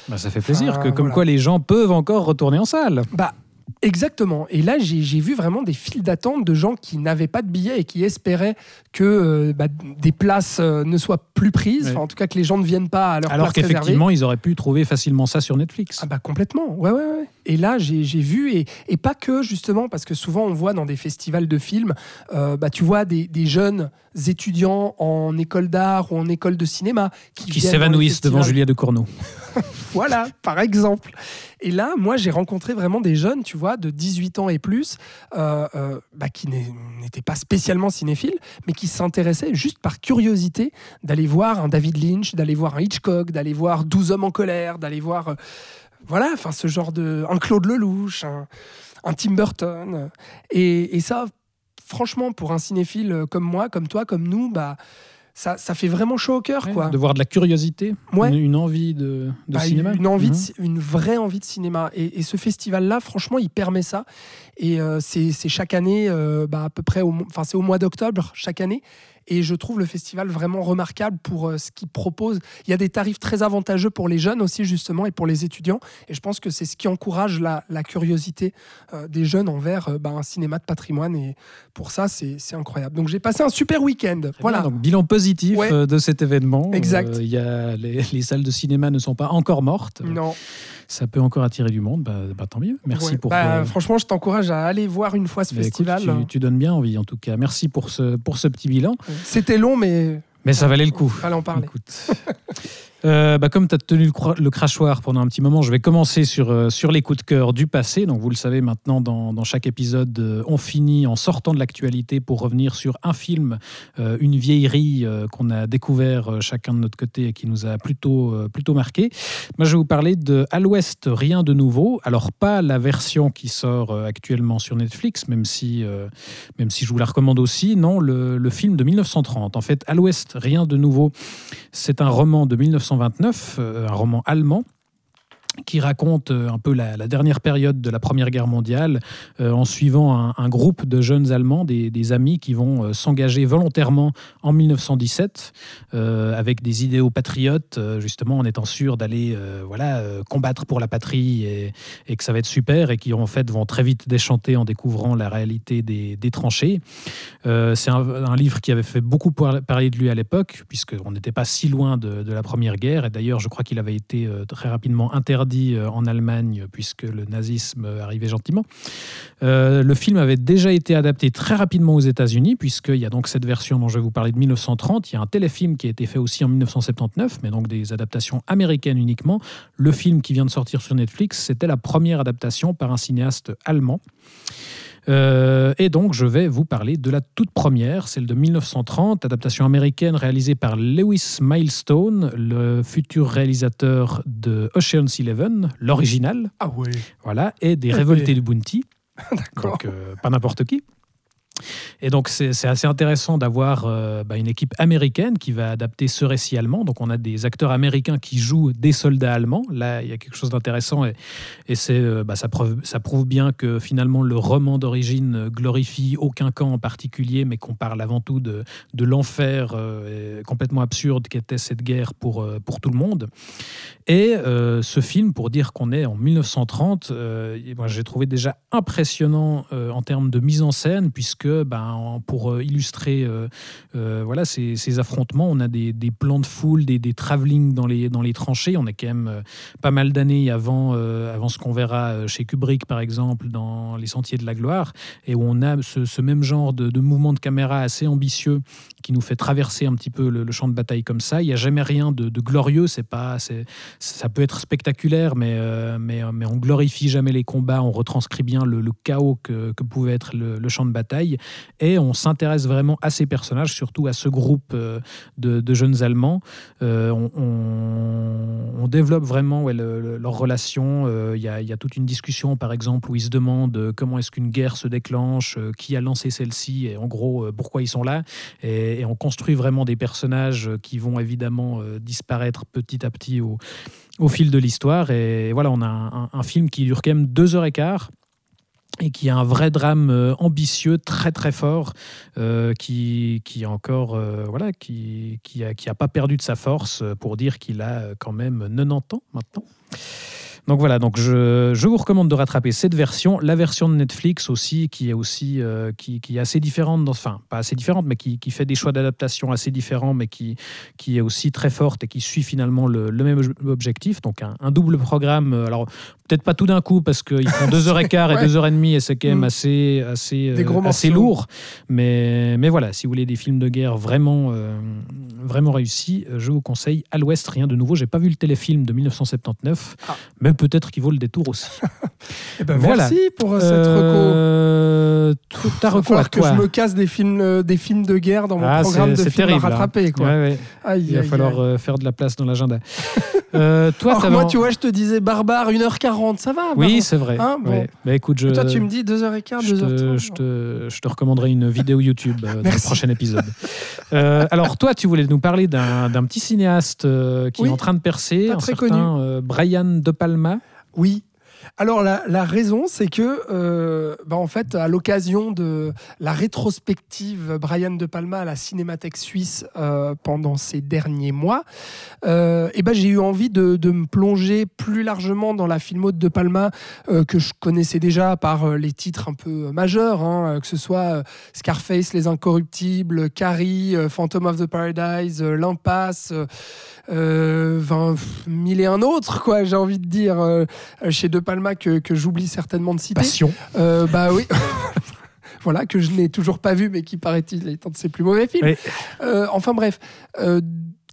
Bah, ça fait plaisir, Enfin, que, comme voilà. quoi les gens peuvent encore retourner en salle. Bah, exactement. Et là, j'ai vu vraiment des files d'attente de gens qui n'avaient pas de billets et qui espéraient que euh, bah, des places euh, ne soient plus prises. En tout cas, que les gens ne viennent pas à leur Alors place réservée. qu'effectivement, ils auraient pu trouver facilement ça sur Netflix. Ah bah complètement, ouais, ouais, ouais. Et là, j'ai vu, et, et pas que justement, parce que souvent on voit dans des festivals de films, euh, bah, tu vois des, des jeunes étudiants en école d'art ou en école de cinéma qui, s'évanouissent devant. Julia de Cournot. Voilà, par exemple. Et là, moi, j'ai rencontré vraiment des jeunes, tu vois, de 18 ans et plus, euh, euh, bah, qui n'étaient pas spécialement cinéphiles, mais qui s'intéressaient juste par curiosité d'aller voir un David Lynch, d'aller voir un Hitchcock, d'aller voir 12 hommes en colère, d'aller voir, voilà, enfin, ce genre de. Un Claude Lelouch, un, un Tim Burton. Et, et ça, franchement, pour un cinéphile comme moi, comme toi, comme nous, bah. Ça, ça fait vraiment chaud au cœur, quoi. De voir de la curiosité, Ouais. une, une envie de, de Bah, cinéma. Une, envie de Mhm. une vraie envie de cinéma. Et, et ce festival-là, franchement, il permet ça. Et euh, c'est chaque année, euh, bah, à peu près, enfin, c'est au mois d'octobre chaque année. Et je trouve le festival vraiment remarquable pour euh, ce qu'il propose. Il y a des tarifs très avantageux pour les jeunes aussi, justement, et pour les étudiants. Et je pense que c'est ce qui encourage la, la curiosité euh, des jeunes envers euh, bah, un cinéma de patrimoine. Et pour ça, c'est incroyable. Donc j'ai passé un super week-end. Voilà. bien, donc bilan positif Ouais. de cet événement. Exact. Il y a les, les salles de cinéma ne sont pas encore mortes. non. Ça peut encore attirer du monde. Bah, bah, tant mieux. Merci Ouais. pour. Bah, euh, Franchement, je t'encourage à aller voir une fois ce bah, écoute, festival. tu, tu donnes bien envie en tout cas. Merci pour ce, pour ce petit bilan. C'était long, mais Mais ça valait le coup. fallait en parler. Écoute. Euh, bah, comme tu as tenu le, crachoir pendant un petit moment, je vais commencer sur, euh, sur les coups de cœur du passé. Donc, vous le savez maintenant, dans, chaque épisode, euh, on finit en sortant de l'actualité pour revenir sur un film, une vieillerie qu'on a découvert chacun de notre côté et qui nous a plutôt, plutôt marqué. Moi, je vais vous parler de À l'Ouest, rien de nouveau. Alors, pas la version qui sort actuellement sur Netflix, même si, même si je vous la recommande aussi. Non, le, le film de 1930. En fait, À l'Ouest, rien de nouveau. C'est un roman de 1929, euh, un roman allemand qui raconte euh, un peu la, dernière période de la Première Guerre mondiale euh, en suivant un, groupe de jeunes Allemands, des, amis qui vont euh, s'engager volontairement en 1917 euh, avec des idéaux patriotes, justement en étant sûrs d'aller voilà, combattre pour la patrie et, que ça va être super et qui en fait vont très vite déchanter en découvrant la réalité des, tranchées. C'est un, livre qui avait fait beaucoup par- parler de lui à l'époque, puisqu'on n'était pas si loin de, de la Première Guerre. Et d'ailleurs, je crois qu'il avait été très rapidement interdit euh, en Allemagne, puisque le nazisme arrivait gentiment. Euh, le film avait déjà été adapté très rapidement aux États-Unis, puisqu'il y a donc cette version dont je vais vous parler de 1930. Il y a un téléfilm qui a été fait aussi en 1979, mais donc des adaptations américaines uniquement. Le film qui vient de sortir sur Netflix, c'était la première adaptation par un cinéaste allemand. Euh, et donc, je vais vous parler de la toute première, celle de 1930, adaptation américaine réalisée par Lewis Milestone, le futur réalisateur de Ocean's Eleven, l'original, Ah ouais. voilà, et des. Révoltés du Bounty, D'accord. donc euh, pas n'importe qui. Et donc, c'est assez intéressant d'avoir euh, bah, une équipe américaine qui va adapter ce récit allemand. Donc, on a des acteurs américains qui jouent des soldats allemands. Là, il y a quelque chose d'intéressant et, euh, bah, ça, prouve, ça prouve bien que finalement, le roman d'origine glorifie aucun camp en particulier, mais qu'on parle avant tout de, l'enfer euh, complètement absurde qu'était cette guerre pour, pour tout le monde. Et ce film, pour dire qu'on est en 1930, euh, et moi j'ai trouvé déjà impressionnant en termes de mise en scène, puisque ben, en- pour euh, illustrer euh, euh, voilà, ces, affrontements. On a des, plans de foule, des, des travelling dans les, dans les tranchées. On est quand même pas mal d'années avant, avant ce qu'on verra chez Kubrick, par exemple, dans Les Sentiers de la Gloire, et où on a ce, même genre de, mouvement de caméra assez ambitieux qui nous fait traverser un petit peu le, champ de bataille comme ça. Il n'y a jamais rien de, glorieux. C'est pas, ça peut être spectaculaire, mais, euh, mais, mais on glorifie jamais les combats. On retranscrit bien le, chaos que, que pouvait être le champ de bataille, et on s'intéresse vraiment à ces personnages, surtout à ce groupe euh, de, jeunes Allemands. Euh, on, développe vraiment ouais, le-. Euh, Il y, a, toute une discussion, par exemple, où ils se demandent comment est-ce qu'une guerre se déclenche, qui a lancé celle-ci, et en gros, pourquoi ils sont là. Et, on construit vraiment des personnages qui vont évidemment disparaître petit à petit au, fil de l'histoire. Et voilà, on a un- un film qui dure quand même deux heures et quart et qui a un vrai drame euh, ambitieux, très très fort, euh, qui, qui encore euh, voilà, qui, a, qui a pas perdu de sa force pour dire qu'il a quand même 90 ans maintenant. Donc voilà, donc je, je vous recommande de rattraper cette version, la version de Netflix aussi, qui est aussi euh, qui, qui est assez différente, dans, enfin pas assez différente, mais qui, qui fait des choix d'adaptation assez différents, mais qui, qui est aussi très forte et qui suit finalement le, le même ob- objectif. Donc un, un double programme. euh, Alors peut-être pas tout d'un coup parce qu'ils font deux heures et quart et Ouais. deux heures et demie et c'est quand même Mm. assez assez euh, assez lourd. Mais mais voilà, si vous voulez des films de guerre vraiment euh, vraiment réussis, je vous conseille À l'Ouest, rien de nouveau. J'ai pas vu le téléfilm de 1979, Ah. mais peut-être qu'il vaut le détour aussi. Eh ben, Voilà. Merci pour euh, cette reco. Euh, ta Il va reco falloir à que toi. je me casse des films, euh, des films de guerre dans mon Ah, programme de films terrible, à rattraper. Quoi. Ouais, ouais. Aïe, Il va aïe, falloir aïe. faire de la place dans l'agenda. Euh, toi, Alors moi, tu vois, je te disais barbare, 1h40, ça va Oui, c'est vrai. Hein, bon. Ouais. Bah, écoute, je, Toi, tu me dis 2h15, je, 2h30. te, je, te, je te recommanderai une vidéo YouTube euh, dans le prochain épisode. Euh, alors, toi, tu voulais nous parler d'un petit cinéaste euh, qui Oui, est en train de percer, un certain Brian De Palma. Oui. Alors la, raison, c'est que, euh, bah, en fait, à l'occasion de la rétrospective Brian De Palma à la Cinémathèque suisse euh, pendant ces derniers mois, euh, et ben j'ai eu envie de, me plonger plus largement dans la filmo de De Palma que je connaissais déjà par les titres un peu majeurs, hein, que ce soit Scarface, Les Incorruptibles, Carrie, Phantom of the Paradise, L'Impasse, 20, mille et un autres, quoi, j'ai envie de dire, chez De Palma que, que j'oublie certainement de citer. Passion. Euh, bah oui. voilà, que je n'ai toujours pas vu, mais qui paraît-il est un de ses plus mauvais films. Oui. Euh, enfin bref, euh,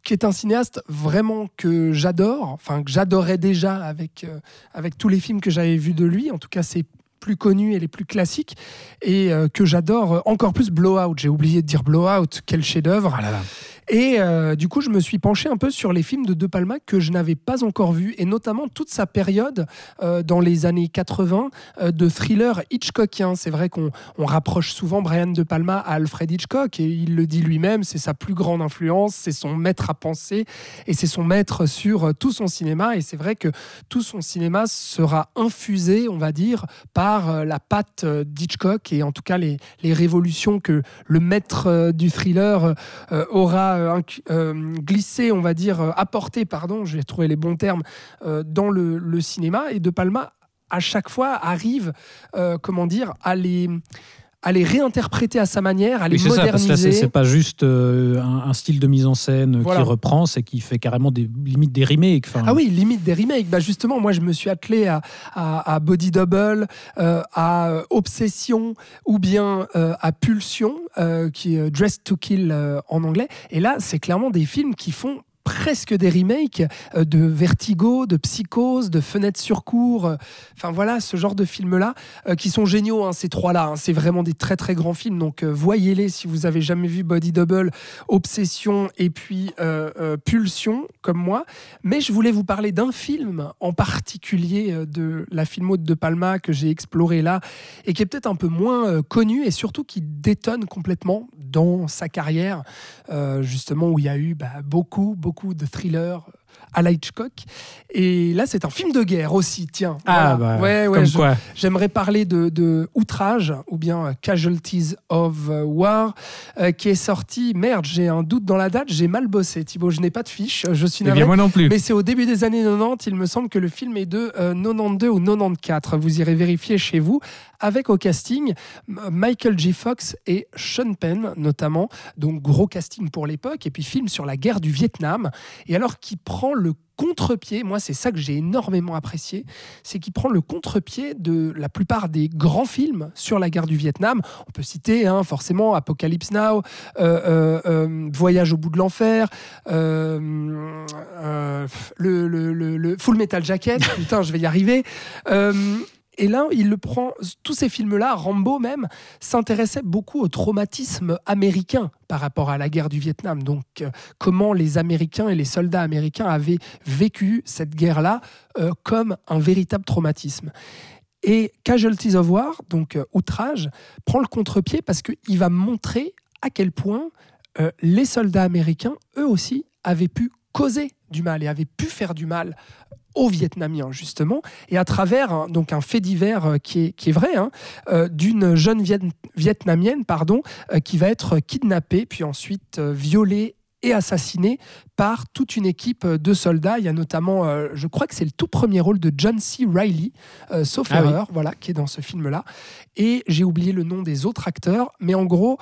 qui est un cinéaste vraiment que j'adore, enfin que j'adorais déjà avec, euh, avec tous les films que j'avais vus de lui, en tout cas c'est plus connus et les plus classiques, et que j'adore encore plus Blowout. J'ai oublié de dire Blowout, quel chef-d'œuvre. Ah là là. Et euh, du coup, je me suis penché un peu sur les films de De Palma que je n'avais pas encore vus, et notamment toute sa période euh, dans les années 80 euh, de thriller Hitchcockien. C'est vrai qu'on on rapproche souvent Brian De Palma à Alfred Hitchcock, et il le dit lui-même, c'est sa plus grande influence, c'est son maître à penser, et c'est son maître sur tout son cinéma. Et c'est vrai que tout son cinéma sera infusé, on va dire, par la patte d'Hitchcock, et en tout cas les, révolutions que le maître du thriller aura euh, euh, glissé, on va dire, euh, apporté, pardon, je vais trouver les bons termes, dans le, cinéma. Et De Palma, à chaque fois, arrive, comment dire, à les, à les réinterpréter à sa manière, à les Oui, moderniser. c'est pas juste euh, un, un style de mise en scène euh, Voilà. qui reprend, c'est qui fait carrément des limites des remakes. Ah oui, limite des remakes. Bah justement, moi, je me suis attelé à, à, à Body Double, euh, à Obsession ou bien euh, à Pulsion, qui est Dressed to Kill en anglais. Et là, c'est clairement des films qui font presque des remakes euh, de Vertigo, de Psychose, de Fenêtre sur cour. euh, Enfin voilà, ce genre de films-là euh, qui sont géniaux, hein, ces trois-là. hein. c'est vraiment des très très grands films. Donc voyez-les si vous avez jamais vu Body Double, Obsession et puis Pulsion, comme moi. Mais je voulais vous parler d'un film en particulier de la filmo de Palma que j'ai exploré là et qui est peut-être un peu moins connu et surtout qui détonne complètement dans sa carrière, justement où il y a eu bah, beaucoup, beaucoup de thrillers à la Hitchcock. Et là, c'est un film de guerre aussi, tiens. Ah, Voilà. bah, ouais, ouais, comme. J'aimerais parler de, de Outrage ou bien euh, Casualties of euh, War euh, qui est sorti. Merde, j'ai un doute dans la date, j'ai mal bossé. Thibaut, je n'ai pas de fiche, je suis Eh navré. bien, moi non plus. Mais c'est au début des années 90, il me semble que le film est de euh, 92 ou 94. Vous irez vérifier chez vous. Avec au casting Michael J. Fox et Sean Penn, notamment. Donc, gros casting pour l'époque. Et puis, film sur la guerre du Vietnam. Et alors, qui prend le contre-pied, moi, c'est ça que j'ai énormément apprécié, c'est qu'il prend le contre-pied de la plupart des grands films sur la guerre du Vietnam. On peut citer hein, forcément Apocalypse Now, euh, euh, euh, Voyage au bout de l'enfer, euh, le, le- le- le Full Metal Jacket, putain, je vais y arriver. Et là, il le prend, tous ces films-là, Rambo même, s'intéressait beaucoup au traumatisme américain par rapport à la guerre du Vietnam. Donc, euh, comment les Américains et les soldats américains avaient vécu cette guerre-là euh, comme un véritable traumatisme. Et Casualties of War, donc euh, Outrage, prend le contre-pied parce qu'il va montrer à quel point les soldats américains, eux aussi, avaient pu causer du mal et avaient pu faire du mal aux Vietnamiens, justement, et à travers un- donc un fait divers euh, qui est, qui est vrai, hein, euh, d'une jeune Viet- Vietnamienne pardon, euh, qui va être kidnappée, puis ensuite euh, violée et assassinée par toute une équipe de soldats. Il y a notamment, euh, je crois que c'est le tout premier rôle de John C. Reilly, euh, sauf Ah oui. erreur, voilà, qui est dans ce film-là. Et j'ai oublié le nom des autres acteurs, mais en gros,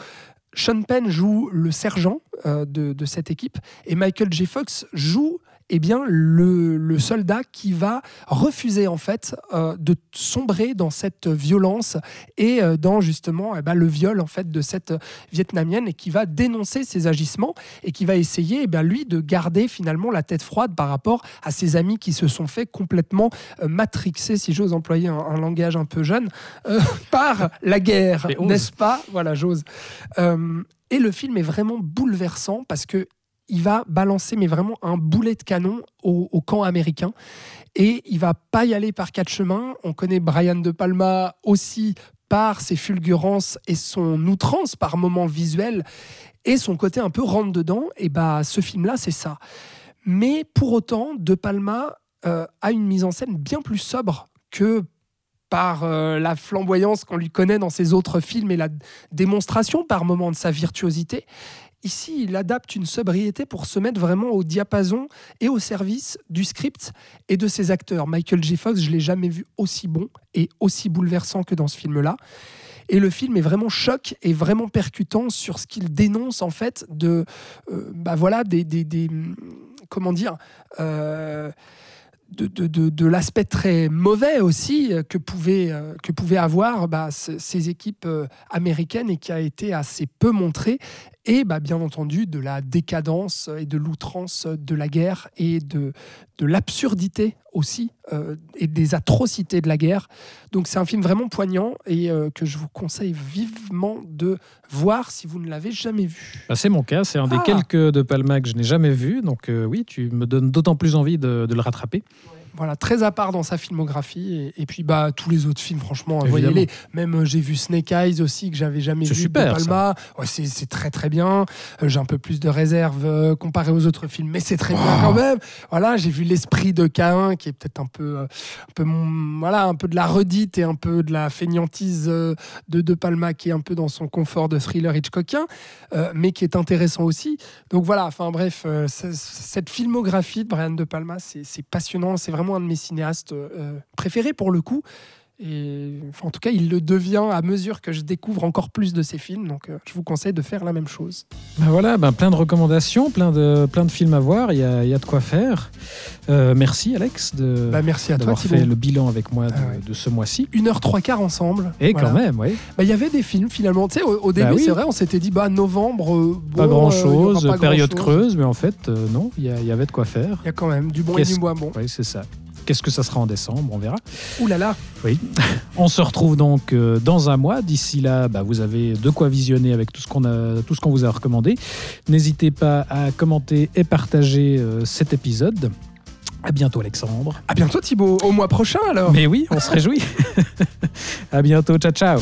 Sean Penn joue le sergent euh, de, de cette équipe et Michael J. Fox joue eh bien, le, le soldat qui va refuser en fait euh, de sombrer dans cette violence et euh, dans justement eh ben, le viol en fait de cette vietnamienne et qui va dénoncer ses agissements et qui va essayer eh bien, lui de garder finalement la tête froide par rapport à ses amis qui se sont fait complètement euh, matrixer si j'ose employer un, un langage un peu jeune euh, par la guerre n'est-ce pas? Voilà j'ose. Et le film est vraiment bouleversant parce que il va balancer mais vraiment un boulet de canon au, camp américain et il va pas y aller par quatre chemins. On connaît Brian De Palma aussi par ses fulgurances et son outrance par moments visuels et son côté un peu rentre dedans. Et bah ce film-là c'est ça. Mais pour autant, De Palma euh, a une mise en scène bien plus sobre que par euh, la flamboyance qu'on lui connaît dans ses autres films et la démonstration par moments de sa virtuosité. Ici, il adapte une sobriété pour se mettre vraiment au diapason et au service du script et de ses acteurs. Michael J. Fox, je l'ai jamais vu aussi bon et aussi bouleversant que dans ce film-là. Et le film est vraiment choc et vraiment percutant sur ce qu'il dénonce en fait de, euh, bah voilà, des, des- comment dire, euh, de, de- de- l'aspect très mauvais aussi que pouvaient, euh, que pouvaient avoir bah, ce- ces équipes euh, américaines et qui a été assez peu montré. Et bah, bien entendu de la décadence et de l'outrance de la guerre et de, de l'absurdité aussi euh, et des atrocités de la guerre. Donc c'est un film vraiment poignant et euh, que je vous conseille vivement de voir si vous ne l'avez jamais vu. Bah, c'est mon cas, c'est un des Ah. quelques de Palma que je n'ai jamais vu, donc euh, oui, tu me donnes d'autant plus envie de, de le rattraper. Voilà, très à part dans sa filmographie. Et, et puis, bah, tous les autres films, franchement, voyez-les. Même, euh, j'ai vu Snake Eyes aussi, que j'avais jamais vu. super, de Palma. Ouais, c'est, très, très bien. Euh, j'ai un peu plus de réserve euh, comparé aux autres films, mais c'est très bien quand même. Voilà, j'ai vu L'Esprit de Cain, qui est peut-être un peu, un peu, mon- voilà, un peu de la redite et un peu de la fainéantise euh, de De Palma, qui est un peu dans son confort de thriller Hitchcockien, mais qui est intéressant aussi. Donc voilà, enfin bref, cette filmographie de Brian De Palma, c'est passionnant. C'est vraiment un de mes cinéastes euh, préférés pour le coup. Et enfin, en tout cas, il le devient à mesure que je découvre encore plus de ses films. Donc euh, je vous conseille de faire la même chose. Ben voilà, ben plein de recommandations, plein de, plein de films à voir, il y a, il y a de quoi faire. Euh, merci Alex de, merci à toi, d'avoir Thibaut. fait le bilan avec moi de, Ah ouais. de ce mois-ci. Une heure trois quarts ensemble. Et Voilà. quand même, oui. Bah, Il y avait des films finalement. Tu sais, au, au début, Bah oui. c'est vrai, on s'était dit, bah novembre, euh, Pas bon, grand-chose, pas période grand-chose. creuse, mais en fait, non, il y, avait de quoi faire. Il y a quand même du bon et du moins bon. Oui, c'est ça. Qu'est-ce que ça sera en décembre On verra. Ouh là là. On se retrouve donc euh, dans un mois. D'ici là, bah, vous avez de quoi visionner avec tout ce qu'on a, tout ce qu'on vous a recommandé. N'hésitez pas à commenter et partager euh, cet épisode. À bientôt, Alexandre. À bientôt Thibaut. Au mois prochain alors. Mais oui, on se réjouit. à bientôt. Ciao, ciao.